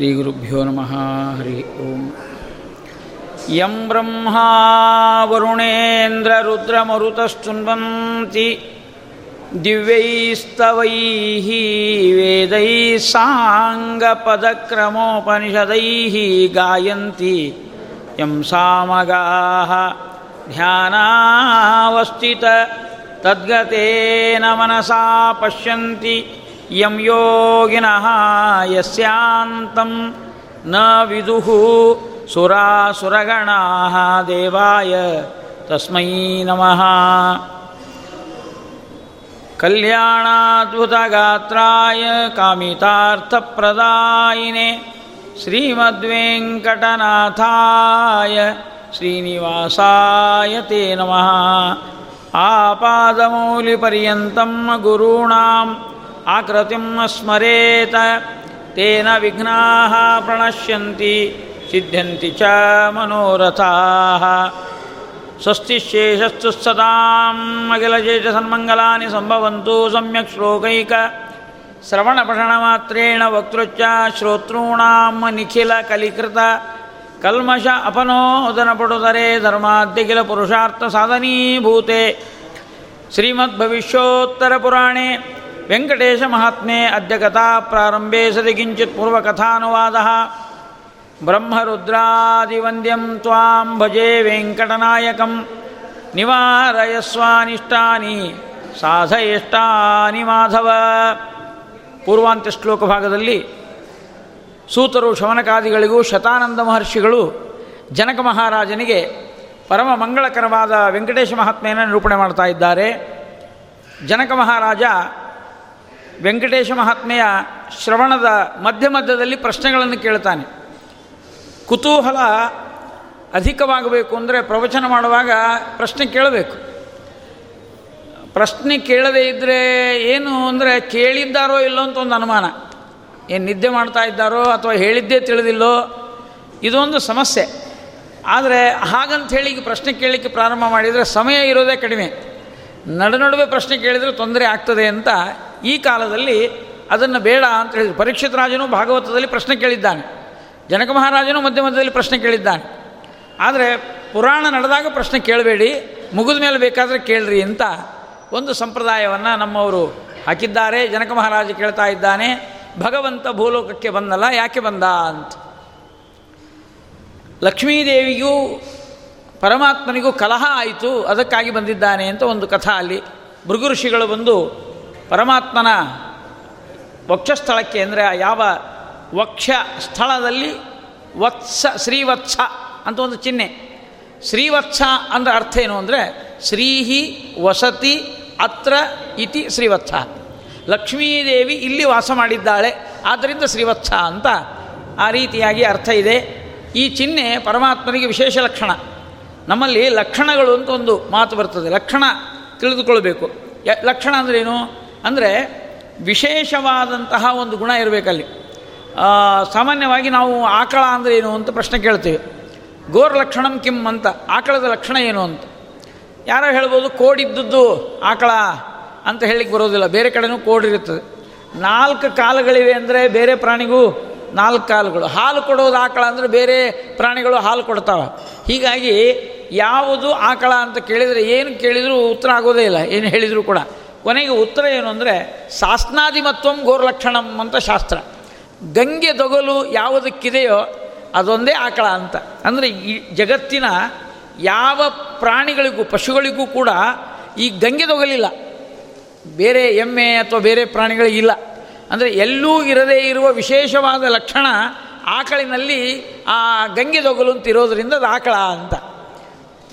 श्रीगुरुभ्यो नमः हरिः ओम् यं ब्रह्मा वरुणेन्द्ररुद्रमरुतश्चुन्वन्ति दिव्यैस्तवैः वेदैः साङ्गपदक्रमोपनिषदैः गायन्ति यं सामगाः ध्यानावस्थित तद्गतेन मनसा पश्यन्ति यं योगिनः यस्यान्तं न विदुः सुरासुरगणाः देवाय तस्मै नमः कल्याणाद्भुतगात्राय कामितार्थप्रदायिने श्रीमद्वेङ्कटनाथाय श्रीनिवासाय ते नमः आपादमौलिपर्यन्तं ಆಕೃತಿಂ ಸ್ಮರೇತ ತೇನ ವಿಘ್ನಾ ಪ್ರಣಶ್ಯಂತಿ ಸಿದ್ಧಂತಿ ಚ ಮನೋರಥಾ ಸ್ವಸ್ತಿ ಶೇಷಸ್ತು ಸದಾಂ ಅಖಿಲಶೇಷ ಸನ್ಮಂಗಲಾನಿ ಸಂಭವಂತು ಸಮ್ಯಕ್ ಶ್ಲೋಕೈಕ ಶ್ರವಣ ಪಠಣ ಮಾತ್ರೇಣ ವಕ್ತೃಚ್ಚ ಶ್ರೋತॄಣಾಂ ನಿಖಿಲ ಕಲಿಕೃತ ಕಲ್ಮಷ ಅಪನೋದನ ಪಡುದರೆ ಧರ್ಮಾದ್ಯಖಿಲ ಪುರುಷಾರ್ಥ ಸಾಧನೀಭೂತೆ ಶ್ರೀಮದ್ಭವಿಷ್ಯೋತ್ತರಪುರಾಣೇ ವೆಂಕಟೇಶಮಹಾತ್ಮೆ ಅದ್ಯ ಕಥಾ ಪ್ರಾರಂಭೆ ಸದಿ ಕಿಂಚಿತ್ ಪೂರ್ವಕಥಾನುವಾದ. ಬ್ರಹ್ಮರುದ್ರಾದಿವಂದ್ಯಂ ತ್ವಾಂ ಭಜೆ ವೆಂಕಟನಾಯಕಂ. ನಿವಾರಯಸ್ವಾನಿಷ್ಟಾನಿ ಸಾಧಯಿಷ್ಟಾನಿ ಮಾಧವ. ಪೂರ್ವಾಂತ್ಯ ಶ್ಲೋಕ ಭಾಗದಲ್ಲಿ ಸೂತರು ಶವನಕಾದಿಗಳಿಗೂ ಶತಾನಂದ ಮಹರ್ಷಿಗಳು ಜನಕ ಮಹಾರಾಜನಿಗೆ ಪರಮ ಮಂಗಳಕರವಾದ ವೆಂಕಟೇಶ ಮಹಾತ್ಮೆಯನ್ನು ನಿರೂಪಣೆ ಮಾಡ್ತಾ ಇದ್ದಾರೆ. ಜನಕ ಮಹಾರಾಜ ವೆಂಕಟೇಶ ಮಹಾತ್ಮೆಯ ಶ್ರವಣದ ಮಧ್ಯ ಮಧ್ಯದಲ್ಲಿ ಪ್ರಶ್ನೆಗಳನ್ನು ಕೇಳ್ತಾನೆ. ಕುತೂಹಲ ಅಧಿಕವಾಗಬೇಕು ಅಂದರೆ ಪ್ರವಚನ ಮಾಡುವಾಗ ಪ್ರಶ್ನೆ ಕೇಳಬೇಕು. ಪ್ರಶ್ನೆ ಕೇಳದೇ ಇದ್ದರೆ ಏನು ಅಂದರೆ ಕೇಳಿದ್ದಾರೋ ಇಲ್ಲೋ ಅಂತ ಒಂದು ಅನುಮಾನ. ಏನು ನಿದ್ದೆ ಮಾಡ್ತಾ ಇದ್ದಾರೋ ಅಥವಾ ಹೇಳಿದ್ದೇ ತಿಳಿದಿಲ್ಲೋ ಇದೊಂದು ಸಮಸ್ಯೆ. ಆದರೆ ಹಾಗಂತ ಹೇಳಿ ಈಗ ಪ್ರಶ್ನೆ ಕೇಳಲಿಕ್ಕೆ ಪ್ರಾರಂಭ ಮಾಡಿದರೆ ಸಮಯ ಇರೋದೇ ಕಡಿಮೆ. ನಡು ನಡುವೆ ಪ್ರಶ್ನೆ ಕೇಳಿದರೆ ತೊಂದರೆ ಆಗ್ತದೆ ಅಂತ ಈ ಕಾಲದಲ್ಲಿ ಅದನ್ನು ಬೇಡ ಅಂತ ಹೇಳಿದ್ರು. ಪರೀಕ್ಷಿತ್ ರಾಜನು ಭಾಗವತದಲ್ಲಿ ಪ್ರಶ್ನೆ ಕೇಳಿದ್ದಾನೆ. ಜನಕ ಮಹಾರಾಜನು ಮಧ್ಯ ಮಧ್ಯದಲ್ಲಿ ಪ್ರಶ್ನೆ ಕೇಳಿದ್ದಾನೆ. ಆದರೆ ಪುರಾಣ ನಡೆದಾಗ ಪ್ರಶ್ನೆ ಕೇಳಬೇಡಿ, ಮುಗಿದ ಮೇಲೆ ಬೇಕಾದರೆ ಕೇಳ್ರಿ ಅಂತ ಒಂದು ಸಂಪ್ರದಾಯವನ್ನು ನಮ್ಮವರು ಹಾಕಿದ್ದಾರೆ. ಜನಕ ಮಹಾರಾಜ ಕೇಳ್ತಾ ಇದ್ದಾನೆ, ಭಗವಂತ ಭೂಲೋಕಕ್ಕೆ ಬಂದಲ್ಲ, ಯಾಕೆ ಬಂದ ಅಂತ. ಲಕ್ಷ್ಮೀದೇವಿಗೂ ಪರಮಾತ್ಮನಿಗೂ ಕಲಹ ಆಯಿತು, ಅದಕ್ಕಾಗಿ ಬಂದಿದ್ದಾನೆ ಅಂತ ಒಂದು ಕಥಾ ಅಲ್ಲಿ ಭೃಗು ಋಷಿಗಳು ಬಂದು ಪರಮಾತ್ಮನ ವಕ್ಷಸ್ಥಳಕ್ಕೆ ಅಂದರೆ ಯಾವ ವಕ್ಷ ಸ್ಥಳದಲ್ಲಿ ವತ್ಸ, ಶ್ರೀವತ್ಸ ಅಂತ ಒಂದು ಚಿಹ್ನೆ. ಶ್ರೀವತ್ಸ ಅಂದರೆ ಅರ್ಥ ಏನು ಅಂದರೆ ಶ್ರೀಹಿ ವಸತಿ ಅತ್ರ ಇತಿ ಶ್ರೀವತ್ಸ. ಲಕ್ಷ್ಮೀದೇವಿ ಇಲ್ಲಿ ವಾಸ ಮಾಡಿದ್ದಾಳೆ ಆದ್ದರಿಂದ ಶ್ರೀವತ್ಸ ಅಂತ ಆ ರೀತಿಯಾಗಿ ಅರ್ಥ ಇದೆ. ಈ ಚಿಹ್ನೆ ಪರಮಾತ್ಮನಿಗೆ ವಿಶೇಷ ಲಕ್ಷಣ. ನಮ್ಮಲ್ಲಿ ಲಕ್ಷಣಗಳು ಅಂತ ಒಂದು ಮಾತು ಬರ್ತದೆ. ಲಕ್ಷಣ ತಿಳಿದುಕೊಳ್ಬೇಕು. ಲಕ್ಷಣ ಅಂದ್ರೇನು ಅಂದರೆ ವಿಶೇಷವಾದಂತಹ ಒಂದು ಗುಣ ಇರಬೇಕಲ್ಲಿ. ಸಾಮಾನ್ಯವಾಗಿ ನಾವು ಆಕಳ ಅಂದರೆ ಏನು ಅಂತ ಪ್ರಶ್ನೆ ಕೇಳ್ತೀವಿ. ಗೋರ್ ಲಕ್ಷಣಂ ಕಿಮ್ ಅಂತ, ಆಕಳದ ಲಕ್ಷಣ ಏನು ಅಂತ. ಯಾರೋ ಹೇಳ್ಬೋದು, ಕೋಡಿದ್ದದ್ದು ಆಕಳ ಅಂತ ಹೇಳಲಿಕ್ಕೆ ಬರೋದಿಲ್ಲ. ಬೇರೆ ಕಡೆನೂ ಕೋಡಿರುತ್ತದೆ ನಾಲ್ಕು ಕಾಲುಗಳಿವೆ ಅಂದರೆ ಬೇರೆ ಪ್ರಾಣಿಗೂ ನಾಲ್ಕು ಕಾಲುಗಳು. ಹಾಲು ಕೊಡೋದು ಆಕಳ ಅಂದರೆ ಬೇರೆ ಪ್ರಾಣಿಗಳು ಹಾಲು ಕೊಡ್ತಾವೆ. ಹೀಗಾಗಿ, ಯಾವುದು ಆಕಳ ಅಂತ ಕೇಳಿದರೆ, ಏನು ಕೇಳಿದರೂ ಉತ್ತರ ಆಗೋದೇ ಇಲ್ಲ. ಏನು ಹೇಳಿದರೂ ಕೂಡ. ಕೊನೆಗೆ ಉತ್ತರ ಏನು ಅಂದರೆ ಶಾಸ್ನಾದಿಮತ್ವಂ ಗೋರ್ಲಕ್ಷಣಂ ಅಂತ ಶಾಸ್ತ್ರ. ಗಂಗೆ ದೊಗಲು ಯಾವುದಕ್ಕಿದೆಯೋ ಅದೊಂದೇ ಆಕಳ ಅಂತ. ಅಂದರೆ ಈ ಜಗತ್ತಿನ ಯಾವ ಪ್ರಾಣಿಗಳಿಗೂ, ಪಶುಗಳಿಗೂ ಕೂಡ ಈ ಗಂಗೆ ದೊಗಲಿಲ್ಲ. ಬೇರೆ ಎಮ್ಮೆ ಅಥವಾ ಬೇರೆ ಪ್ರಾಣಿಗಳಿಗಿಲ್ಲ ಅಂದರೆ ಎಲ್ಲೂ ಇರದೇ ಇರುವ ವಿಶೇಷವಾದ ಲಕ್ಷಣ ಆಕಳಿನಲ್ಲಿ ಆ ಗಂಗೆ ದೊಗಲು ಅಂತ ಇರೋದರಿಂದ ಅದು ಆಕಳ ಅಂತ.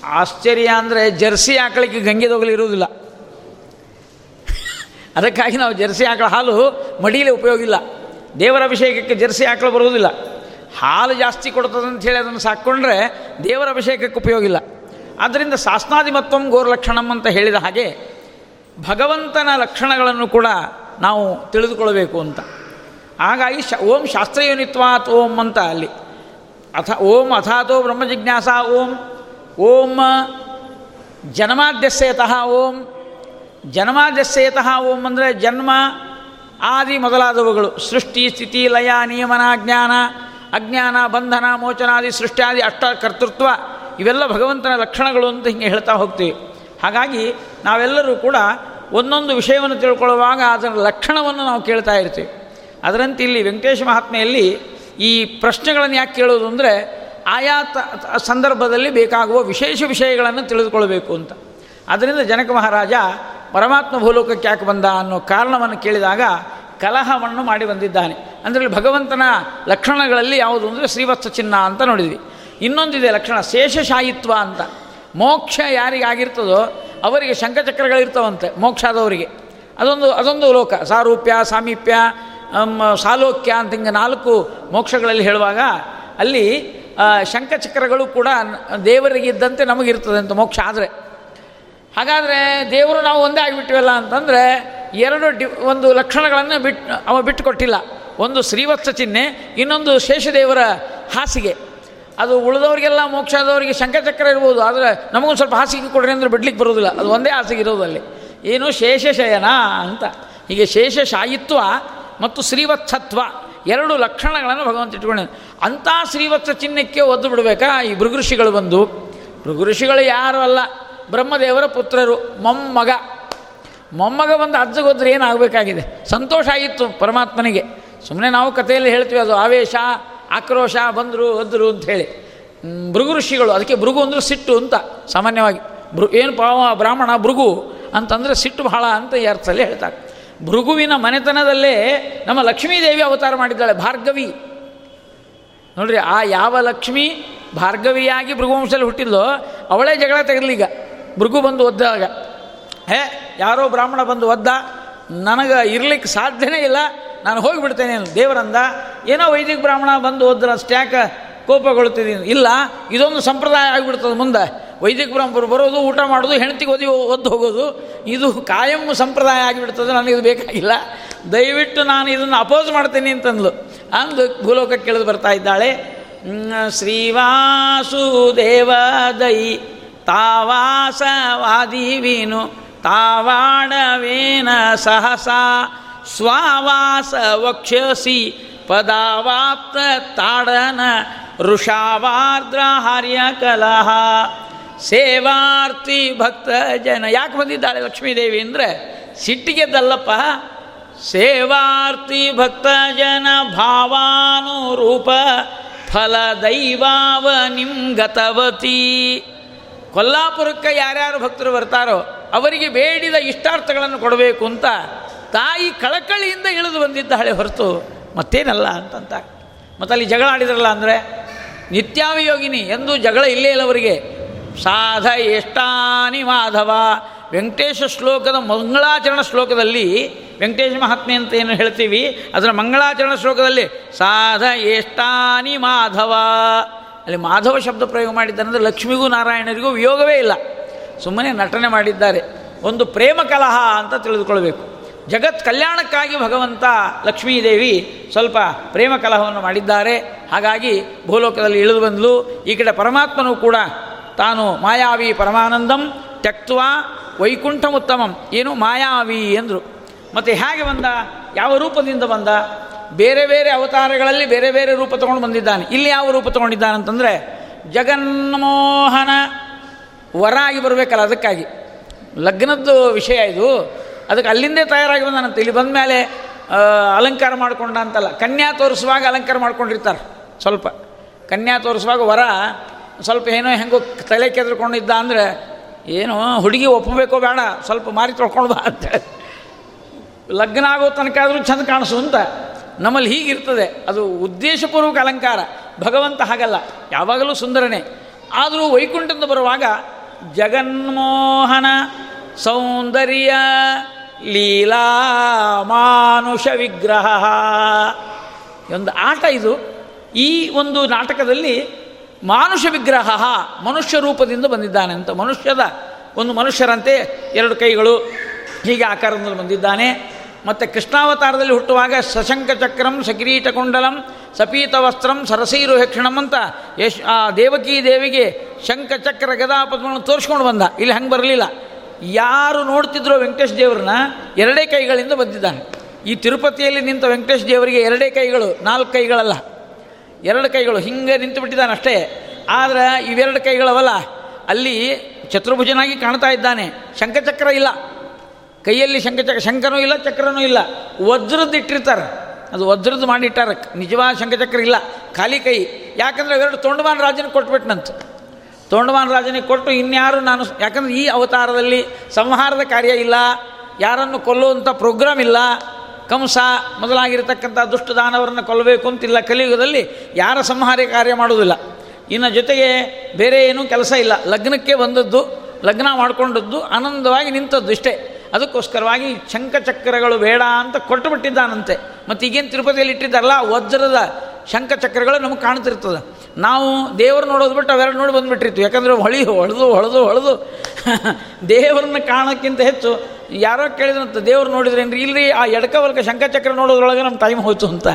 ಆಶ್ಚರ್ಯ ಅಂದರೆ ಜರ್ಸಿ ಆಕಳಿಗೆ ಗಂಗೆ ದೊಗಲು ಇರುವುದಿಲ್ಲ. ಅದಕ್ಕಾಗಿ ನಾವು ಜರ್ಸಿ ಆಕಳ ಹಾಲು ಮಡಿಲೇ ಉಪಯೋಗ ಇಲ್ಲ ದೇವರ ಅಭಿಷೇಕಕ್ಕೆ ಜರ್ಸಿ ಆಕಳು ಬರುವುದಿಲ್ಲ. ಹಾಲು ಜಾಸ್ತಿ ಕೊಡ್ತದೆ ಹೇಳಿ ಅದನ್ನು ಸಾಕ್ಕೊಂಡ್ರೆ ದೇವರ ಅಭಿಷೇಕಕ್ಕೆ ಉಪಯೋಗ ಇಲ್ಲ ಆದ್ದರಿಂದ ಶಾಸ್ನಾದಿಮತ್ವಂ ಗೋರ್ಲಕ್ಷಣಂ ಅಂತ ಹೇಳಿದ ಹಾಗೆ ಭಗವಂತನ ಲಕ್ಷಣಗಳನ್ನು ಕೂಡ ನಾವು ತಿಳಿದುಕೊಳ್ಬೇಕು ಅಂತ. ಹಾಗಾಗಿ ಶ ಓಂ ಶಾಸ್ತ್ರಯೋನಿತ್ವಾತ್ ಓಂ ಅಂತ ಅಲ್ಲಿ. ಅಥ ಓಂ ಅಥಾತೋ ಬ್ರಹ್ಮ ಜಿಜ್ಞಾಸ ಓಂ. ಓಂ ಜನ್ಮಾದ್ಯಸ್ಯತಃ ಓಂ. ಜನ್ಮಾದ್ಯಸ್ಯತಃ ಓಂ ಅಂದರೆ ಜನ್ಮ, ಆದಿ ಮೊದಲಾದವುಗಳು. ಸೃಷ್ಟಿ, ಸ್ಥಿತಿ, ಲಯ, ನಿಯಮನ, ಜ್ಞಾನ, ಅಜ್ಞಾನ, ಬಂಧನ, ಮೋಚನಾದಿ, ಸೃಷ್ಟಿಯಾದಿ, ಅಷ್ಟ, ಕರ್ತೃತ್ವ, ಇವೆಲ್ಲ ಭಗವಂತನ ಲಕ್ಷಣಗಳು ಅಂತ ಹಿಂಗೆ ಹೇಳ್ತಾ ಹೋಗ್ತೀವಿ. ಹಾಗಾಗಿ ನಾವೆಲ್ಲರೂ ಕೂಡ ಒಂದೊಂದು ವಿಷಯವನ್ನು ತಿಳ್ಕೊಳ್ಳುವಾಗ ಅದರ ಲಕ್ಷಣವನ್ನು ನಾವು ಕೇಳ್ತಾ ಇರ್ತೀವಿ. ಅದರಂತೆ ಇಲ್ಲಿ ವೆಂಕಟೇಶ ಮಹಾತ್ಮೆಯಲ್ಲಿ ಈ ಪ್ರಶ್ನೆಗಳನ್ನು ಯಾಕೆ ಕೇಳೋದು ಅಂದರೆ ಆಯಾ ಸಂದರ್ಭದಲ್ಲಿ ಬೇಕಾಗುವ ವಿಶೇಷ ವಿಷಯಗಳನ್ನು ತಿಳಿದುಕೊಳ್ಬೇಕು ಅಂತ. ಅದರಿಂದ ಜನಕ ಮಹಾರಾಜ ಪರಮಾತ್ಮ ಭೂಲೋಕಕ್ಕೆ ಯಾಕೆ ಬಂದ ಅನ್ನೋ ಕಾರಣವನ್ನು ಕೇಳಿದಾಗ ಕಲಹವನ್ನು ಮಾಡಿ ಬಂದಿದ್ದಾನೆ. ಅಂದರೆ ಭಗವಂತನ ಲಕ್ಷಣಗಳಲ್ಲಿ ಯಾವುದು ಅಂದರೆ ಶ್ರೀವತ್ಸ ಚಿನ್ನ ಅಂತ ನೋಡಿದ್ವಿ. ಇನ್ನೊಂದಿದೆ ಲಕ್ಷಣ, ಶೇಷಶಾಯಿತ್ವ ಅಂತ. ಮೋಕ್ಷ ಯಾರಿಗಾಗಿರ್ತದೋ ಅವರಿಗೆ ಶಂಖಚಕ್ರಗಳಿರ್ತವಂತೆ ಮೋಕ್ಷ ಆದವರಿಗೆ ಅದೊಂದು ಅದೊಂದು ಲೋಕ. ಸಾರೂಪ್ಯ, ಸಾಮೀಪ್ಯ ಸಾಲೋಕ್ಯ ಅಂತ ಹಿಂಗೆ ನಾಲ್ಕು ಮೋಕ್ಷಗಳಲ್ಲಿ ಹೇಳುವಾಗ ಅಲ್ಲಿ ಶಂಖಚಕ್ರಗಳು ಕೂಡ ದೇವರಿಗಿದ್ದಂತೆ ನಮಗಿರ್ತದೆ ಅಂತ ಮೋಕ್ಷ ಆದರೆ. ಹಾಗಾದರೆ ದೇವರು ನಾವು ಒಂದೇ ಆಗಿಬಿಟ್ಟಿವಲ್ಲ ಅಂತಂದರೆ ಎರಡು ಡಿ ಒಂದು ಲಕ್ಷಣಗಳನ್ನು ಬಿಟ್ಟು ಅವ ಬಿಟ್ಟು ಕೊಟ್ಟಿಲ್ಲ ಒಂದು ಶ್ರೀವತ್ಸ ಚಿಹ್ನೆ, ಇನ್ನೊಂದು ಶೇಷದೇವರ ಹಾಸಿಗೆ. ಅದು ಉಳಿದವರಿಗೆಲ್ಲ ಮೋಕ್ಷ ಆದವರಿಗೆ ಶಂಕಚಕ್ರ ಇರ್ಬೋದು, ಆದರೆ ನಮಗೊಂದು ಸ್ವಲ್ಪ ಹಾಸಿಗೆ ಕೊಡ್ರಿ ಅಂದರೆ ಬಿಡ್ಲಿಕ್ಕೆ ಬರೋದಿಲ್ಲ. ಅದು ಒಂದೇ ಹಾಸಿಗೆ ಇರೋದು ಅಲ್ಲಿ. ಏನು ಶೇಷಶಯನ ಅಂತ. ಹೀಗೆ ಶೇಷಶಾಯಿತ್ವ ಮತ್ತು ಶ್ರೀವತ್ಸತ್ವ ಎರಡು ಲಕ್ಷಣಗಳನ್ನು ಭಗವಂತ ಇಟ್ಕೊಂಡ ಅಂಥ ಶ್ರೀವತ್ಸ ಚಿಹ್ನಕ್ಕೆ ಒದ್ದು ಬಿಡಬೇಕಾ? ಈ ಭೃಗಋಷಿಗಳು ಬಂದು. ಭೃಗಋಷಿಗಳು ಯಾರು ಅಲ್ಲ. ಬ್ರಹ್ಮದೇವರ ಪುತ್ರರು ಮೊಮ್ಮಗ. ಮೊಮ್ಮಗ ಒಂದು ಅಜ್ಜಗೋದ್ರೆ ಏನಾಗಬೇಕಾಗಿದೆ? ಸಂತೋಷ ಆಗಿತ್ತು ಪರಮಾತ್ಮನಿಗೆ. ಸುಮ್ಮನೆ ನಾವು ಕಥೆಯಲ್ಲಿ ಹೇಳ್ತೀವಿ ಅದು ಆವೇಶ ಆಕ್ರೋಶ ಬಂದರು ಒದ್ರು ಹ್ಮ್, ಭೃಗು ಋಷಿಗಳು ಅದಕ್ಕೆ ಭೃಗು ಅಂದರೆ ಸಿಟ್ಟು ಅಂತ ಸಾಮಾನ್ಯವಾಗಿ. ಭೃ ಏನು ಪಾವ ಬ್ರಾಹ್ಮಣ ಭೃಗು ಅಂತಂದರೆ ಸಿಟ್ಟು ಬಹಳ ಅಂತ ಈ ಅರ್ಥದಲ್ಲಿ ಹೇಳ್ತಾರೆ. ಭೃಗುವಿನ ಮನೆತನದಲ್ಲೇ ನಮ್ಮ ಲಕ್ಷ್ಮೀದೇವಿ ಅವತಾರ ಮಾಡಿದ್ದಾಳೆ ಭಾರ್ಗವಿ. ನೋಡ್ರಿ ಆ ಯಾವ ಲಕ್ಷ್ಮಿ ಭಾರ್ಗವಿಯಾಗಿ ಭೃಗುವಂಶದಲ್ಲಿ ಹುಟ್ಟಿದ್ಲೋ ಅವಳೇ ಜಗಳ ತೆಗೆದ್ಲೀಗ ಭೃಗು ಬಂದು ಒದ್ದಾಗ ಹೇ, ಯಾರೋ ಬ್ರಾಹ್ಮಣ ಬಂದು ಒದ್ದ, ನನಗೆ ಇರ್ಲಿಕ್ಕೆ ಸಾಧ್ಯನೇ ಇಲ್ಲ, ನಾನು ಹೋಗಿಬಿಡ್ತೇನೆ ದೇವರಂದ, ಏನೋ ವೈದಿಕ ಬ್ರಾಹ್ಮಣ ಬಂದು ಒದ್ರ ಸ್ಟ್ಯಾಕ್ ಕೋಪಗೊಳ್ತಿದ್ದೀನಿ ಇಲ್ಲ, ಇದೊಂದು ಸಂಪ್ರದಾಯ ಆಗಿಬಿಡ್ತದೆ ಮುಂದೆ. ವೈದಿಕ ಬ್ರಾಹ್ಮರು ಬರೋದು, ಊಟ ಮಾಡೋದು, ಹೆಂಡತಿಗೆ ಓದಿ ಒದ್ದು ಹೋಗೋದು, ಇದು ಕಾಯಂ ಸಂಪ್ರದಾಯ ಆಗಿಬಿಡ್ತದೆ ನನಗಿದು ಬೇಕಾಗಿಲ್ಲ. ದಯವಿಟ್ಟು ನಾನು ಇದನ್ನು ಅಪೋಸ್ ಮಾಡ್ತೀನಿ ಅಂತಂದ್ಲು. ಅಂದು ಭೂಲೋಕಕ್ಕೆ ಕೇಳಿದು ಬರ್ತಾ ಇದ್ದಾಳೆ ಶ್ರೀವಾಸು ಶ್ರೀವಾಸುದೇವ ದೈ ತಾವಾಸವಾದಿವೀನು, ತಾವಾಡವೇನ ಸಹಸಾ ಸ್ವಾವಾಸ ವಕ್ಷಸಿ ಪದಾವಾಪ್ತ ತಾಡನ ಋಷಾವಾರ್ದ್ರ ಹರ್ಯ ಕಲಹ. ಸೇವಾರ್ಥಿ ಭಕ್ತ ಜನ. ಯಾಕೆ ಬಂದಿದ್ದಾಳೆ ಲಕ್ಷ್ಮೀದೇವಿ ಅಂದರೆ, ಸಿಟ್ಟಿಗೆದ್ದಲ್ಲಪ್ಪ ಸೇವಾರ್ಥಿ ಭಕ್ತ ಜನ ಭಾವಾನುರೂಪ ಫಲ ದೈವಾವ ನಿಮ್ ಗತವತಿ ಕೊಲ್ಲಾಪುರಕ್ಕೆ ಯಾರ್ಯಾರು ಭಕ್ತರು ಬರ್ತಾರೋ ಅವರಿಗೆ ಬೇಡಿದ ಇಷ್ಟಾರ್ಥಗಳನ್ನು ಕೊಡಬೇಕು ಅಂತ ತಾಯಿ ಕಳಕಳಿಯಿಂದ ಇಳಿದು ಬಂದಿದ್ದ ಹಳೆ ಹೊರತು ಮತ್ತೇನಲ್ಲ ಅಂತಂತ. ಮತ್ತು ಅಲ್ಲಿ ಜಗಳ ಆಡಿದ್ರಲ್ಲ ಅಂದರೆ ನಿತ್ಯಾವಿಯೋಗಿನಿ ಎಂದು ಜಗಳ ಇಲ್ಲೇ ಇಲ್ಲ ಅವರಿಗೆ. ಸಾಧ ಎಷ್ಟಾನಿ ಮಾಧವ. ವೆಂಕಟೇಶ ಶ್ಲೋಕದ ಮಂಗಳಾಚರಣ ಶ್ಲೋಕದಲ್ಲಿ, ವೆಂಕಟೇಶ ಮಹಾತ್ಮೆ ಅಂತ ಏನು ಹೇಳ್ತೀವಿ, ಅದರ ಮಂಗಳಾಚರಣ ಶ್ಲೋಕದಲ್ಲಿ, ಸಾಧ ಎಷ್ಟಾನಿ ಮಾಧವ. ಅಲ್ಲಿ ಮಾಧವ ಶಬ್ದ ಪ್ರಯೋಗ ಮಾಡಿದ್ದಾರೆ ಅಂದರೆ ಲಕ್ಷ್ಮಿಗೂ ನಾರಾಯಣರಿಗೂ ವಿಯೋಗವೇ ಇಲ್ಲ. ಸುಮ್ಮನೆ ನಟನೆ ಮಾಡಿದ್ದಾರೆ. ಒಂದು ಪ್ರೇಮ ಕಲಹ ಅಂತ ತಿಳಿದುಕೊಳ್ಬೇಕು. ಜಗತ್ ಕಲ್ಯಾಣಕ್ಕಾಗಿ ಭಗವಂತ ಲಕ್ಷ್ಮೀದೇವಿ ಸ್ವಲ್ಪ ಪ್ರೇಮ ಕಲಹವನ್ನು ಮಾಡಿದ್ದಾರೆ. ಹಾಗಾಗಿ ಭೂಲೋಕದಲ್ಲಿ ಇಳಿದು ಬಂದಲು. ಈ ಕಡೆ ಪರಮಾತ್ಮನು ಕೂಡ ತಾನು ಮಾಯಾವಿ ಪರಮಾನಂದಂ ತ್ಯಕ್ತ ವೈಕುಂಠ ಉತ್ತಮಂ ಏನು ಮಾಯಾವಿ ಎಂದರು ಮತ್ತು ಹೇಗೆ ಬಂದ? ಯಾವ ರೂಪದಿಂದ ಬಂದ? ಬೇರೆ ಬೇರೆ ಅವತಾರಗಳಲ್ಲಿ ಬೇರೆ ಬೇರೆ ರೂಪ ತಗೊಂಡು ಬಂದಿದ್ದಾನೆ. ಇಲ್ಲಿ ಯಾವ ರೂಪ ತಗೊಂಡಿದ್ದಾನಂತಂದರೆ ಜಗನ್ಮೋಹನ ವರ ಆಗಿ ಬರಬೇಕಲ್ಲ ಅದಕ್ಕಾಗಿ. ಲಗ್ನದ್ದು ವಿಷಯ ಇದು. ಅದಕ್ಕೆ ಅಲ್ಲಿಂದೇ ತಯಾರಾಗಿ ಬಂದಾನಂತ. ಇಲ್ಲಿ ಬಂದ ಮೇಲೆ ಅಲಂಕಾರ ಮಾಡ್ಕೊಂಡ ಅಂತಲ್ಲ. ಕನ್ಯಾ ತೋರಿಸುವಾಗ ಅಲಂಕಾರ ಮಾಡ್ಕೊಂಡಿರ್ತಾರೆ ಸ್ವಲ್ಪ. ಕನ್ಯಾ ತೋರಿಸುವಾಗ ವರ ಸ್ವಲ್ಪ ಏನೋ ಹೆಂಗೋ ತಲೆ ಕೆದ್ರಕೊಂಡಿದ್ದ ಅಂದರೆ, ಏನೋ ಹುಡುಗಿ ಒಪ್ಪಬೇಕೋ ಬೇಡ, ಸ್ವಲ್ಪ ಮಾರಿ ತೊಳ್ಕೊಂಡು ಬಾ ಅಂತ. ಲಗ್ನ ಆಗೋ ತನಕ ಆದರೂ ಚಂದ ಕಾಣಿಸು ಅಂತ ನಮ್ಮಲ್ಲಿ ಹೀಗಿರ್ತದೆ. ಅದು ಉದ್ದೇಶಪೂರ್ವಕ ಅಲಂಕಾರ. ಭಗವಂತ ಹಾಗಲ್ಲ. ಯಾವಾಗಲೂ ಸುಂದರನೇ. ಆದರೂ ವೈಕುಂಠದಿಂದ ಬರುವಾಗ ಜಗನ್ಮೋಹನ ಸೌಂದರ್ಯ ಲೀಲಾ ಮಾನುಷ ವಿಗ್ರಹ. ಒಂದು ಆಟ ಇದು. ಈ ಒಂದು ನಾಟಕದಲ್ಲಿ ಮಾನುಷ ವಿಗ್ರಹ, ಮನುಷ್ಯ ರೂಪದಿಂದ ಬಂದಿದ್ದಾನೆ ಅಂತ. ಮನುಷ್ಯದ ಒಂದು ಮನುಷ್ಯರಂತೆ ಎರಡು ಕೈಗಳು ಹೀಗೆ ಆಕಾರದಲ್ಲಿ ಬಂದಿದ್ದಾನೆ. ಮತ್ತು ಕೃಷ್ಣಾವತಾರದಲ್ಲಿ ಹುಟ್ಟುವಾಗ ಸಶಂಕ ಚಕ್ರಂ, ಸಕ್ರೀಟ ಕುಂಡಲಂ, ಸಪೀತ ವಸ್ತ್ರಂ, ಸರಸೀರು ಹೆಕ್ಷಣಂ ಅಂತ ಯಶ್, ಆ ದೇವಕಿ ದೇವಿಗೆ ಶಂಖಚಕ್ರ ಚಕ್ರ ಗದಾ ಪದ್ಮಗಳನ್ನು ತೋರಿಸ್ಕೊಂಡು ಬಂದ. ಇಲ್ಲಿ ಹಂಗೆ ಬರಲಿಲ್ಲ. ಯಾರು ನೋಡ್ತಿದ್ರೋ ವೆಂಕಟೇಶ್ ದೇವ್ರನ್ನ ಎರಡೇ ಕೈಗಳಿಂದ ಬಂದಿದ್ದಾನೆ ಈ ತಿರುಪತಿಯಲ್ಲಿ ನಿಂತ ವೆಂಕಟೇಶ್ ದೇವರಿಗೆ ಎರಡೇ ಕೈಗಳು, ನಾಲ್ಕು ಕೈಗಳಲ್ಲ. ಎರಡು ಕೈಗಳು, ಹಿಂಗೆ ನಿಂತು ಬಿಟ್ಟಿದ್ದಾನೆ ಅಷ್ಟೇ. ಆದರೆ ಇವೆರಡು ಕೈಗಳವಲ್ಲ, ಅಲ್ಲಿ ಚತುರ್ಭುಜನಾಗಿ ಕಾಣ್ತಾ ಇದ್ದಾನೆ. ಶಂಖಚಕ್ರ ಇಲ್ಲ. ಕೈಯಲ್ಲಿ ಶಂಖಚಕ್ರ ಶಂಖನೂ ಇಲ್ಲ, ಚಕ್ರನೂ ಇಲ್ಲ. ವಜ್ರದ್ದು ಇಟ್ಟಿರ್ತಾರೆ. ಅದು ವಜ್ರದ್ದು ಮಾಡಿಟ್ಟಾರ. ನಿಜವಾದ ಶಂಖಚಕ್ರ ಇಲ್ಲ. ಖಾಲಿ ಕೈ. ಯಾಕಂದರೆ ಎರಡು ತೊಂಡಮಾನ ರಾಜನಿಗೆ ಕೊಟ್ಬಿಟ್ನಂತ. ತೊಂಡಮಾನ ರಾಜನಿಗೆ ಕೊಟ್ಟು ಇನ್ಯಾರು ನಾನು ಯಾಕಂದರೆ ಈ ಅವತಾರದಲ್ಲಿ ಸಂಹಾರದ ಕಾರ್ಯ ಇಲ್ಲ. ಯಾರನ್ನು ಕೊಲ್ಲುವಂಥ ಪ್ರೋಗ್ರಾಮ್ ಇಲ್ಲ. ಕಂಸ ಮೊದಲಾಗಿರ್ತಕ್ಕಂಥ ದುಷ್ಟ ದಾನವರನ್ನು ಕೊಲ್ಲಬೇಕು ಅಂತಿಲ್ಲ ಕಲಿಯುಗದಲ್ಲಿ ಯಾರ ಸಂಹಾರ ಕಾರ್ಯ ಮಾಡುವುದಿಲ್ಲ. ಇನ್ನು ಜೊತೆಗೆ ಬೇರೆ ಏನೂ ಕೆಲಸ ಇಲ್ಲ. ಲಗ್ನಕ್ಕೆ ಬಂದದ್ದು, ಲಗ್ನ ಮಾಡಿಕೊಂಡದ್ದು ಆನಂದವಾಗಿ ನಿಂತದ್ದು ಇಷ್ಟೇ. ಅದಕ್ಕೋಸ್ಕರವಾಗಿ ಶಂಖಚಕ್ರಗಳು ಬೇಡ ಅಂತ ಕೊಟ್ಟು ಬಿಟ್ಟಿದ್ದಾನಂತೆ ಮತ್ತು ಈಗೇನು ತಿರುಪತಿಯಲ್ಲಿ ಇಟ್ಟಿದ್ದಾರಲ್ಲ ವಜ್ರದ ಶಂಖಚಕ್ರಗಳು ನಮಗೆ ಕಾಣ್ತಿರ್ತದೆ. ನಾವು ದೇವರು ನೋಡೋದು ಬಿಟ್ಟು ಅವೆರಡು ನೋಡಿ ಬಂದುಬಿಟ್ಟಿರ್ತೀವಿ. ಯಾಕಂದರೆ ಹೊಳಿ ಹೊಳೆದು ಹೊಳೆದು ಹೊಳೆದು ದೇವರನ್ನ ಕಾಣೋಕ್ಕಿಂತ ಹೆಚ್ಚು ಯಾರೋ ಕೇಳಿದ್ರಂತ, ದೇವ್ರು ನೋಡಿದ್ರೇನ್ರಿ ಇಲ್ರಿ, ಆ ಎಡಕವಲ್ಕ ಶಂಖಚಕ್ರ ನೋಡೋದ್ರೊಳಗೆ ನಮ್ಮ ಟೈಮ್ ಹೋಯ್ತು ಅಂತ.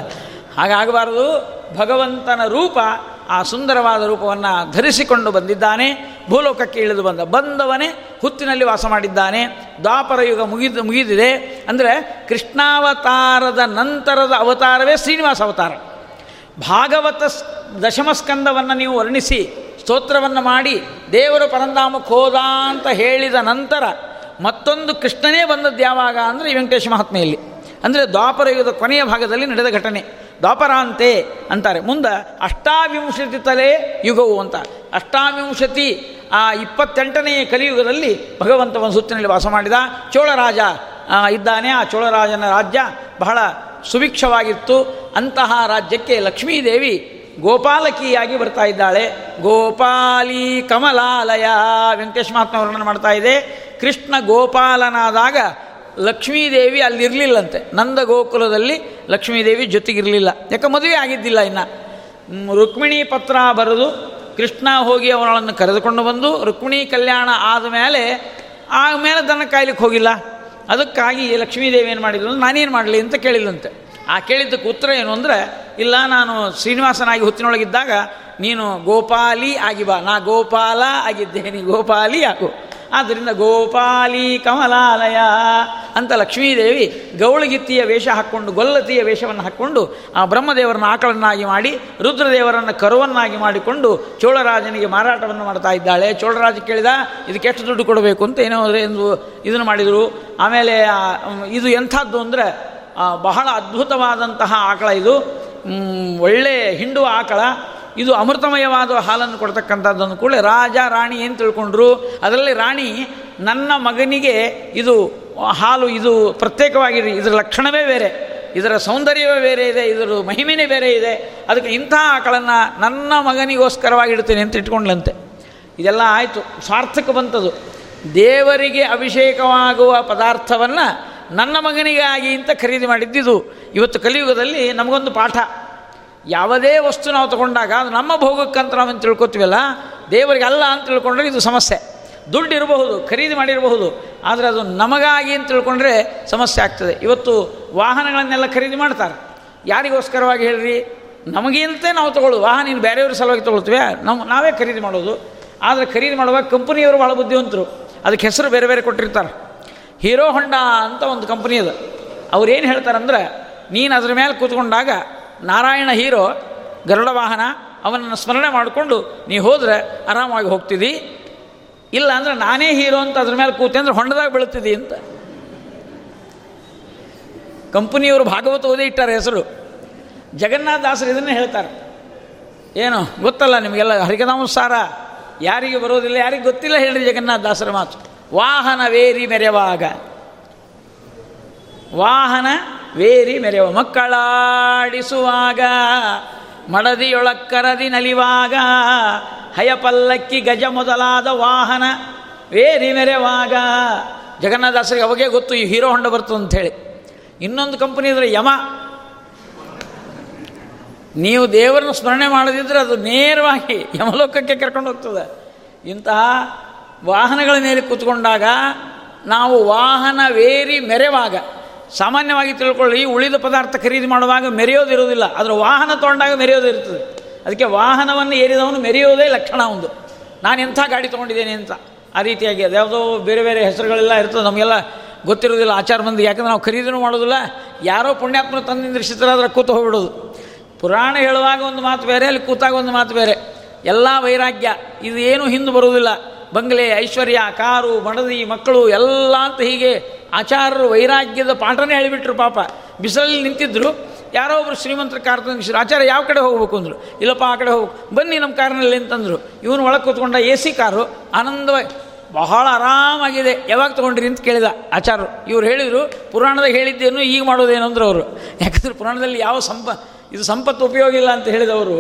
ಹಾಗಾಗಬಾರದು. ಭಗವಂತನ ರೂಪ ಆ ಸುಂದರವಾದ ರೂಪವನ್ನು ಧರಿಸಿಕೊಂಡು ಬಂದಿದ್ದಾನೆ, ಭೂಲೋಕಕ್ಕೆ ಇಳಿದು ಬಂದ ಬಂದವನೇ ಹುತ್ತಿನಲ್ಲಿ ವಾಸ ಮಾಡಿದ್ದಾನೆ. ದ್ವಾಪರ ಯುಗ ಮುಗಿದು, ಮುಗಿದಿದೆ. ಅಂದರೆ ಕೃಷ್ಣಾವತಾರದ ನಂತರದ ಅವತಾರವೇ ಶ್ರೀನಿವಾಸ ಅವತಾರ. ಭಾಗವತ ದಶಮಸ್ಕಂದವನ್ನು ನೀವು ವರ್ಣಿಸಿ, ಸ್ತೋತ್ರವನ್ನು ಮಾಡಿ, ದೇವರು ಪರಂಧಾಮಕ್ಕೆ ಹೋದ ಅಂತ ಹೇಳಿದ ನಂತರ ಮತ್ತೊಂದು ಕೃಷ್ಣನೇ ಬಂದದ್ದು ಯಾವಾಗ ಅಂದರೆ ವೆಂಕಟೇಶ ಮಹಾತ್ಮೆಯಲ್ಲಿ. ಅಂದರೆ ದ್ವಾಪರ ಯುಗದ ಕೊನೆಯ ಭಾಗದಲ್ಲಿ ನಡೆದ ಘಟನೆ. ದ್ವಾಪರಾಂತೆ ಅಂತಾರೆ. ಮುಂದೆ ಅಷ್ಟಾವಿಂಶತಿ ತಲೆ ಯುಗವು ಅಂತ. ಅಷ್ಟಾವಿಂಶತಿ, ಆ ಇಪ್ಪತ್ತೆಂಟನೆಯ ಕಲಿಯುಗದಲ್ಲಿ ಭಗವಂತ ಒಂದು ಸುತ್ತಿನಲ್ಲಿ ವಾಸ ಮಾಡಿದ ಚೋಳರಾಜ ಇದ್ದಾನೆ. ಆ ಚೋಳರಾಜನ ರಾಜ್ಯ ಬಹಳ ಸುಭಿಕ್ಷವಾಗಿತ್ತು. ಅಂತಹ ರಾಜ್ಯಕ್ಕೆ ಲಕ್ಷ್ಮೀದೇವಿ ಗೋಪಾಲಕಿಯಾಗಿ ಬರ್ತಾ ಇದ್ದಾಳೆ. ಗೋಪಾಲಿ ಕಮಲಾಲಯ ವೆಂಕಟೇಶ್ ಮಹಾತ್ಮ ವರ್ಣನೆ ಮಾಡ್ತಾ ಇದೆ. ಕೃಷ್ಣ ಗೋಪಾಲನಾದಾಗ ಲಕ್ಷ್ಮೀದೇವಿ ಅಲ್ಲಿರಲಿಲ್ಲಂತೆ. ನಂದ ಗೋಕುಲದಲ್ಲಿ ಲಕ್ಷ್ಮೀದೇವಿ ಜೊತೆಗಿರಲಿಲ್ಲ. ಯಾಕೆ ಮದುವೆ ಆಗಿದ್ದಿಲ್ಲ ಇನ್ನು. ರುಕ್ಮಿಣಿ ಪತ್ರ ಬರೆದು ಕೃಷ್ಣ ಹೋಗಿ ಅವಳನ್ನು ಕರೆದುಕೊಂಡು ಬಂದು ರುಕ್ಮಿಣಿ ಕಲ್ಯಾಣ ಆದ ಮೇಲೆ ಆಮೇಲೆ ದನ ಕಾಯ್ಲಿಕ್ಕೆ ಹೋಗಿಲ್ಲ. ಅದಕ್ಕಾಗಿ ಲಕ್ಷ್ಮೀದೇವಿ ಏನು ಮಾಡಿದ್ರು ನಾನೇನು ಮಾಡಲಿ ಅಂತ ಕೇಳಿಲ್ಲಂತೆ ಆ ಕೇಳಿದ್ದಕ್ಕೆ ಉತ್ತರ ಏನು ಅಂದರೆ, ಇಲ್ಲ, ನಾನು ಶ್ರೀನಿವಾಸನಾಗಿ ಹುತ್ತಿನೊಳಗಿದ್ದಾಗ ನೀನು ಗೋಪಾಲಿ ಆಗಿ ಬಾ. ನಾ ಗೋಪಾಲ ಆಗಿದ್ದೇನೆ. ಗೋಪಾಲಿ ಆಗು. ಆದ್ದರಿಂದ ಗೋಪಾಲಿ ಕಮಲಾಲಯ ಅಂತ ಲಕ್ಷ್ಮೀದೇವಿ ಗೌಳಗಿತ್ತಿಯ ವೇಷ ಹಾಕ್ಕೊಂಡು ಗೊಲ್ಲತಿಯ ವೇಷವನ್ನು ಹಾಕ್ಕೊಂಡು ಆ ಬ್ರಹ್ಮದೇವರನ್ನು ಆಕಳನ್ನಾಗಿ ಮಾಡಿ ರುದ್ರದೇವರನ್ನು ಕರುವನ್ನಾಗಿ ಮಾಡಿಕೊಂಡು ಚೋಳರಾಜನಿಗೆ ಮಾರಾಟವನ್ನು ಮಾಡ್ತಾ ಇದ್ದಾಳೆ. ಚೋಳರಾಜ ಕೇಳಿದ, ಇದಕ್ಕೆ ಎಷ್ಟು ದುಡ್ಡು ಕೊಡಬೇಕು? ಅಂತ ಏನೋ ಎಂದು ಇದನ್ನು ಮಾಡಿದರು. ಆಮೇಲೆ ಇದು ಎಂಥದ್ದು ಅಂದರೆ ಬಹಳ ಅದ್ಭುತವಾದಂತಹ ಆಕಳ ಇದು. ಒಳ್ಳೆಯ ಒಳ್ಳೆ ಹಿಂಡುವ ಆಕಳ. ಇದು ಅಮೃತಮಯವಾದ ಹಾಲನ್ನು ಕೊಡ್ತಕ್ಕಂಥದ್ದನ್ನು ಕೂಡ ರಾಜ, ರಾಣಿ ಏನು ತಿಳ್ಕೊಂಡ್ರು? ಅದರಲ್ಲಿ ರಾಣಿ ನನ್ನ ಮಗನಿಗೆ ಇದು ಹಾಲು ಇದು ಪ್ರತ್ಯೇಕವಾಗಿ ಇದರ ಲಕ್ಷಣವೇ ಬೇರೆ, ಇದರ ಸೌಂದರ್ಯವೇ ಬೇರೆ ಇದೆ, ಇದರ ಮಹಿಮೆನೇ ಬೇರೆ ಇದೆ, ಅದಕ್ಕೆ ಇಂಥ ಆಕಳನ್ನು ನನ್ನ ಮಗನಿಗೋಸ್ಕರವಾಗಿ ಇಡ್ತೇನೆ ಅಂತ ಇಟ್ಕೊಂಡ್ಲಂತೆ. ಇದೆಲ್ಲ ಆಯಿತು, ಸಾರ್ಥಕ ಬಂತದು. ದೇವರಿಗೆ ಅಭಿಷೇಕವಾಗುವ ಪದಾರ್ಥವನ್ನು ನನ್ನ ಮಗನಿಗಾಗಿ ಅಂತ ಖರೀದಿ ಮಾಡಿದ್ದಿದು. ಇವತ್ತು ಕಲಿಯುಗದಲ್ಲಿ ನಮಗೊಂದು ಪಾಠ. ಯಾವುದೇ ವಸ್ತು ನಾವು ತಗೊಂಡಾಗ ಅದು ನಮ್ಮ ಭೋಗಕ್ಕಂತ ನಾವು ತಿಳ್ಕೊತೀವಲ್ಲ, ದೇವರಿಗೆ ಅಲ್ಲ ಅಂತ ತಿಳ್ಕೊಂಡ್ರೆ ಇದು ಸಮಸ್ಯೆ. ದುಡ್ಡು ಇರಬಹುದು, ಖರೀದಿ ಮಾಡಿರಬಹುದು, ಆದರೆ ಅದು ನಮಗಾಗಿ ಅಂತ ತಿಳ್ಕೊಂಡ್ರೆ ಸಮಸ್ಯೆ ಆಗ್ತದೆ. ಇವತ್ತು ವಾಹನಗಳನ್ನೆಲ್ಲ ಖರೀದಿ ಮಾಡ್ತಾರೆ. ಯಾರಿಗೋಸ್ಕರವಾಗಿ ಹೇಳ್ರಿ? ನಮಗಿಂತೆ ನಾವು ತಗೊಳ್ಳೋದು. ವಾಹನ ಇನ್ನು ಬೇರೆಯವ್ರ ಸಲುವಾಗಿ ತೊಗೊಳ್ತೀವಿ. ನಮ್ಮ ನಾವೇ ಖರೀದಿ ಮಾಡೋದು. ಆದರೆ ಖರೀದಿ ಮಾಡುವಾಗ ಕಂಪನಿಯವರು ಭಾಳ ಬುದ್ಧಿವಂತರು. ಅದಕ್ಕೆ ಹೆಸರು ಬೇರೆ ಬೇರೆ ಕೊಟ್ಟಿರ್ತಾರೆ. ಹೀರೋ ಹೊಂಡಾ ಅಂತ ಒಂದು ಕಂಪನಿ ಅದು. ಅವ್ರು ಏನು ಹೇಳ್ತಾರಂದ್ರೆ, ನೀನು ಅದ್ರ ಮೇಲೆ ಕೂತ್ಕೊಂಡಾಗ ನಾರಾಯಣ ಹೀರೋ, ಗರುಡ ವಾಹನ, ಅವನನ್ನು ಸ್ಮರಣೆ ಮಾಡಿಕೊಂಡು, ನೀ ಹೋದರೆ ಆರಾಮಾಗಿ ಹೋಗ್ತಿದ್ದಿ ಇಲ್ಲ ಅಂದರೆ ನಾನೇ ಹೀರೋ ಅಂತ ಅದ್ರ ಮೇಲೆ ಕೂತೆ ಅಂದರೆ ಹೊಂಡದಾಗ ಬೀಳ್ತಿದ್ದಿ ಅಂತ. ಕಂಪನಿಯವರು ಭಾಗವತ ಓದಿ ಇಟ್ಟಾರೆ ಹೆಸರು. ಜಗನ್ನಾಥದಾಸರು ಇದನ್ನೇ ಹೇಳ್ತಾರೆ. ಏನು, ಗೊತ್ತಲ್ಲ ನಿಮಗೆಲ್ಲ ಹರಿಕನಾಮಸಾರ ಯಾರಿಗೆ ಬರೋದಿಲ್ಲ, ಯಾರಿಗೆ ಗೊತ್ತಿಲ್ಲ ಹೇಳ್ರಿ ಜಗನ್ನಾಥ ದಾಸರ ಮಾತು. ವಾಹನ ವೇರಿ ಮೆರೆವಾಗ. ವಾಹನ ವೇರಿ ಮೆರೆವ ಮಕ್ಕಳಾಡಿಸುವಾಗ, ಮಡದಿಯೊಳಕ್ಕರದಿ ನಲಿವಾಗ, ಹಯಪಲ್ಲಕ್ಕಿ ಗಜ ಮೊದಲಾದ ವಾಹನ ವೇರಿ ಮೆರೆವಾಗ ಜಗನ್ನಾಥಾಸರಿಗೆ ಅವಾಗೇ ಗೊತ್ತು ಈ ಹೀರೋ ಹೊಂಡ ಬರ್ತದೆ ಅಂಥೇಳಿ. ಇನ್ನೊಂದು ಕಂಪನಿ ಇದ್ರೆ ಯಮ. ನೀವು ದೇವರನ್ನ ಸ್ಮರಣೆ ಮಾಡದಿದ್ದರೆ ಅದು ನೇರವಾಗಿ ಯಮಲೋಕಕ್ಕೆ ಕರ್ಕೊಂಡು ಹೋಗ್ತದೆ. ಇಂತಹ ವಾಹನಗಳ ಮೇಲೆ ಕೂತ್ಕೊಂಡಾಗ ನಾವು ವಾಹನ ವೇರಿ ಮೆರೆವಾಗ ಸಾಮಾನ್ಯವಾಗಿ ತಿಳ್ಕೊಳ್ಳಿ ಉಳಿದ ಪದಾರ್ಥ ಖರೀದಿ ಮಾಡುವಾಗ ಮೆರೆಯೋದಿರುವುದಿಲ್ಲ ಅದರ ವಾಹನ ತೊಗೊಂಡಾಗ ಮೆರೆಯೋದಿರ್ತದೆ ಅದಕ್ಕೆ ವಾಹನವನ್ನು ಏರಿದವನು ಮೆರೆಯೋದೇ ಲಕ್ಷಣ ಒಂದು. ನಾನು ಎಂಥ ಗಾಡಿ ತೊಗೊಂಡಿದ್ದೇನೆ ಅಂತ. ಆ ರೀತಿಯಾಗಿ ಅದು ಯಾವುದೋ ಬೇರೆ ಬೇರೆ ಹೆಸರುಗಳೆಲ್ಲ ಇರ್ತದೆ, ನಮಗೆಲ್ಲ ಗೊತ್ತಿರೋದಿಲ್ಲ ಆಚಾರ ಮಂದಿ, ಯಾಕಂದ್ರೆ ನಾವು ಖರೀದಿನೂ ಮಾಡೋದಿಲ್ಲ ಯಾರೋ ಪುಣ್ಯಾತ್ಮರು ತಂದು ಅದರ ಕೂತು ಹೋಗ್ಬಿಡೋದು. ಪುರಾಣ ಹೇಳುವಾಗ ಒಂದು ಮಾತು ಬೇರೆ, ಅಲ್ಲಿ ಕೂತಾಗ ಒಂದು ಮಾತು ಬೇರೆ. ಎಲ್ಲ ವೈರಾಗ್ಯ, ಇದು ಏನು ಹಿಂದೆ ಬರುವುದಿಲ್ಲ. ಬಂಗ್ಲೆ, ಐಶ್ವರ್ಯ, ಕಾರು, ಮಡದಿ, ಮಕ್ಕಳು, ಎಲ್ಲ ಅಂತ ಹೀಗೆ ಆಚಾರ್ಯರು ವೈರಾಗ್ಯದ ಪಾಠನೇ ಹೇಳಿಬಿಟ್ರು ಪಾಪ. ಬಿಸಿಲಲ್ಲಿ ನಿಂತಿದ್ರು. ಯಾರೋ ಒಬ್ರು ಶ್ರೀಮಂತರ ಕಾರ್ ತಂದಿಸಿದ್ರು ಆಚಾರ್ಯ ಯಾವ ಕಡೆ ಹೋಗ್ಬೇಕು ಅಂದರು. ಇಲ್ಲಪ್ಪ, ಆ ಕಡೆ ಹೋಗ್ಬೇಕು. ಬನ್ನಿ ನಮ್ಮ ಕಾರ್ನಲ್ಲಿ ಅಂತಂದರು. ಇವನು ಒಳಗೆ ಕೂತ್ಕೊಂಡ ಎ ಸಿ ಕಾರು ಆನಂದವಾಗಿ ಬಹಳ ಆರಾಮಾಗಿದೆ. ಯಾವಾಗ ತೊಗೊಂಡ್ರಿ ಅಂತ ಕೇಳಿದ ಆಚಾರ್ಯರು. ಇವ್ರು ಹೇಳಿದರು, ಪುರಾಣದಾಗ ಹೇಳಿದ್ದೇನು, ಈಗ ಮಾಡೋದೇನು ಅಂದ್ರು ಅವರು. ಯಾಕಂದ್ರೆ ಪುರಾಣದಲ್ಲಿ ಯಾವ ಸಂಪ, ಇದು ಸಂಪತ್ತು ಉಪಯೋಗ ಇಲ್ಲ ಅಂತ ಹೇಳಿದವರು,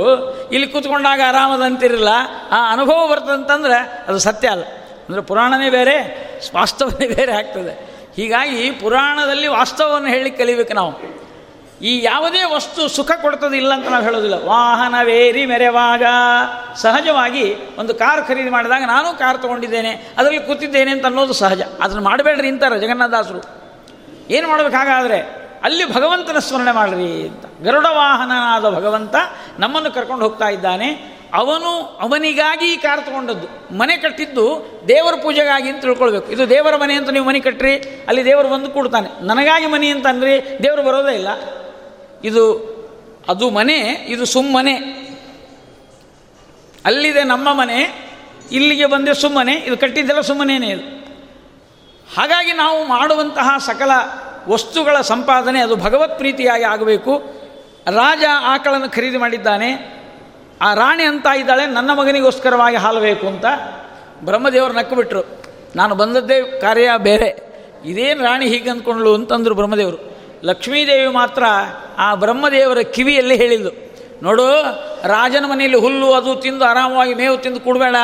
ಇಲ್ಲಿ ಕೂತ್ಕೊಂಡಾಗ ಆರಾಮದ ಅಂತಿರಲಿಲ್ಲ ಆ ಅನುಭವ ಬರ್ತದಂತಂದ್ರೆ ಅದು ಸತ್ಯ ಅಲ್ಲ. ಅಂದರೆ ಪುರಾಣನೇ ಬೇರೆ, ವಾಸ್ತವನೇ ಬೇರೆ ಆಗ್ತದೆ. ಹೀಗಾಗಿ ಪುರಾಣದಲ್ಲಿ ವಾಸ್ತವವನ್ನು ಹೇಳಿ ಕಲಿಬೇಕು ನಾವು. ಈ ಯಾವುದೇ ವಸ್ತು ಸುಖ ಕೊಡ್ತದಿಲ್ಲ ಅಂತ ನಾವು ಹೇಳೋದಿಲ್ಲ ವಾಹನವೇರಿ ಮೆರೆವಾಗ. ಸಹಜವಾಗಿ ಒಂದು ಕಾರ್ ಖರೀದಿ ಮಾಡಿದಾಗ ನಾನು ಕಾರ್ ತೊಗೊಂಡಿದ್ದೇನೆ, ಅದರಲ್ಲಿ ಕೂತಿದ್ದೇನೆ ಅಂತ ಅನ್ನೋದು ಸಹಜ. ಅದನ್ನು ಮಾಡಬೇಡ್ರಿ ಅಂತಾರೆ ಜಗನ್ನಾಥದಾಸರು ಏನು ಮಾಡಬೇಕಾಗಾದರೆ ಅಲ್ಲಿ ಭಗವಂತನ ಸ್ಮರಣೆ ಮಾಡ್ರಿ ಅಂತ. ಗರುಡ ವಾಹನನಾದ ಭಗವಂತ ನಮ್ಮನ್ನು ಕರ್ಕೊಂಡು ಹೋಗ್ತಾ ಇದ್ದಾನೆ. ಅವನು ಅವನಿಗಾಗಿ ಈ ಕಾರ್ ತಗೊಂಡದ್ದು ಮನೆ ಕಟ್ಟಿದ್ದು ದೇವರ ಪೂಜೆಗಾಗಿ ಅಂತ ತಿಳ್ಕೊಳ್ಬೇಕು. ಇದು ದೇವರ ಮನೆ ಅಂತ ನೀವು ಮನೆ ಕಟ್ಟ್ರಿ, ಅಲ್ಲಿ ದೇವರು ಬಂದು ಕೂಡ್ತಾನೆ. ನನಗಾಗಿ ಮನೆ ಅಂತ ದೇವರು ಬರೋದೇ ಇಲ್ಲ. ಇದು, ಅದು ಮನೆ, ಇದು ಸುಮ್ಮನೆ ಅಲ್ಲಿದೆ ನಮ್ಮ ಮನೆ, ಇಲ್ಲಿಗೆ ಬಂದೆ ಸುಮ್ಮನೆ ಇದು ಕಟ್ಟಿದ್ದೆಲ್ಲ ಸುಮ್ಮನೇನೆ ಇದು. ಹಾಗಾಗಿ ನಾವು ಮಾಡುವಂತಹ ಸಕಲ ವಸ್ತುಗಳ ಸಂಪಾದನೆ ಅದು ಭಗವತ್ ಪ್ರೀತಿಯಾಗಿ ಆಗಬೇಕು. ರಾಜ ಆಕಳನ್ನು ಖರೀದಿ ಮಾಡಿದ್ದಾನೆ. ಆ ರಾಣಿ ಅಂತ ಇದ್ದಾಳೆ, ನನ್ನ ಮಗನಿಗೋಸ್ಕರವಾಗಿ ಹಾಲು ಬೇಕು ಅಂತ ಬ್ರಹ್ಮದೇವರು ನಕ್ಕು ಬಿಟ್ಟರು ನಾನು ಬಂದದ್ದೇ ಕಾರ್ಯ ಬೇರೆ. ಇದೇನು ರಾಣಿ ಹೀಗೆ ಅಂದ್ಕೊಂಡ್ಳು ಅಂತಂದರು ಬ್ರಹ್ಮದೇವರು. ಲಕ್ಷ್ಮೀದೇವಿ ಮಾತ್ರ ಆ ಬ್ರಹ್ಮದೇವರ ಕಿವಿಯಲ್ಲಿ ಹೇಳಿದ್ದು. ನೋಡು, ರಾಜನ ಮನೆಯಲ್ಲಿ ಹುಲ್ಲು ಅದು ತಿಂದು ಆರಾಮವಾಗಿ ಮೇವು ತಿಂದು ಕೊಡಬೇಡ,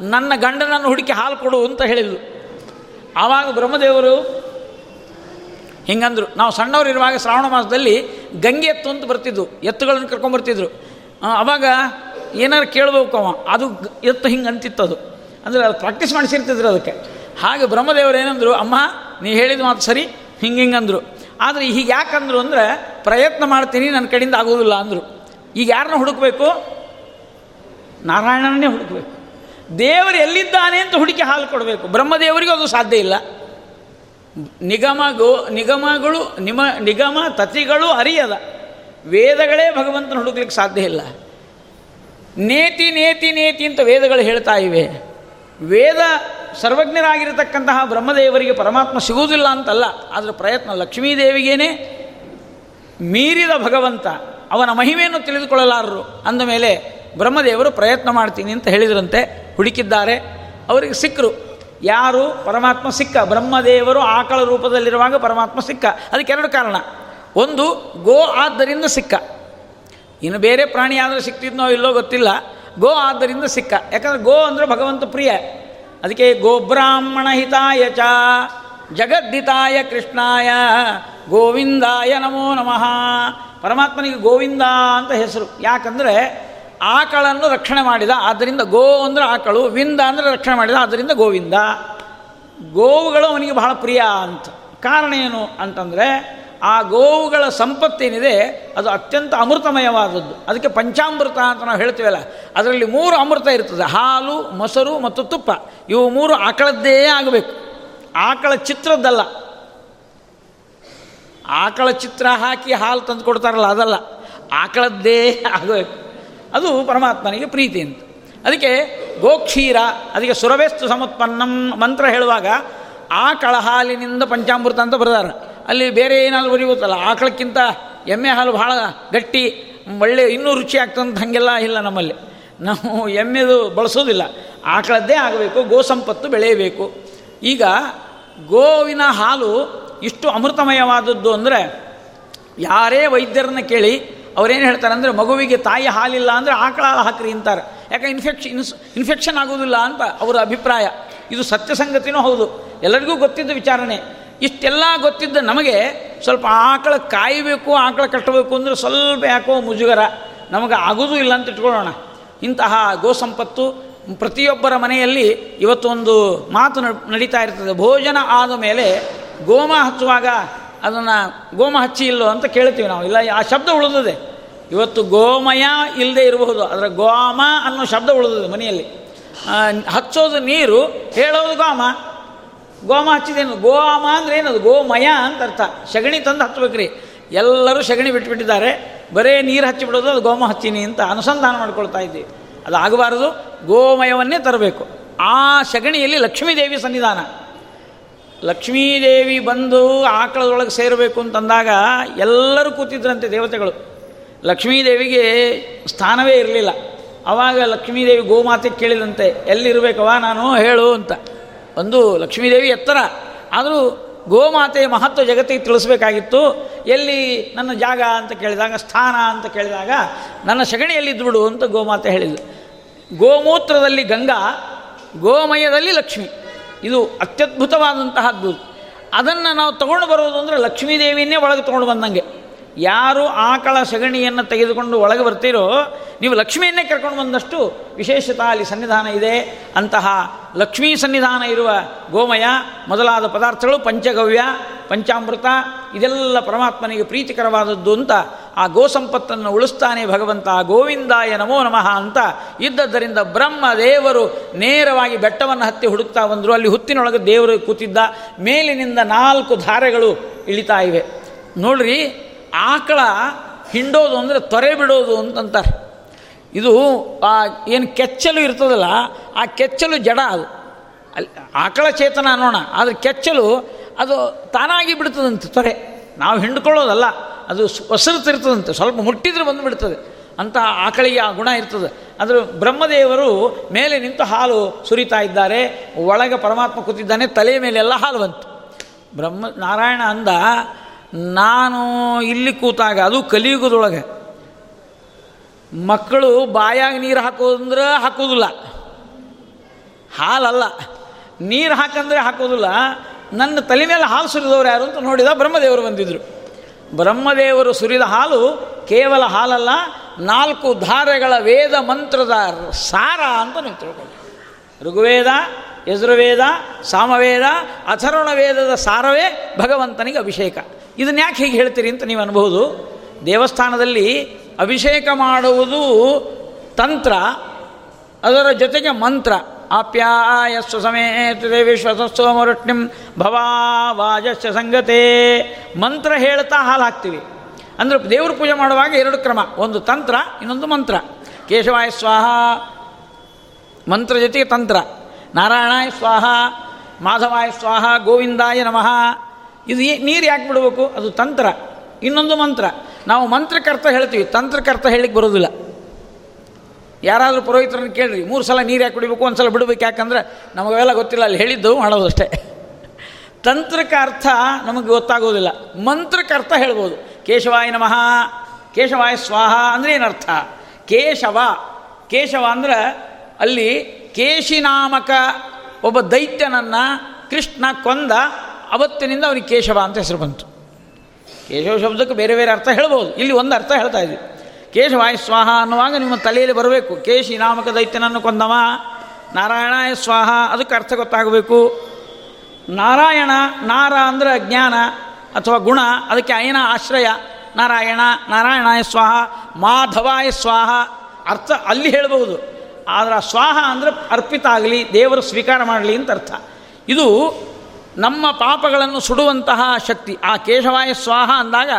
ನನ್ನ ಗಂಡನನ್ನು ಹುಡುಕಿ ಹಾಲು ಕೊಡು ಅಂತ ಹೇಳಿದ್ಲು ಆವಾಗ ಬ್ರಹ್ಮದೇವರು ಹಿಂಗಂದ್ರು. ನಾವು ಸಣ್ಣವರು ಇರುವಾಗ ಶ್ರಾವಣ ಮಾಸದಲ್ಲಿ ಗಂಗೆ ಎತ್ತು ಅಂತ ಬರ್ತಿದ್ವು. ಎತ್ತುಗಳನ್ನು ಕರ್ಕೊಂಬರ್ತಿದ್ರು ಅವಾಗ ಏನಾರು ಕೇಳಬೇಕು ಅವ. ಅದು ಎತ್ತು ಹಿಂಗೆ ಅಂತಿತ್ತದು. ಅಂದರೆ ಅದು ಪ್ರಾಕ್ಟೀಸ್ ಮಾಡಿಸಿರ್ತಿದ್ರು ಅದಕ್ಕೆ. ಹಾಗೆ ಬ್ರಹ್ಮದೇವರು ಏನಂದರು, ಅಮ್ಮ, ನೀ ಹೇಳಿದ ಮಾತು ಸರಿ, ಹಿಂಗೆ ಹಿಂಗೆ ಅಂದರು. ಆದರೆ ಹೀಗೆ ಯಾಕಂದ್ರು ಅಂದರೆ ಪ್ರಯತ್ನ ಮಾಡ್ತೀನಿ ನನ್ನ ಕಡೆಯಿಂದ ಆಗೋದಿಲ್ಲ ಅಂದರು. ಈಗ ಯಾರನ್ನ ಹುಡುಕಬೇಕು? ನಾರಾಯಣನೇ ಹುಡುಕಬೇಕು. ದೇವರು ಎಲ್ಲಿದ್ದಾನೆ ಅಂತ ಹುಡುಕಿ ಹಾಲು ಕೊಡಬೇಕು. ಬ್ರಹ್ಮದೇವರಿಗೂ ಅದು ಸಾಧ್ಯ ಇಲ್ಲ. ನಿಗಮ ಗೋ, ನಿಗಮಗಳು ನಿಮ ನಿಗಮ ತತಿಗಳು ಅರಿಯದ. ವೇದಗಳೇ ಭಗವಂತನ ಹುಡುಕ್ಲಿಕ್ಕೆ ಸಾಧ್ಯ ಇಲ್ಲ. ನೇತಿ ನೇತಿ ನೇತಿ ಅಂತ ವೇದಗಳು ಹೇಳ್ತಾ ಇವೆ. ವೇದ ಸರ್ವಜ್ಞರಾಗಿರತಕ್ಕಂತಹ ಬ್ರಹ್ಮದೇವರಿಗೆ ಪರಮಾತ್ಮ ಸಿಗುವುದಿಲ್ಲ ಅಂತಲ್ಲ ಅದರ ಪ್ರಯತ್ನ ಲಕ್ಷ್ಮೀದೇವಿಗೇನೆ. ಮೀರಿದ ಭಗವಂತ, ಅವನ ಮಹಿಮೆಯನ್ನು ತಿಳಿದುಕೊಳ್ಳಲಾರರು. ಅಂದ ಮೇಲೆ ಬ್ರಹ್ಮದೇವರು ಪ್ರಯತ್ನ ಮಾಡ್ತೀನಿ ಅಂತ ಹೇಳಿದ್ರಂತೆ, ಹುಡುಕಿದ್ದಾರೆ. ಅವರಿಗೆ ಸಿಕ್ಕರು. ಯಾರು? ಪರಮಾತ್ಮ ಸಿಕ್ಕ. ಬ್ರಹ್ಮದೇವರು ಆಕಳ ರೂಪದಲ್ಲಿರುವಾಗ ಪರಮಾತ್ಮ ಸಿಕ್ಕ. ಅದಕ್ಕೆ ಎರಡು ಕಾರಣ. ಒಂದು ಗೋ ಆದ್ದರಿಂದ ಸಿಕ್ಕ. ಇನ್ನು ಬೇರೆ ಪ್ರಾಣಿ ಆದರೆ ಸಿಕ್ತಿದ್ನೋ ಇಲ್ಲೋ ಗೊತ್ತಿಲ್ಲ. ಗೋ ಆದ್ದರಿಂದ ಸಿಕ್ಕ. ಯಾಕಂದರೆ ಗೋ ಅಂದರೆ ಭಗವಂತ ಪ್ರಿಯ. ಅದಕ್ಕೆ ಗೋಬ್ರಾಹ್ಮಣ ಹಿತಾಯ ಚ ಜಗದ್ದಿತಾಯ ಕೃಷ್ಣಾಯ, ಗೋವಿಂದಾಯ ನಮೋ ನಮಃ. ಪರಮಾತ್ಮನಿಗೆ ಗೋವಿಂದ ಅಂತ ಹೆಸರು. ಯಾಕಂದರೆ ಆಕಳನ್ನು ರಕ್ಷಣೆ ಮಾಡಿದ. ಆದ್ದರಿಂದ ಗೋ ಅಂದರೆ ಆಕಳು, ವಿಂದ ಅಂದರೆ ರಕ್ಷಣೆ ಮಾಡಿದ. ಆದ್ದರಿಂದ ಗೋವಿಂದ. ಗೋವುಗಳು ಅವನಿಗೆ ಬಹಳ ಪ್ರಿಯ ಅಂತ. ಕಾರಣ ಏನು ಅಂತಂದರೆ ಆ ಗೋವುಗಳ ಸಂಪತ್ತೇನಿದೆ, ಅದು ಅತ್ಯಂತ ಅಮೃತಮಯವಾದದ್ದು. ಅದಕ್ಕೆ ಪಂಚಾಮೃತ ಅಂತ ನಾವು ಹೇಳ್ತೀವಲ್ಲ, ಅದರಲ್ಲಿ ಮೂರು ಅಮೃತ ಇರ್ತದೆ. ಹಾಲು, ಮೊಸರು ಮತ್ತು ತುಪ್ಪ. ಇವು ಮೂರು ಆಕಳದ್ದೇ ಆಗಬೇಕು. ಆಕಳ ಚಿತ್ರದ್ದಲ್ಲ. ಆಕಳ ಚಿತ್ರ ಹಾಕಿ ಹಾಲು ತಂದು ಕೊಡ್ತಾರಲ್ಲ, ಅದಲ್ಲ. ಆಕಳದ್ದೇ ಆಗಬೇಕು. ಅದು ಪರಮಾತ್ಮನಿಗೆ ಪ್ರೀತಿ ಅಂತ. ಅದಕ್ಕೆ ಗೋಕ್ಷೀರ, ಅದಕ್ಕೆ ಸುರವೇಸ್ತು ಸಮತ್ಪನ್ನಂ ಮಂತ್ರ ಹೇಳುವಾಗ ಆಕಳ ಹಾಲಿನಿಂದ ಪಂಚಾಮೃತ ಅಂತ ಬರ್ದಾರ. ಅಲ್ಲಿ ಬೇರೆ ಏನಾದರೂ ಬರೀಬೋದಲ್ಲ. ಆಕಳಕ್ಕಿಂತ ಎಮ್ಮೆ ಹಾಲು ಭಾಳ ಗಟ್ಟಿ, ಒಳ್ಳೆ, ಇನ್ನೂ ರುಚಿ ಆಗ್ತಂತ ಹಾಗೆಲ್ಲ ಇಲ್ಲ ನಮ್ಮಲ್ಲಿ. ನಾವು ಎಮ್ಮೆದು ಬಳಸೋದಿಲ್ಲ. ಆಕಳದ್ದೇ ಆಗಬೇಕು ಗೋ ಸಂಪತ್ತು ಬೆಳೆಯಬೇಕು. ಈಗ ಗೋವಿನ ಹಾಲು ಇಷ್ಟು ಅಮೃತಮಯವಾದದ್ದು ಅಂದರೆ ಯಾರೇ ವೈದ್ಯರನ್ನ ಕೇಳಿ ಅವರೇನು ಹೇಳ್ತಾರೆ ಅಂದರೆ ಮಗುವಿಗೆ ತಾಯಿ ಹಾಲಿಲ್ಲ ಅಂದರೆ ಆಕಳ ಹಾಲು ಹಾಕ್ರಿ ಅಂತಾರೆ. ಯಾಕೆ ಇನ್ಫೆಕ್ಷನ್ ಇನ್ಸ್ ಇನ್ಫೆಕ್ಷನ್ ಆಗೋದಿಲ್ಲ ಅಂತ ಅವರ ಅಭಿಪ್ರಾಯ. ಇದು ಸತ್ಯ ಸಂಗತಿನೂ ಹೌದು. ಎಲ್ಲರಿಗೂ ಗೊತ್ತಿದ್ದ ವಿಚಾರಣೆ. ಇಷ್ಟೆಲ್ಲ ಗೊತ್ತಿದ್ದ ನಮಗೆ ಸ್ವಲ್ಪ ಆಕಳ ಕಾಯಬೇಕು, ಆಕಳ ಕಟ್ಟಬೇಕು ಅಂದರೆ ಸ್ವಲ್ಪ ಯಾಕೋ ಮುಜುಗರ. ನಮಗೆ ಆಗೋದೂ ಇಲ್ಲ ಅಂತ ಇಟ್ಕೊಳ್ಳೋಣ. ಇಂತಹ ಗೋ ಸಂಪತ್ತು ಪ್ರತಿಯೊಬ್ಬರ ಮನೆಯಲ್ಲಿ ಇವತ್ತೊಂದು ಮಾತು ನಡೀತಾ ಇರ್ತದೆ. ಭೋಜನ ಆದ ಮೇಲೆ ಗೋಮ ಹಚ್ಚುವಾಗ ಅದನ್ನು ಗೋಮ ಹಚ್ಚಿ ಇಲ್ಲೋ ಅಂತ ಕೇಳ್ತೀವಿ ನಾವು. ಇಲ್ಲ, ಆ ಶಬ್ದ ಉಳಿದದೆ. ಇವತ್ತು ಗೋಮಯ ಇಲ್ಲದೆ ಇರಬಹುದು. ಅದರ ಗೋಮ ಅನ್ನೋ ಶಬ್ದ ಉಳಿದದೆ ಮನೆಯಲ್ಲಿ. ಹಚ್ಚೋದು ನೀರು, ಹೇಳೋದು ಗೋಮ. ಗೋಮ ಹಚ್ಚಿದೇನು ಗೋಮ ಅಂದ್ರೆ ಏನದು? ಗೋಮಯ ಅಂತ ಅರ್ಥ. ಸಗಣಿ ತಂದು ಹಚ್ಚಬೇಕ್ರಿ ಎಲ್ಲರೂ ಸಗಣಿ ಬಿಟ್ಬಿಟ್ಟಿದ್ದಾರೆ. ಬರೇ ನೀರು ಹಚ್ಚಿಬಿಡೋದು ಅದು ಗೋಮ ಹಚ್ಚಿನಿ ಅಂತ ಅನುಸಂಧಾನ ಮಾಡ್ಕೊಳ್ತಾ ಇದ್ದೀವಿ ಅದು ಆಗಬಾರದು. ಗೋಮಯವನ್ನೇ ತರಬೇಕು. ಆ ಸಗಣಿಯಲ್ಲಿ ಲಕ್ಷ್ಮೀದೇವಿ ಸನ್ನಿಧಾನ. ಲಕ್ಷ್ಮೀದೇವಿ ಬಂದು ಆಕಳದೊಳಗೆ ಸೇರಬೇಕು ಅಂತಂದಾಗ ಎಲ್ಲರೂ ಕೂತಿದ್ರಂತೆ ದೇವತೆಗಳು. ಲಕ್ಷ್ಮೀದೇವಿಗೆ ಸ್ಥಾನವೇ ಇರಲಿಲ್ಲ. ಆವಾಗ ಲಕ್ಷ್ಮೀದೇವಿ ಗೋಮಾತೆ ಕೇಳಿದಂತೆ ಎಲ್ಲಿರಬೇಕವ ನಾನು ಹೇಳು ಅಂತ. ಒಂದು ಲಕ್ಷ್ಮೀದೇವಿ ಎತ್ತರ. ಆದರೂ ಗೋಮಾತೆಯ ಮಹತ್ವ ಜಗತ್ತಿಗೆ ತಿಳಿಸ್ಬೇಕಾಗಿತ್ತು. ಎಲ್ಲಿ ನನ್ನ ಜಾಗ ಅಂತ ಕೇಳಿದಾಗ, ಸ್ಥಾನ ಅಂತ ಕೇಳಿದಾಗ, ನನ್ನ ಸಗಣಿಯಲ್ಲಿದ್ದು ಬಿಡು ಅಂತ ಗೋಮಾತೆ ಹೇಳಿದ್ಲು. ಗೋಮೂತ್ರದಲ್ಲಿ ಗಂಗಾ, ಗೋಮಯದಲ್ಲಿ ಲಕ್ಷ್ಮಿ. ಇದು ಅತ್ಯದ್ಭುತವಾದಂತಹದ್ದು. ಅದನ್ನು ನಾವು ತೊಗೊಂಡು ಬರೋದು ಅಂದರೆ ಲಕ್ಷ್ಮೀದೇವಿಯನ್ನೇ ಒಳಗೆ ತೊಗೊಂಡು ಬಂದಂಗೆ. ಯಾರು ಆಕಳ ಸಗಣಿಯನ್ನು ತೆಗೆದುಕೊಂಡು ಒಳಗೆ ಬರ್ತೀರೋ, ನೀವು ಲಕ್ಷ್ಮಿಯನ್ನೇ ಕರ್ಕೊಂಡು ಬಂದಷ್ಟು ವಿಶೇಷತಾ ಅಲ್ಲಿ ಸನ್ನಿಧಾನ ಇದೆ. ಅಂತಹ ಲಕ್ಷ್ಮೀ ಸನ್ನಿಧಾನ ಇರುವ ಗೋಮಯ, ಮೊದಲಾದ ಪದಾರ್ಥಗಳು ಪಂಚಗವ್ಯ, ಪಂಚಾಮೃತ, ಇದೆಲ್ಲ ಪರಮಾತ್ಮನಿಗೆ ಪ್ರೀತಿಕರವಾದದ್ದು ಅಂತ ಆ ಗೋ ಸಂಪತ್ತನ್ನು ಉಳಿಸ್ತಾನೆ ಭಗವಂತ. ಗೋವಿಂದಾಯ ನಮೋ ನಮಃ ಅಂತ ಇದ್ದದ್ದರಿಂದ ಬ್ರಹ್ಮ ದೇವರು ನೇರವಾಗಿ ಬೆಟ್ಟವನ್ನು ಹತ್ತಿ ಹುಡುಕ್ತಾ ಬಂದರು. ಅಲ್ಲಿ ಹುತ್ತಿನೊಳಗೆ ದೇವರು ಕೂತಿದ್ದ. ಮೇಲಿನಿಂದ ನಾಲ್ಕು ಧಾರೆಗಳು ಇಳಿತಾ ಇವೆ. ನೋಡ್ರಿ ಆಕಳ ಹಿಂಡೋದು ಅಂದರೆ ತೊರೆ ಬಿಡೋದು ಅಂತಂತಾರೆ. ಇದು ಆ ಏನು ಕೆಚ್ಚಲು ಇರ್ತದಲ್ಲ, ಆ ಕೆಚ್ಚಲು ಜಡ ಅದು. ಅಲ್ಲಿ ಆಕಳ ಚೇತನ ಅನ್ನೋಣ, ಆದರೆ ಕೆಚ್ಚಲು ಅದು ತಾನಾಗಿ ಬಿಡ್ತದಂತೆ ತೊರೆ. ನಾವು ಹಿಂಡ್ಕೊಳ್ಳೋದಲ್ಲ, ಅದು ಒಸರುತ್ತಿರ್ತದಂತೆ, ಸ್ವಲ್ಪ ಮುಟ್ಟಿದ್ರೆ ಬಂದು ಬಿಡ್ತದೆ ಅಂತ ಆಕಳಿಗೆ ಆ ಗುಣ ಇರ್ತದೆ. ಆದರೆ ಬ್ರಹ್ಮದೇವರು ಮೇಲೆ ನಿಂತು ಹಾಲು ಸುರಿತಾ ಇದ್ದಾರೆ, ಒಳಗೆ ಪರಮಾತ್ಮ ಕೂತಿದ್ದಾನೆ, ತಲೆಯ ಮೇಲೆಲ್ಲ ಹಾಲು ಬಂತು. ಬ್ರಹ್ಮ ನಾರಾಯಣ ಅಂದ ನಾನು ಇಲ್ಲಿ ಕೂತಾಗ, ಅದು ಕಲಿಯುಗದೊಳಗೆ. ಮಕ್ಕಳು ಬಾಯಾಗ ನೀರು ಹಾಕೋದಂದ್ರೆ ಹಾಕೋದಿಲ್ಲ. ಹಾಲಲ್ಲ. ನೀರು ಹಾಕಂದ್ರೆ ಹಾಕೋದಿಲ್ಲ. ನನ್ನ ತಲೆ ಮೇಲೆ ಹಾಲು ಸುರಿದವರು ಯಾರು ಅಂತ ನೋಡಿದ ಬ್ರಹ್ಮದೇವರು ಬಂದಿದ್ದರು ಬ್ರಹ್ಮದೇವರು ಸುರಿದ ಹಾಲು ಕೇವಲ ಹಾಲಲ್ಲ, ನಾಲ್ಕು ಧಾರೆಗಳ ವೇದ ಮಂತ್ರದ ಸಾರ ಅಂತ ನೀವು ತಿಳ್ಕೊಳ್ಳಿ ಋಗ್ವೇದ, ಯಜುರ್ವೇದ, ಸಾಮವೇದ, ಅಥರ್ವಣ ವೇದದ ಸಾರವೇ ಭಗವಂತನಿಗೆ ಅಭಿಷೇಕ. ಇದನ್ನ ಯಾಕೆ ಹೀಗೆ ಹೇಳ್ತೀರಿ ಅಂತ ನೀವು ಅನ್ಬೋದು ದೇವಸ್ಥಾನದಲ್ಲಿ ಅಭಿಷೇಕ ಮಾಡುವುದು ತಂತ್ರ, ಅದರ ಜೊತೆಗೆ ಮಂತ್ರ. ಆಪ್ಯಾಯಸ್ವ ಸಮೇತ ವಿಶ್ವಸೋಮರುಷ್ಣಿಂ ಭವಾ ವಾಜಸ್ಯ ಸಂಗತೆ. ಮಂತ್ರ ಹೇಳ್ತಾ ಹಾಲು ಹಾಕ್ತೀವಿ. ಅಂದರೆ ದೇವ್ರ ಪೂಜೆ ಮಾಡುವಾಗ ಎರಡು ಕ್ರಮ. ಒಂದು ತಂತ್ರ, ಇನ್ನೊಂದು ಮಂತ್ರ. ಕೇಶವಾಯ ಸ್ವಾಹ, ಮಂತ್ರ ಜೊತೆಗೆ ತಂತ್ರ. ನಾರಾಯಣಾಯ ಸ್ವಾಹ, ಮಾಧವಾಯ ಸ್ವಾಹ, ಗೋವಿಂದಾಯ ನಮಃ. ಇದು ನೀರು ಯಾಕೆ ಬಿಡಬೇಕು? ಅದು ತಂತ್ರ. ಇನ್ನೊಂದು ಮಂತ್ರ. ನಾವು ಮಂತ್ರಕರ್ತ ಹೇಳ್ತೀವಿ. ತಂತ್ರಕರ್ತ ಹೇಳಿಕ್ಕೆ ಬರೋದಿಲ್ಲ. ಯಾರಾದರೂ ಪುರೋಹಿತರನ್ನು ಕೇಳ್ರಿ. ಮೂರು ಸಲ ನೀರು ಯಾಕೆ ಕುಡಿಬೇಕು? ಒಂದು ಸಲ ಬಿಡಬೇಕು ಯಾಕಂದ್ರೆ ನಮಗೆಲ್ಲ ಗೊತ್ತಿಲ್ಲ. ಅಲ್ಲಿ ಹೇಳಿದ್ದು ಮಾಡೋದಷ್ಟೇ ಅಷ್ಟೇ. ತಂತ್ರಕ್ಕೆ ಅರ್ಥ ನಮಗೆ ಗೊತ್ತಾಗೋದಿಲ್ಲ. ಮಂತ್ರಕರ್ತ ಹೇಳ್ಬೋದು. ಕೇಶವಾಯ ನಮಃ, ಕೇಶವಾಯ ಸ್ವಾಹ ಅಂದರೆ ಏನರ್ಥ? ಕೇಶವ. ಕೇಶವ ಅಂದ್ರೆ ಅಲ್ಲಿ ಕೇಶಿನಾಮಕ ಒಬ್ಬ ದೈತ್ಯನನ್ನು ಕೃಷ್ಣ ಕೊಂದ ಅವತ್ತಿನಿಂದ ಅವನಿಗೆ ಕೇಶವ ಅಂತ ಹೆಸರು ಬಂತು. ಕೇಶವ ಶಬ್ದಕ್ಕೆ ಬೇರೆ ಬೇರೆ ಅರ್ಥ ಹೇಳ್ಬೋದು. ಇಲ್ಲಿ ಒಂದು ಅರ್ಥ ಹೇಳ್ತಾ ಇದ್ವಿ. ಕೇಶವಾಯ ಸ್ವಾಹ ಅನ್ನುವಾಗ ನಿಮ್ಮ ತಲೆಯಲ್ಲಿ ಬರಬೇಕು. ಕೇಶಿ ನಾಮಕ ದೈತ್ಯನನ್ನು ಕೊಂದವ. ನಾರಾಯಣಾಯ ಸ್ವಾಹ. ಅದಕ್ಕೆ ಅರ್ಥ ಗೊತ್ತಾಗಬೇಕು. ನಾರಾಯಣ, ನಾರ ಅಂದರೆ ಜ್ಞಾನ ಅಥವಾ ಗುಣ. ಅದಕ್ಕೆ ಅಯನ ಆಶ್ರಯ. ನಾರಾಯಣ ನಾರಾಯಣಾಯ ಸ್ವಾಹ. ಮಾಧವಾಯ ಸ್ವಾಹ. ಅರ್ಥ ಅಲ್ಲಿ ಹೇಳಬಹುದು ಆದರೆ ಸ್ವಾಹ ಅಂದರೆ ಅರ್ಪಿತ ಆಗಲಿ, ದೇವರು ಸ್ವೀಕಾರ ಮಾಡಲಿ ಅಂತ ಅರ್ಥ. ಇದು ನಮ್ಮ ಪಾಪಗಳನ್ನು ಸುಡುವಂತಹ ಶಕ್ತಿ, ಆ ಕೇಶವಾಯ ಸ್ವಾಹ ಅಂದಾಗ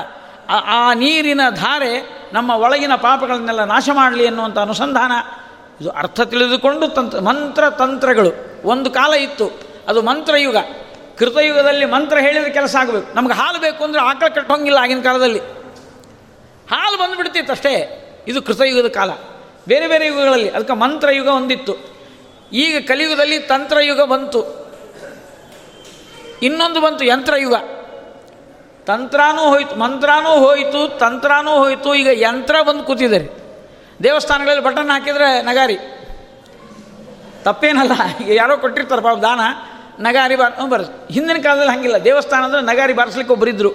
ಆ ನೀರಿನ ಧಾರೆ ನಮ್ಮ ಒಳಗಿನ ಪಾಪಗಳನ್ನೆಲ್ಲ ನಾಶ ಮಾಡಲಿ ಅನ್ನುವಂಥ ಅನುಸಂಧಾನ. ಇದು ಅರ್ಥ ತಿಳಿದುಕೊಂಡು ತಂತ್ರ ಮಂತ್ರ ತಂತ್ರಗಳು. ಒಂದು ಕಾಲ ಇತ್ತು. ಅದು ಮಂತ್ರಯುಗ. ಕೃತಯುಗದಲ್ಲಿ ಮಂತ್ರ ಹೇಳಿದ್ರೆ ಕೆಲಸ ಆಗಬೇಕು. ನಮ್ಗೆ ಹಾಲು ಬೇಕು ಅಂದರೆ ಆಕಳ ಕಟ್ಟೋಂಗಿಲ್ಲ ಆಗಿನ ಕಾಲದಲ್ಲಿ. ಹಾಲು ಬಂದುಬಿಡ್ತಿತ್ತು ಅಷ್ಟೇ. ಇದು ಕೃತಯುಗದ ಕಾಲ. ಬೇರೆ ಬೇರೆ ಯುಗಗಳಲ್ಲಿ, ಅದಕ್ಕೆ ಮಂತ್ರಯುಗ ಒಂದಿತ್ತು. ಈಗ ಕಲಿಯುಗದಲ್ಲಿ ತಂತ್ರಯುಗ ಬಂತು. ಇನ್ನೊಂದು ಬಂತು ಯಂತ್ರಯುಗ ತಂತ್ರನೂ ಹೋಯಿತು, ಮಂತ್ರನೂ ಹೋಯಿತು, ತಂತ್ರನೂ ಹೋಯಿತು, ಈಗ ಯಂತ್ರ ಬಂದು ಕೂತಿದ್ದಾರೆ ದೇವಸ್ಥಾನಗಳಲ್ಲಿ ಬಟನ್ ಹಾಕಿದರೆ ನಗಾರಿ. ತಪ್ಪೇನಲ್ಲ, ಈಗ ಯಾರೋ ಕೊಟ್ಟಿರ್ತಾರೆ ಪಾಪ ದಾನ, ನಗಾರಿ ಬಾರ್ ಬರ ಹಿಂದಿನ ಕಾಲದಲ್ಲಿ ಹಾಗಿಲ್ಲ. ದೇವಸ್ಥಾನ ಅಂದರೆ ನಗಾರಿ ಬಾರಿಸ್ಲಿಕ್ಕೆ ಒಬ್ಬರಿದ್ದರು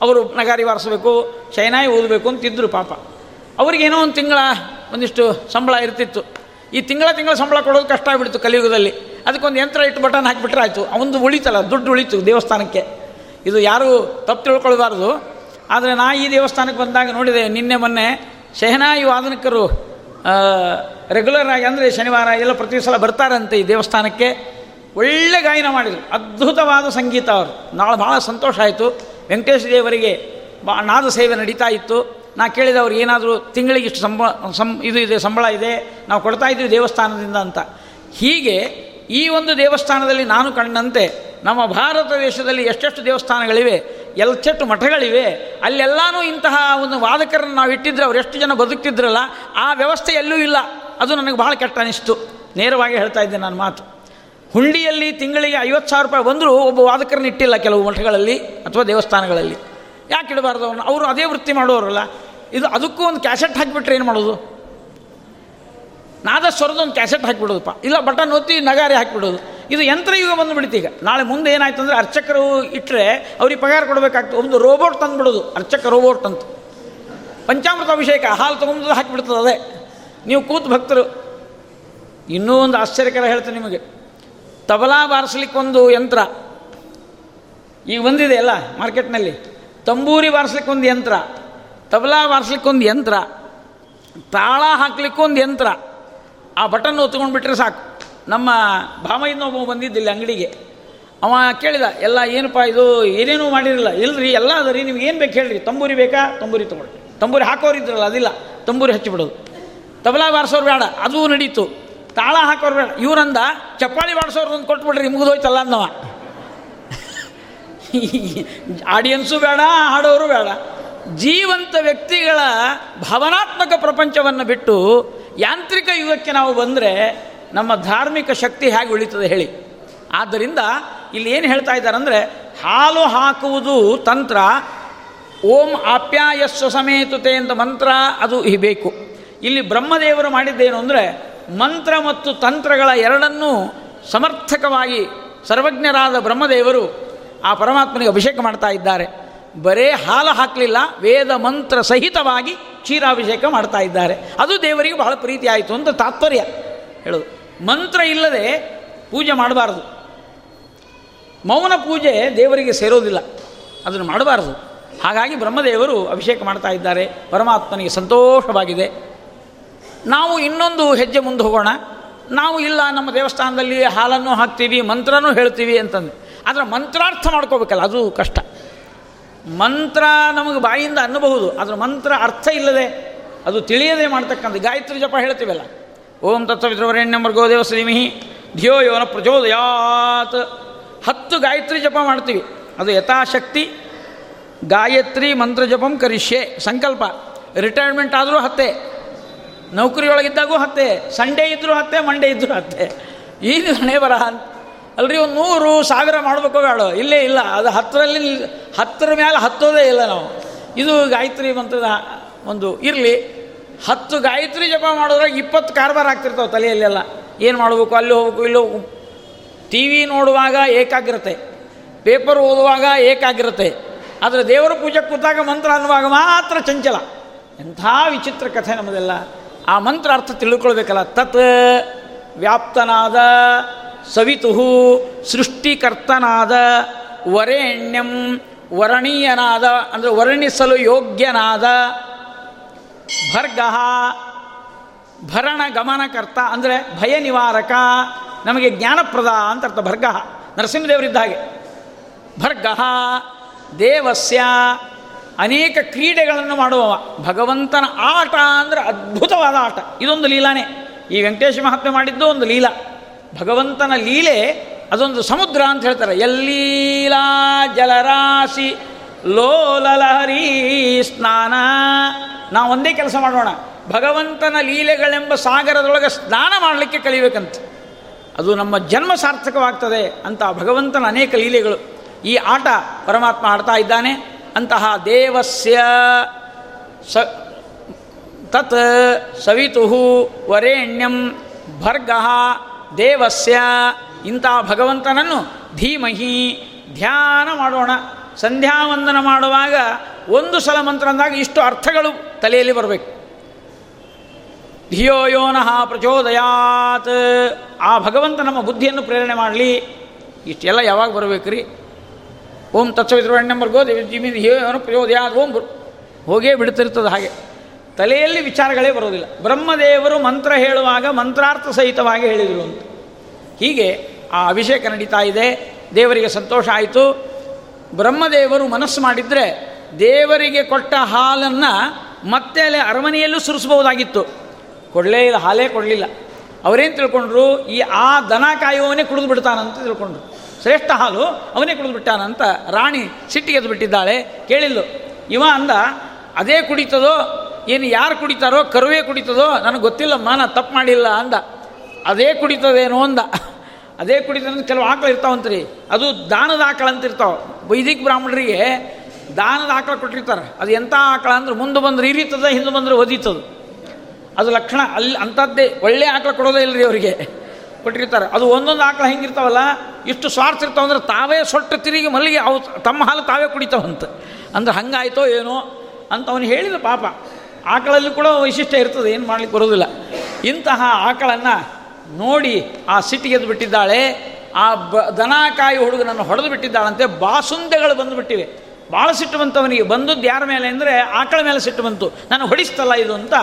ಅವರು ನಗಾರಿ ಬಾರಿಸ್ಬೇಕು ಶೈನಾಯಿ ಓದಬೇಕು ಅಂತಿದ್ದರು ಪಾಪ. ಅವ್ರಿಗೇನೋ ಒಂದು ತಿಂಗಳ ಒಂದಿಷ್ಟು ಸಂಬಳ ಇರ್ತಿತ್ತು. ಈ ತಿಂಗಳ ತಿಂಗಳ ಸಂಬಳ ಕೊಡೋದು ಕಷ್ಟ ಆಗಿಬಿಡ್ತು ಕಲಿಯುಗದಲ್ಲಿ. ಅದಕ್ಕೊಂದು ಯಂತ್ರ ಇಟ್ಟು ಬಟನ್ ಹಾಕಿಬಿಟ್ರೆ ಆಯಿತು. ಅವನು ಉಳಿತಲ್ಲ, ದುಡ್ಡು ಉಳಿತು ದೇವಸ್ಥಾನಕ್ಕೆ. ಇದು ಯಾರೂ ತಪ್ಪು ತಿಳ್ಕೊಳ್ಬಾರ್ದು. ಆದರೆ ನಾ ಈ ದೇವಸ್ಥಾನಕ್ಕೆ ಬಂದಾಗ ನೋಡಿದೆ, ನಿನ್ನೆ ಮೊನ್ನೆ ಶೆಹನಾಯಿ ವಾದನಕರು ರೆಗ್ಯುಲರ್ ಆಗಿ ಅಂದರೆ ಶನಿವಾರ ಎಲ್ಲ ಪ್ರತಿ ಸಲ ಬರ್ತಾರಂತೆ ಈ ದೇವಸ್ಥಾನಕ್ಕೆ. ಒಳ್ಳೆ ಗಾಯನ ಮಾಡಿದರು. ಅದ್ಭುತವಾದ ಸಂಗೀತ ಅವರು. ನಾಳೆ ಭಾಳ ಸಂತೋಷ ಆಯಿತು. ವೆಂಕಟೇಶ ದೇವರಿಗೆ ಬಾ ನಾದ ಸೇವೆ ನಡೀತಾ ಇತ್ತು. ನಾ ಕೇಳಿದವ್ರು ಏನಾದರೂ ತಿಂಗಳಿಗೆ ಇಷ್ಟು ಸಂಬಳ ಸಂ ಇದು ಇದೆ, ಸಂಬಳ ಇದೆ, ನಾವು ಕೊಡ್ತಾ ಇದ್ದೀವಿ ದೇವಸ್ಥಾನದಿಂದ ಅಂತ. ಹೀಗೆ ಈ ಒಂದು ದೇವಸ್ಥಾನದಲ್ಲಿ ನಾನು ಕಂಡಂತೆ, ನಮ್ಮ ಭಾರತ ದೇಶದಲ್ಲಿ ಎಷ್ಟೆಷ್ಟು ದೇವಸ್ಥಾನಗಳಿವೆ, ಎಲ್ಚೆಟ್ಟು ಮಠಗಳಿವೆ, ಅಲ್ಲೆಲ್ಲನೂ ಇಂತಹ ಒಂದು ವಾದಕರನ್ನು ನಾವು ಇಟ್ಟಿದ್ರೆ ಅವ್ರು ಎಷ್ಟು ಜನ ಬದುಕ್ತಿದ್ರಲ್ಲ, ಆ ವ್ಯವಸ್ಥೆ ಎಲ್ಲೂ ಇಲ್ಲ. ಅದು ನನಗೆ ಭಾಳ ಕೆಟ್ಟ ಅನಿಸ್ತು. ನೇರವಾಗಿ ಹೇಳ್ತಾ ಇದ್ದೆ ನಾನು ಮಾತು. ಹುಂಡಿಯಲ್ಲಿ ತಿಂಗಳಿಗೆ ಐವತ್ತು ಸಾವಿರ ರೂಪಾಯಿ ಬಂದರೂ ಒಬ್ಬ ವಾದಕರನ್ನ ಇಟ್ಟಿಲ್ಲ ಕೆಲವು ಮಠಗಳಲ್ಲಿ ಅಥವಾ ದೇವಸ್ಥಾನಗಳಲ್ಲಿ. ಯಾಕೆ ಇಡಬಾರ್ದು ಅವರು ಅದೇ ವೃತ್ತಿ ಮಾಡೋರಲ್ಲ ಇದು ಅದಕ್ಕೂ ಒಂದು ಕ್ಯಾಸೆಟ್ ಹಾಕಿಬಿಟ್ರೆ ಏನು ಮಾಡೋದು? ನಾದಸ್ವರದ ಒಂದು ಕ್ಯಾಸೆಟ್ ಹಾಕಿಬಿಡೋದಪ್ಪ. ಇಲ್ಲ, ಬಟನ್ ಒತ್ತಿ ನಗಾರಿ ಹಾಕಿಬಿಡೋದು. ಇದು ಯಂತ್ರಯುಗ ಬಂದುಬಿಡುತ್ತೆ ಈಗ. ನಾಳೆ ಮುಂದೆ ಏನಾಯ್ತು ಅಂದರೆ ಅರ್ಚಕರು ಇಟ್ಟರೆ ಅವ್ರಿಗೆ ಪಗಾರ ಕೊಡಬೇಕಾಗ್ತದೆ. ಒಂದು ರೋಬೋಟ್ ತಂದುಬಿಡೋದು, ಅರ್ಚಕ ರೋಬೋಟ್ ಅಂತ. ಪಂಚಾಮೃತ ಅಭಿಷೇಕ ಹಾಲು ತೊಗೊಂಡು ಹಾಕಿಬಿಡ್ತದೆ ಅದೇ. ನೀವು ಕೂತು ಭಕ್ತರು, ಇನ್ನೂ ಒಂದು ಆಶ್ಚರ್ಯಕರ ಹೇಳ್ತೇನೆ ನಿಮಗೆ. ತಬಲಾ ಬಾರಿಸ್ಲಿಕ್ಕೊಂದು ಯಂತ್ರ. ಈಗ ಬಂದಿದೆ ಅಲ್ಲ, ಮಾರ್ಕೆಟ್ನಲ್ಲಿ. ತಂಬೂರಿ ಬಾರಿಸ್ಲಿಕ್ಕೊಂದು ಯಂತ್ರ. ತಬಲಾ ಬಾರಿಸ್ಲಿಕ್ಕೊಂದು ಯಂತ್ರ, ತಾಳ ಹಾಕ್ಲಿಕ್ಕೊಂದು ಯಂತ್ರ, ಆ ಬಟನ್ ಒತ್ಕೊಂಡು ಬಿಟ್ಟರೆ ಸಾಕು. ನಮ್ಮ ಭಾಮಯ್ಯನೊಬ್ಬ ಬಂದಿದ್ದಿಲ್ಲ ಅಂಗಡಿಗೆ. ಅವ ಕೇಳಿದ, ಎಲ್ಲ ಏನಪ್ಪ ಇದು, ಏನೇನೂ ಮಾಡಿರಲಿಲ್ಲ. ಇಲ್ಲರಿ ಎಲ್ಲ ಅದ ರೀ, ನಿಮ್ಗೆ ಏನು ಬೇಕು ಹೇಳ್ರಿ. ತಂಬೂರಿ ಬೇಕಾ? ತಂಬೂರಿ ತೊಗೊಳ್ರಿ ತಂಬೂರಿ ಹಾಕೋರು ಇದ್ರಲ್ಲ, ಅದಿಲ್ಲ. ತಂಬೂರಿ ಹಚ್ಚಿಬಿಡೋದು ತಬಲಾ ಬಾರಿಸೋರು ಬೇಡ, ಅದು ನಡೀತು. ತಾಳ ಹಾಕೋರು ಬೇಡ. ಇವರಂದ, ಚಪ್ಪಾಳಿ ಬಾರಿಸೋರು ಒಂದು ಕೊಟ್ಬಿಡ್ರಿ ಮುಗಿದೋಯ್ತಲ್ಲ ಅಂದವ. ಆಡಿಯನ್ಸು ಬೇಡ, ಹಾಡೋರು ಬೇಡ. ಜೀವಂತ ವ್ಯಕ್ತಿಗಳ ಭಾವನಾತ್ಮಕ ಪ್ರಪಂಚವನ್ನು ಬಿಟ್ಟು ಯಾಂತ್ರಿಕ ಯುಗಕ್ಕೆ ನಾವು ಬಂದರೆ ನಮ್ಮ ಧಾರ್ಮಿಕ ಶಕ್ತಿ ಹೇಗೆ ಉಳಿತದೆ ಹೇಳಿ. ಆದ್ದರಿಂದ ಇಲ್ಲಿ ಏನು ಹೇಳ್ತಾ ಇದ್ದಾರೆ ಅಂದರೆ ಹಾಲು ಹಾಕುವುದು ತಂತ್ರ, ಓಂ ಆಪ್ಯಾಯಸ್ವ ಸಮೇತುತೆ ಅಂತ ಮಂತ್ರ ಅದು ಬೇಕು. ಇಲ್ಲಿ ಬ್ರಹ್ಮದೇವರು ಮಾಡಿದ್ದೇನು ಅಂದರೆ ಮಂತ್ರ ಮತ್ತು ತಂತ್ರಗಳ ಎರಡನ್ನೂ ಸಮರ್ಥಕವಾಗಿ ಸರ್ವಜ್ಞರಾದ ಬ್ರಹ್ಮದೇವರು ಆ ಪರಮಾತ್ಮನಿಗೆ ಅಭಿಷೇಕ ಮಾಡ್ತಾ ಇದ್ದಾರೆ. ಬರೇ ಹಾಲು ಹಾಕಲಿಲ್ಲ, ವೇದ ಮಂತ್ರ ಸಹಿತವಾಗಿ ಕ್ಷೀರಾಭಿಷೇಕ ಮಾಡ್ತಾ ಇದ್ದಾರೆ. ಅದು ದೇವರಿಗೆ ಬಹಳ ಪ್ರೀತಿ ಆಯಿತು ಅಂತ ತಾತ್ಪರ್ಯ ಹೇಳೋದು. ಮಂತ್ರ ಇಲ್ಲದೆ ಪೂಜೆ ಮಾಡಬಾರದು. ಮೌನ ಪೂಜೆ ದೇವರಿಗೆ ಸೇರೋದಿಲ್ಲ. ಅದನ್ನು ಮಾಡಬಾರದು. ಹಾಗಾಗಿ ಬ್ರಹ್ಮದೇವರು ಅಭಿಷೇಕ ಮಾಡ್ತಾ ಇದ್ದಾರೆ. ಪರಮಾತ್ಮನಿಗೆ ಸಂತೋಷವಾಗಿದೆ. ನಾವು ಇನ್ನೊಂದು ಹೆಜ್ಜೆ ಮುಂದೆ ಹೋಗೋಣ. ನಾವು ಇಲ್ಲ, ನಮ್ಮ ದೇವಸ್ಥಾನದಲ್ಲಿ ಹಾಲನ್ನು ಹಾಕ್ತೀವಿ, ಮಂತ್ರನೂ ಹೇಳ್ತೀವಿ ಅಂತಂದು. ಆದರೆ ಮಂತ್ರಾರ್ಥ ಮಾಡ್ಕೋಬೇಕಲ್ಲ, ಅದು ಕಷ್ಟ. ಮಂತ್ರ ನಮಗೆ ಬಾಯಿಂದ ಅನ್ನಬಹುದು ಅದರ ಮಂತ್ರ ಅರ್ಥ ಇಲ್ಲದೆ ಅದು ತಿಳಿಯದೆ ಮಾಡ್ತಕ್ಕಂಥ ಗಾಯತ್ರಿ ಜಪ ಹೇಳ್ತೀವಲ್ಲ. ಓಂ ತತ್ವವಿದ್ರವರೆಣ್ಯಂಬರ್ ಗೋದೇವ ಶ್ರೀಮಿಹಿ ಧಿಯೋ ಯೋನ ಪ್ರಚೋದಯಾತ್. ಹತ್ತು ಗಾಯತ್ರಿ ಜಪ ಮಾಡ್ತೀವಿ. ಅದು ಯಥಾಶಕ್ತಿ, ಗಾಯತ್ರಿ ಮಂತ್ರ ಜಪಂ ಕರಿಷ್ಯೆ, ಸಂಕಲ್ಪ. ರಿಟೈರ್ಮೆಂಟ್ ಆದರೂ ಹತ್ತೆ, ನೌಕರಿಯೊಳಗಿದ್ದಾಗೂ ಹತ್ತೆ ಸಂಡೇ ಇದ್ದರೂ ಹತ್ತೆ ಮಂಡೇ ಇದ್ದರೂ ಹತ್ತೆ. ಈ ಹಣೆ ಅಂತ. ಅಲ್ರಿ, ಒಂದು ನೂರು ಸಾವಿರ ಮಾಡಬೇಕು ಬೇಡ ಇಲ್ಲೇ ಇಲ್ಲ. ಅದು ಹತ್ತರಲ್ಲಿ ಹತ್ತರ ಮೇಲೆ ಹತ್ತೋದೇ ಇಲ್ಲ ನಾವು. ಇದು ಗಾಯತ್ರಿ ಮಂತ್ರದ ಒಂದು ಇರಲಿ. ಹತ್ತು ಗಾಯತ್ರಿ ಜಪ ಮಾಡೋದ್ರಾಗ ಇಪ್ಪತ್ತು ಕಾರ್ಬಾರ್ ಆಗ್ತಿರ್ತಾವೆ ತಲೆಯಲ್ಲೆಲ್ಲ. ಏನು ಮಾಡಬೇಕು? ಅಲ್ಲಿ ಹೋಗ್ಬೇಕು, ಇಲ್ಲಿ ಹೋಗ್ಬೇಕು. ಟಿ ವಿ ನೋಡುವಾಗ ಏಕಾಗ್ರತೆ. ಪೇಪರ್ ಓದುವಾಗ ಏಕಾಗ್ರತೆ. ಆದರೆ ದೇವರ ಪೂಜೆ ಕೂತಾಗ ಮಂತ್ರ ಅನ್ನುವಾಗ ಮಾತ್ರ ಚಂಚಲ. ಎಂಥ ವಿಚಿತ್ರ ಕಥೆ ನಮ್ಮದೆಲ್ಲ. ಆ ಮಂತ್ರ ಅರ್ಥ ತಿಳ್ಕೊಳ್ಬೇಕಲ್ಲ. ತತ್ ವ್ಯಾಪ್ತನಾದ ಸವಿತು ಸೃಷ್ಟಿಕರ್ತನಾದ ವರೇಣ್ಯಂ ವರ್ಣೀಯನಾದ, ಅಂದರೆ ವರ್ಣಿಸಲು ಯೋಗ್ಯನಾದ ಭರ್ಗ, ಭರಣ ಗಮನಕರ್ತ, ಅಂದರೆ ಭಯ ನಿವಾರಕ, ನಮಗೆ ಜ್ಞಾನಪ್ರದ ಅಂತ ಅರ್ಥ ಭರ್ಗ. ನರಸಿಂಹದೇವರಿದ್ದ ಹಾಗೆ. ಭರ್ಗ, ದೇವಸ್ಯ, ಅನೇಕ ಕ್ರೀಡೆಗಳನ್ನು ಮಾಡುವವ. ಭಗವಂತನ ಆಟ ಅಂದರೆ ಅದ್ಭುತವಾದ ಆಟ. ಇದೊಂದು ಲೀಲಾನೇ. ಈ ವೆಂಕಟೇಶ ಮಹಾತ್ಮೆ ಮಾಡಿದ್ದು ಒಂದು ಲೀಲಾ. ಭಗವಂತನ ಲೀಲೆ ಅದೊಂದು ಸಮುದ್ರ ಅಂತ ಹೇಳ್ತಾರೆ. ಎಲ್ಲೀಲಾ ಜಲರಾಶಿ ಲೋಲಲಹರಿ ಸ್ನಾನ. ನಾವು ಒಂದೇ ಕೆಲಸ ಮಾಡೋಣ. ಭಗವಂತನ ಲೀಲೆಗಳೆಂಬ ಸಾಗರದೊಳಗೆ ಸ್ನಾನ ಮಾಡಲಿಕ್ಕೆ ಕಲಿಬೇಕಂತ. ಅದು ನಮ್ಮ ಜನ್ಮ ಸಾರ್ಥಕವಾಗ್ತದೆ ಅಂತ ಭಗವಂತನ ಅನೇಕ ಲೀಲೆಗಳು. ಈ ಆಟ ಪರಮಾತ್ಮ ಆಡ್ತಾ ಇದ್ದಾನೆ. ಅಂತಹ ದೇವಸ್ಯ ಸ ತತ್ ಸವಿತು ವರೇಣ್ಯಂ ಭರ್ಗ ದೇವಸ್ಯ ಇಂಥ ಭಗವಂತನನ್ನು ಧೀಮಹಿ ಧ್ಯಾನ ಮಾಡೋಣ. ಸಂಧ್ಯಾವಂದನ ಮಾಡುವಾಗ ಒಂದು ಸಲ ಮಂತ್ರ ಅಂದಾಗ ಇಷ್ಟು ಅರ್ಥಗಳು ತಲೆಯಲ್ಲಿ ಬರಬೇಕು. ಧಿಯೋ ಯೋನಃ ಪ್ರಚೋದಯಾತ್. ಆ ಭಗವಂತ ನಮ್ಮ ಬುದ್ಧಿಯನ್ನು ಪ್ರೇರಣೆ ಮಾಡಲಿ. ಇಷ್ಟೆಲ್ಲ ಯಾವಾಗ ಬರಬೇಕ್ರಿ? ಓಂ ತತ್ಸವಿದ್ರವಣ್ಣಂಬರ್ ದೇವಿ ಜಿಮಿ ಧಿಯೋ ಯೋನ ಪ್ರಚೋದಯಾತ್ ಓಂ ಹೋಗೇ ಬಿಡ್ತಿರ್ತದೆ ಹಾಗೆ. ತಲೆಯಲ್ಲಿ ವಿಚಾರಗಳೇ ಬರೋದಿಲ್ಲ. ಬ್ರಹ್ಮದೇವರು ಮಂತ್ರ ಹೇಳುವಾಗ ಮಂತ್ರಾರ್ಥ ಸಹಿತವಾಗಿ ಹೇಳಿದರು ಅಂತ. ಹೀಗೆ ಆ ಅಭಿಷೇಕ ನಡೀತಾ ಇದೆ. ದೇವರಿಗೆ ಸಂತೋಷ ಆಯಿತು. ಬ್ರಹ್ಮದೇವರು ಮನಸ್ಸು ಮಾಡಿದರೆ ದೇವರಿಗೆ ಕೊಟ್ಟ ಹಾಲನ್ನು ಮತ್ತೆ ಅಲ್ಲಿ ಅರಮನೆಯಲ್ಲೂ ಸುರಿಸಬಹುದಾಗಿತ್ತು. ಕೊಡಲೇ ಇಲ್ಲ, ಹಾಲೇ ಕೊಡಲಿಲ್ಲ. ಅವರೇನು ತಿಳ್ಕೊಂಡ್ರು? ಈ ಆ ದನ ಕಾಯುವವನೇ ಕುಡಿದು ಬಿಡ್ತಾನಂತ ತಿಳ್ಕೊಂಡ್ರು. ಶ್ರೇಷ್ಠ ಹಾಲು ಅವನೇ ಕುಡಿದು ಬಿಟ್ಟಾನಂತ ರಾಣಿ ಸಿಟ್ಟಿಗೆದ್ದು ಬಿಟ್ಟಿದ್ದಾಳೆ. ಕೇಳಿಲ್ಲು. ಇವ ಅಂದ, ಅದೇ ಕುಡಿತದೋ? ಏನು ಯಾರು ಕುಡಿತಾರೋ, ಕರುವೇ ಕುಡಿತದೋ, ನನಗೆ ಗೊತ್ತಿಲ್ಲಮ್ಮ ನಾನು ತಪ್ಪು ಮಾಡಿಲ್ಲ ಅಂದ. ಅದೇ ಕುಡಿತದೇನೋ ಅಂದ. ಅದೇ ಕುಡಿತದ ಕೆಲವು ಆಕಳು ಇರ್ತಾವಂತ್ರಿ. ಅದು ದಾನದ ಆಕಳ ಅಂತ ಇರ್ತಾವೆ. ವೈದಿಕ ಬ್ರಾಹ್ಮಣರಿಗೆ ದಾನದ ಆಕಳು ಕೊಟ್ಟಿರ್ತಾರೆ. ಅದು ಎಂಥ ಆಕಳ ಅಂದ್ರೆ ಮುಂದೆ ಬಂದ್ರೆ ಇರಿತದ, ಹಿಂದೆ ಬಂದರೆ ಒದೀತದು. ಅದು ಲಕ್ಷಣ, ಅಲ್ಲಿ ಅಂಥದ್ದೇ ಒಳ್ಳೆ ಆಕಳು ಕೊಡೋದೇ ಇಲ್ಲರಿ ಅವರಿಗೆ. ಕೊಟ್ಟಿರ್ತಾರೆ. ಅದು ಒಂದೊಂದು ಆಕಳು ಹೆಂಗಿರ್ತಾವಲ್ಲ, ಇಷ್ಟು ಸ್ವಾರ್ಥ ಇರ್ತಾವಂದ್ರೆ ತಾವೇ ಸೊಟ್ಟು ತಿರುಗಿ ಮಲ್ಲಿಗೆ ಅವು ತಮ್ಮ ಹಾಲು ತಾವೇ ಕುಡಿತಾವಂತ. ಅಂದ್ರೆ ಹಂಗಾಯ್ತೋ ಏನೋ ಅಂತ ಅವನು ಹೇಳಿದ ಪಾಪ. ಆಕಳಲ್ಲಿ ಕೂಡ ವೈಶಿಷ್ಟ್ಯ ಇರ್ತದೆ, ಏನು ಮಾಡ್ಲಿಕ್ಕೆ ಬರೋದಿಲ್ಲ. ಇಂತಹ ಆಕಳನ್ನು ನೋಡಿ ಆ ಸಿಟ್ಟಿಗೆದ್ದು ಬಿಟ್ಟಿದ್ದಾಳೆ, ಆ ಬ ದನಕಾಯಿ ಹುಡುಗನನ್ನು ಹೊಡೆದು ಬಿಟ್ಟಿದ್ದಾಳಂತೆ, ಬಾಸುಂದೆಗಳು ಬಂದುಬಿಟ್ಟಿವೆ ಭಾಳ ಸಿಟ್ಟು ಬಂತವನಿಗೆ ಬಂದದ್ದು ಯಾರ ಮೇಲೆ ಅಂದರೆ ಆಕಳ ಮೇಲೆ ಸಿಟ್ಟು ಬಂತು. ನಾನು ಹೊಡಿಸ್ತಲ್ಲ ಇದು ಅಂತ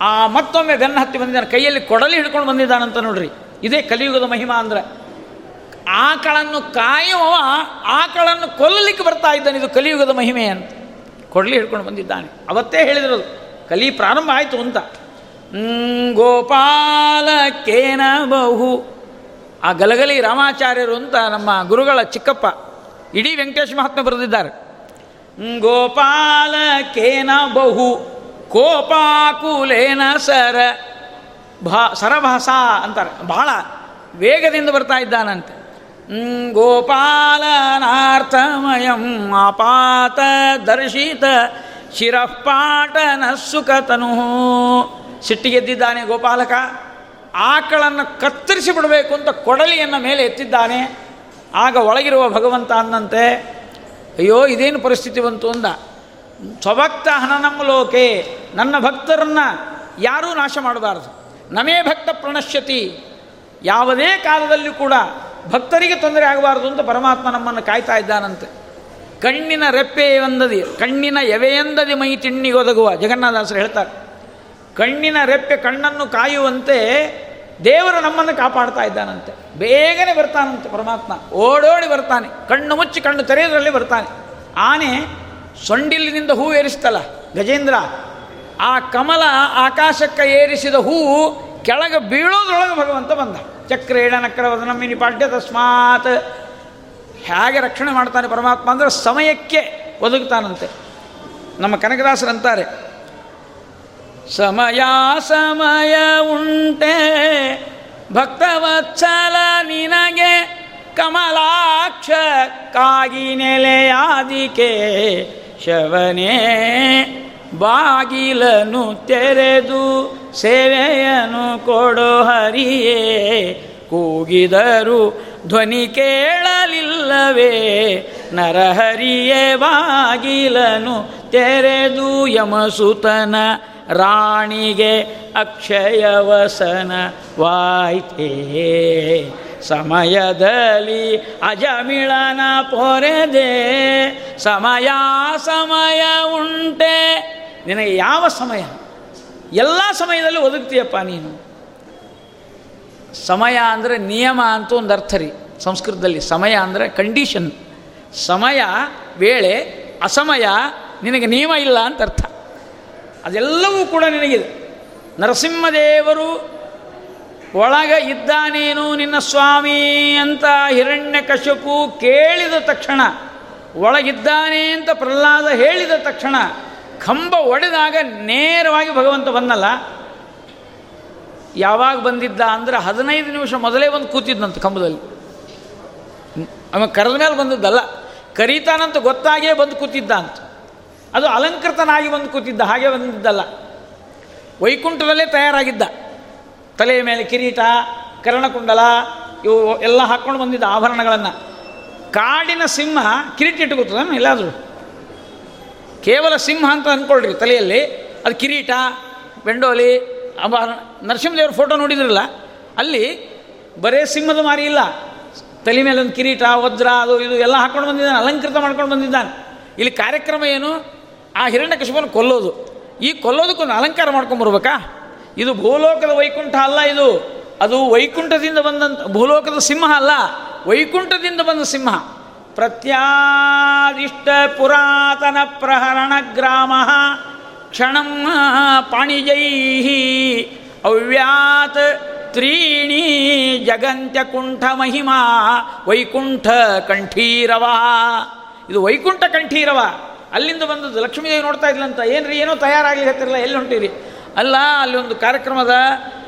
ಆ ಮತ್ತೊಮ್ಮೆ ಬೆನ್ನ ಹತ್ತಿ ಬಂದಿದ್ದಾನೆ. ಕೈಯಲ್ಲಿ ಕೊಡಲಿ ಹಿಡ್ಕೊಂಡು ಬಂದಿದ್ದಾನಂತ ನೋಡ್ರಿ. ಇದೇ ಕಲಿಯುಗದ ಮಹಿಮಾ ಅಂದ್ರೆ. ಆಕಳನ್ನು ಕಾಯುವವ ಆಕಳನ್ನು ಕೊಲ್ಲಲಿಕ್ಕೆ ಬರ್ತಾ ಇದ್ದಾನೆ. ಇದು ಕಲಿಯುಗದ ಮಹಿಮೆ ಅಂತ. ಕೊಡಲಿ ಹಿಡ್ಕೊಂಡು ಬಂದಿದ್ದಾನೆ. ಅವತ್ತೇ ಹೇಳಿದಿರೋದು ಕಲಿ ಪ್ರಾರಂಭ ಆಯಿತು ಅಂತ. ಗೋಪಾಲಕೇನ ಬಹು. ಆ ಗಲಗಲಿ ರಾಮಾಚಾರ್ಯರು ಅಂತ ನಮ್ಮ ಗುರುಗಳ ಚಿಕ್ಕಪ್ಪ ಇಡೀ ವೆಂಕಟೇಶ್ ಮಹಾತ್ಮ ಬರೆದಿದ್ದಾರೆ. ಗೋಪಾಲಕೇನ ಬಹು, ಕೋಪಾಕುಲೇನ ಸರ, ಭಾ, ಸರಭಾಸ ಅಂತಾರೆ. ಬಹಳ ವೇಗದಿಂದ ಬರ್ತಾ ಇದ್ದಾನಂತೆ. ಗೋಪಾಲನಾರ್ಥಮಯಂ ಆಪಾತ ದರ್ಶಿತ ಶಿರಪಾಟನ ಸುಖತನು. ಸಿಟ್ಟಿಗೆದ್ದಿದ್ದಾನೆ ಗೋಪಾಲಕ. ಆಕಳನ್ನು ಕತ್ತರಿಸಿ ಬಿಡಬೇಕು ಅಂತ ಕೊಡಲಿಯನ್ನು ಮೇಲೆ ಎತ್ತಿದ್ದಾನೆ. ಆಗ ಒಳಗಿರುವ ಭಗವಂತ ಅಂದಂತೆ ಅಯ್ಯೋ, ಇದೇನು ಪರಿಸ್ಥಿತಿ ಬಂತು? ಅಂದ. ಸ್ವಭಕ್ತ ಹನನಮ್ಮ ಲೋಕೆ, ನನ್ನ ಭಕ್ತರನ್ನು ಯಾರೂ ನಾಶ ಮಾಡಬಾರದು. ನಮೇ ಭಕ್ತ ಪ್ರಣಶ್ಯತಿ. ಯಾವುದೇ ಕಾಲದಲ್ಲಿ ಕೂಡ ಭಕ್ತರಿಗೆ ತೊಂದರೆ ಆಗಬಾರದು ಅಂತ ಪರಮಾತ್ಮ ನಮ್ಮನ್ನು ಕಾಯ್ತಾ ಇದ್ದಾನಂತೆ. ಕಣ್ಣಿನ ರೆಪ್ಪೆ ಎಂದದಿ, ಕಣ್ಣಿನ ಎವೆಯಂದದಿ ಮೈ ತಿಣ್ಣಿಗೊದಗುವ. ಜಗನ್ನಾಥಾಸರು ಹೇಳ್ತಾರೆ, ಕಣ್ಣಿನ ರೆಪ್ಪೆ ಕಣ್ಣನ್ನು ಕಾಯುವಂತೆ ದೇವರು ನಮ್ಮನ್ನು ಕಾಪಾಡ್ತಾ ಇದ್ದಾನಂತೆ. ಬೇಗನೆ ಬರ್ತಾನಂತೆ ಪರಮಾತ್ಮ. ಓಡೋಡಿ ಬರ್ತಾನೆ. ಕಣ್ಣು ಮುಚ್ಚಿ ಕಣ್ಣು ತೆರೆಯೋದ್ರಲ್ಲಿ ಬರ್ತಾನೆ. ಆನೆ ಸೊಂಡಿಲಿನಿಂದ ಹೂ ಏರಿಸ್ತಲ್ಲ, ಗಜೇಂದ್ರ, ಆ ಕಮಲ ಆಕಾಶಕ್ಕೆ ಏರಿಸಿದ ಹೂವು ಕೆಳಗೆ ಬೀಳೋದ್ರೊಳಗೆ ಭಗವಂತ ಬಂದ. ಚಕ್ರೇಣ ನಕ್ರವದನ ಮಿನಿ ಪಾಡ್ಯ ತಸ್ಮಾತ್. ಹೇಗೆ ರಕ್ಷಣೆ ಮಾಡ್ತಾನೆ ಪರಮಾತ್ಮ ಅಂದರೆ ಸಮಯಕ್ಕೆ ಒದಗುತ್ತಾನಂತೆ ನಮ್ಮ ಕನಕದಾಸರಂತಾರೆ ಸಮಯ ಸಮಯ ಉಂಟೆ, ಭಕ್ತವತ್ಸಲ ನಿನಗೆ ಕಮಲಾಕ್ಷ ಕಾಗಿ ನೆಲೆಯಾದಿಕೆ, ಶವನೇ ಬಾಗಿಲನು ತೆರೆದು ಸೇವೆಯನು ಕೊಡೋ ಹರಿಯೇ, ಕೂಗಿದರು ಧ್ವನಿ ಕೇಳಲಿಲ್ಲವೇ ನರಹರಿಯೇ ಬಾಗಿಲನು ತೆರೆದು ಯಮಸುತನ ರಾಣಿಗೆ ಅಕ್ಷಯವಸನ ವಾಯ್ತೇ. ಸಮಯದಲ್ಲಿ ಅಜಮಿಳನ ಪೊರೆದೆ ಸಮಯ ಸಮಯ ಉಂಟೆ. ನಿನಗೆ ಯಾವ ಸಮಯ? ಎಲ್ಲ ಸಮಯದಲ್ಲೂ ಒದಗ್ತೀಯಪ್ಪ ನೀನು. ಸಮಯ ಅಂದರೆ ನಿಯಮ ಅಂತ ಒಂದು ಅರ್ಥ ರೀ ಸಂಸ್ಕೃತದಲ್ಲಿ. ಸಮಯ ಅಂದರೆ ಕಂಡೀಷನ್ ಸಮಯ ವೇಳೆ ಅಸಮಯ ನಿನಗೆ ನಿಯಮ ಇಲ್ಲ ಅಂತ ಅರ್ಥ. ಅದೆಲ್ಲವೂ ಕೂಡ ನಿನಗಿದೆ. ನರಸಿಂಹದೇವರು ಒಳಗ ಇದ್ದಾನೇನು ನಿನ್ನ ಸ್ವಾಮಿ ಅಂತ ಹಿರಣ್ಯ ಕಶಪು ಕೇಳಿದ ತಕ್ಷಣ, ಒಳಗಿದ್ದಾನೆ ಅಂತ ಪ್ರಹ್ಲಾದ ಹೇಳಿದ ತಕ್ಷಣ, ಕಂಬ ಒಡೆದಾಗ ನೇರವಾಗಿ ಭಗವಂತ ಬಂದಲ್ಲ ಯಾವಾಗ ಬಂದಿದ್ದ ಅಂದರೆ ಹದಿನೈದು ನಿಮಿಷ ಮೊದಲೇ ಬಂದು ಕೂತಿದ್ದಂತೆ ಕಂಬದಲ್ಲಿ. ಅವ ಕರೆದ ಮೇಲೆ ಬಂದದ್ದಲ್ಲ, ಕರೀತಾನಂತ ಗೊತ್ತಾಗೇ ಬಂದು ಕೂತಿದ್ದ ಅಂತ ಅದು ಅಲಂಕೃತನಾಗಿ ಬಂದು ಕೂತಿದ್ದ, ಹಾಗೆ ಬಂದಿದ್ದಲ್ಲ. ವೈಕುಂಠದಲ್ಲೇ ತಯಾರಾಗಿದ್ದ. ತಲೆಯ ಮೇಲೆ ಕಿರೀಟ, ಕರ್ಣಕುಂಡಲ, ಇವು ಎಲ್ಲ ಹಾಕ್ಕೊಂಡು ಬಂದಿದ್ದ ಆಭರಣಗಳನ್ನು. ಕಾಡಿನ ಸಿಂಹ ಕಿರೀಟ ಇಟ್ಟುಕೊತದ ಎಲ್ಲಾದರೂ? ಕೇವಲ ಸಿಂಹ ಅಂತ ಅಂದ್ಕೊಳ್ರಿ ತಲೆಯಲ್ಲಿ. ಅದು ಕಿರೀಟ, ಬೆಂಡೋಲಿ ಆಭರಣ ನರಸಿಂಹದೇವ್ರ ಫೋಟೋ ನೋಡಿದ್ರಲ್ಲ, ಅಲ್ಲಿ ಬರೇ ಸಿಂಹದ ಮಾರಿ ಇಲ್ಲ. ತಲೆ ಮೇಲೆ ಒಂದು ಕಿರೀಟ, ವಜ್ರ, ಅದು ಇದು ಎಲ್ಲ ಹಾಕ್ಕೊಂಡು ಬಂದಿದ್ದಾನೆ, ಅಲಂಕೃತ ಮಾಡ್ಕೊಂಡು ಬಂದಿದ್ದಾನೆ. ಇಲ್ಲಿ ಕಾರ್ಯಕ್ರಮ ಏನು? ಆ ಹಿರಣ್ಯಕಶಿಪನ ಕೊಲ್ಲೋದು. ಈ ಕೊಲ್ಲೋದಕ್ಕೊಂದು ಅಲಂಕಾರ ಮಾಡ್ಕೊಂಬರ್ಬೇಕಾ ಇದು ಭೂಲೋಕದ ವೈಕುಂಠ ಅಲ್ಲ ಇದು. ಅದು ವೈಕುಂಠದಿಂದ ಬಂದಂಥ ಭೂಲೋಕದ ಸಿಂಹ ಅಲ್ಲ, ವೈಕುಂಠದಿಂದ ಬಂದ ಸಿಂಹ. ಪ್ರತ್ಯಾದಿಷ್ಟ ಪುರಾತನ ಪ್ರಹರಣ ಗ್ರಾಮ ಕ್ಷಣಂ ಪಾಣಿಜೈ ಅವ್ಯಾತ್ ತ್ರೀಣಿ ಜಗಂತ್ಯಕುಂಠ ಮಹಿಮಾ ವೈಕುಂಠ ಕಂಠೀರವ. ಇದು ವೈಕುಂಠ ಕಂಠೀರವ. ಅಲ್ಲಿಂದ ಬಂದದ್ದು ಲಕ್ಷ್ಮೀದೇವಿ ನೋಡ್ತಾ ಇದ್ಲಂತ ಏನ್ರಿ, ಏನೋ ತಯಾರಾಗಿ ಹತ್ತಿರಲ್ಲ, ಎಲ್ಲಿ ಹೊಂಟೀರಿ? ಅಲ್ಲ ಅಲ್ಲಿ ಒಂದು ಕಾರ್ಯಕ್ರಮದ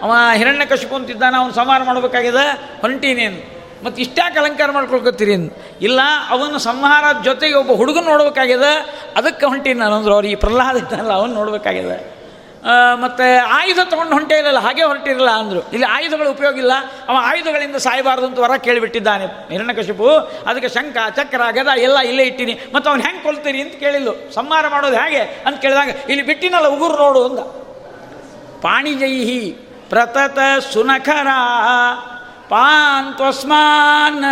ಅವ ಹಿರಣ್ಯ ಕಶಿಪು ಅಂತಿದ್ದಾನೆ, ಅವನು ಸಂಹಾರ ಮಾಡಬೇಕಾಗಿದೆ. ಹೊಂಟೀನೇನು ಮತ್ತು ಇಷ್ಟ್ಯಾಕೆ ಅಲಂಕಾರ ಮಾಡ್ಕೊಳ್ಕೊತೀರಿ. ಇಲ್ಲ, ಅವನ ಸಂಹಾರದ ಜೊತೆಗೆ ಒಬ್ಬ ಹುಡುಗನ ನೋಡ್ಬೇಕಾಗಿದೆ ಅದಕ್ಕೆ ಹೊಂಟೀನಿ ನಾನು ಅಂದ್ರೆ ಅವ್ರಿಗೆ ಈ ಪ್ರಹ್ಲಾದ ಇದ್ದಾನಲ್ಲ ಅವನು ನೋಡಬೇಕಾಗಿದೆ ಮತ್ತು ಆಯುಧ ತೊಗೊಂಡು ಹೊಂಟೇ ಇಲ್ಲ ಹಾಗೆ ಹೊರಟಿರಲಿಲ್ಲ ಅಂದರು. ಇಲ್ಲಿ ಆಯುಧಗಳು ಉಪಯೋಗ ಇಲ್ಲ. ಅವ ಆಯುಧಗಳಿಂದ ಸಾಯಬಾರ್ದು ಅಂತ ವರ ಕೇಳಿಬಿಟ್ಟಿದ್ದಾನೆ ಹಿರಣ್ಯಕಶಿಪು ಅದಕ್ಕೆ ಶಂಕ ಚಕ್ರ, ಗದ ಎಲ್ಲ ಇಲ್ಲೇ ಇಟ್ಟಿನಿ. ಮತ್ತು ಅವ್ನು ಹೆಂಗೆ ಕೊಲ್ತೀರಿ ಅಂತ ಕೇಳಿಲ್ಲ ಸಂಹಾರ ಮಾಡೋದು ಹೇಗೆ ಅಂತ ಕೇಳಿದಾಗ, ಇಲ್ಲಿ ಬಿಟ್ಟಿನಲ್ಲ ಉಗುರು ನೋಡು ಅಂದ. ಪಾಣಿಜೈಹಿ ಪ್ರತತ ಸುನಖರ. ಪಾಂತ್ವಸ್ಮಾನ್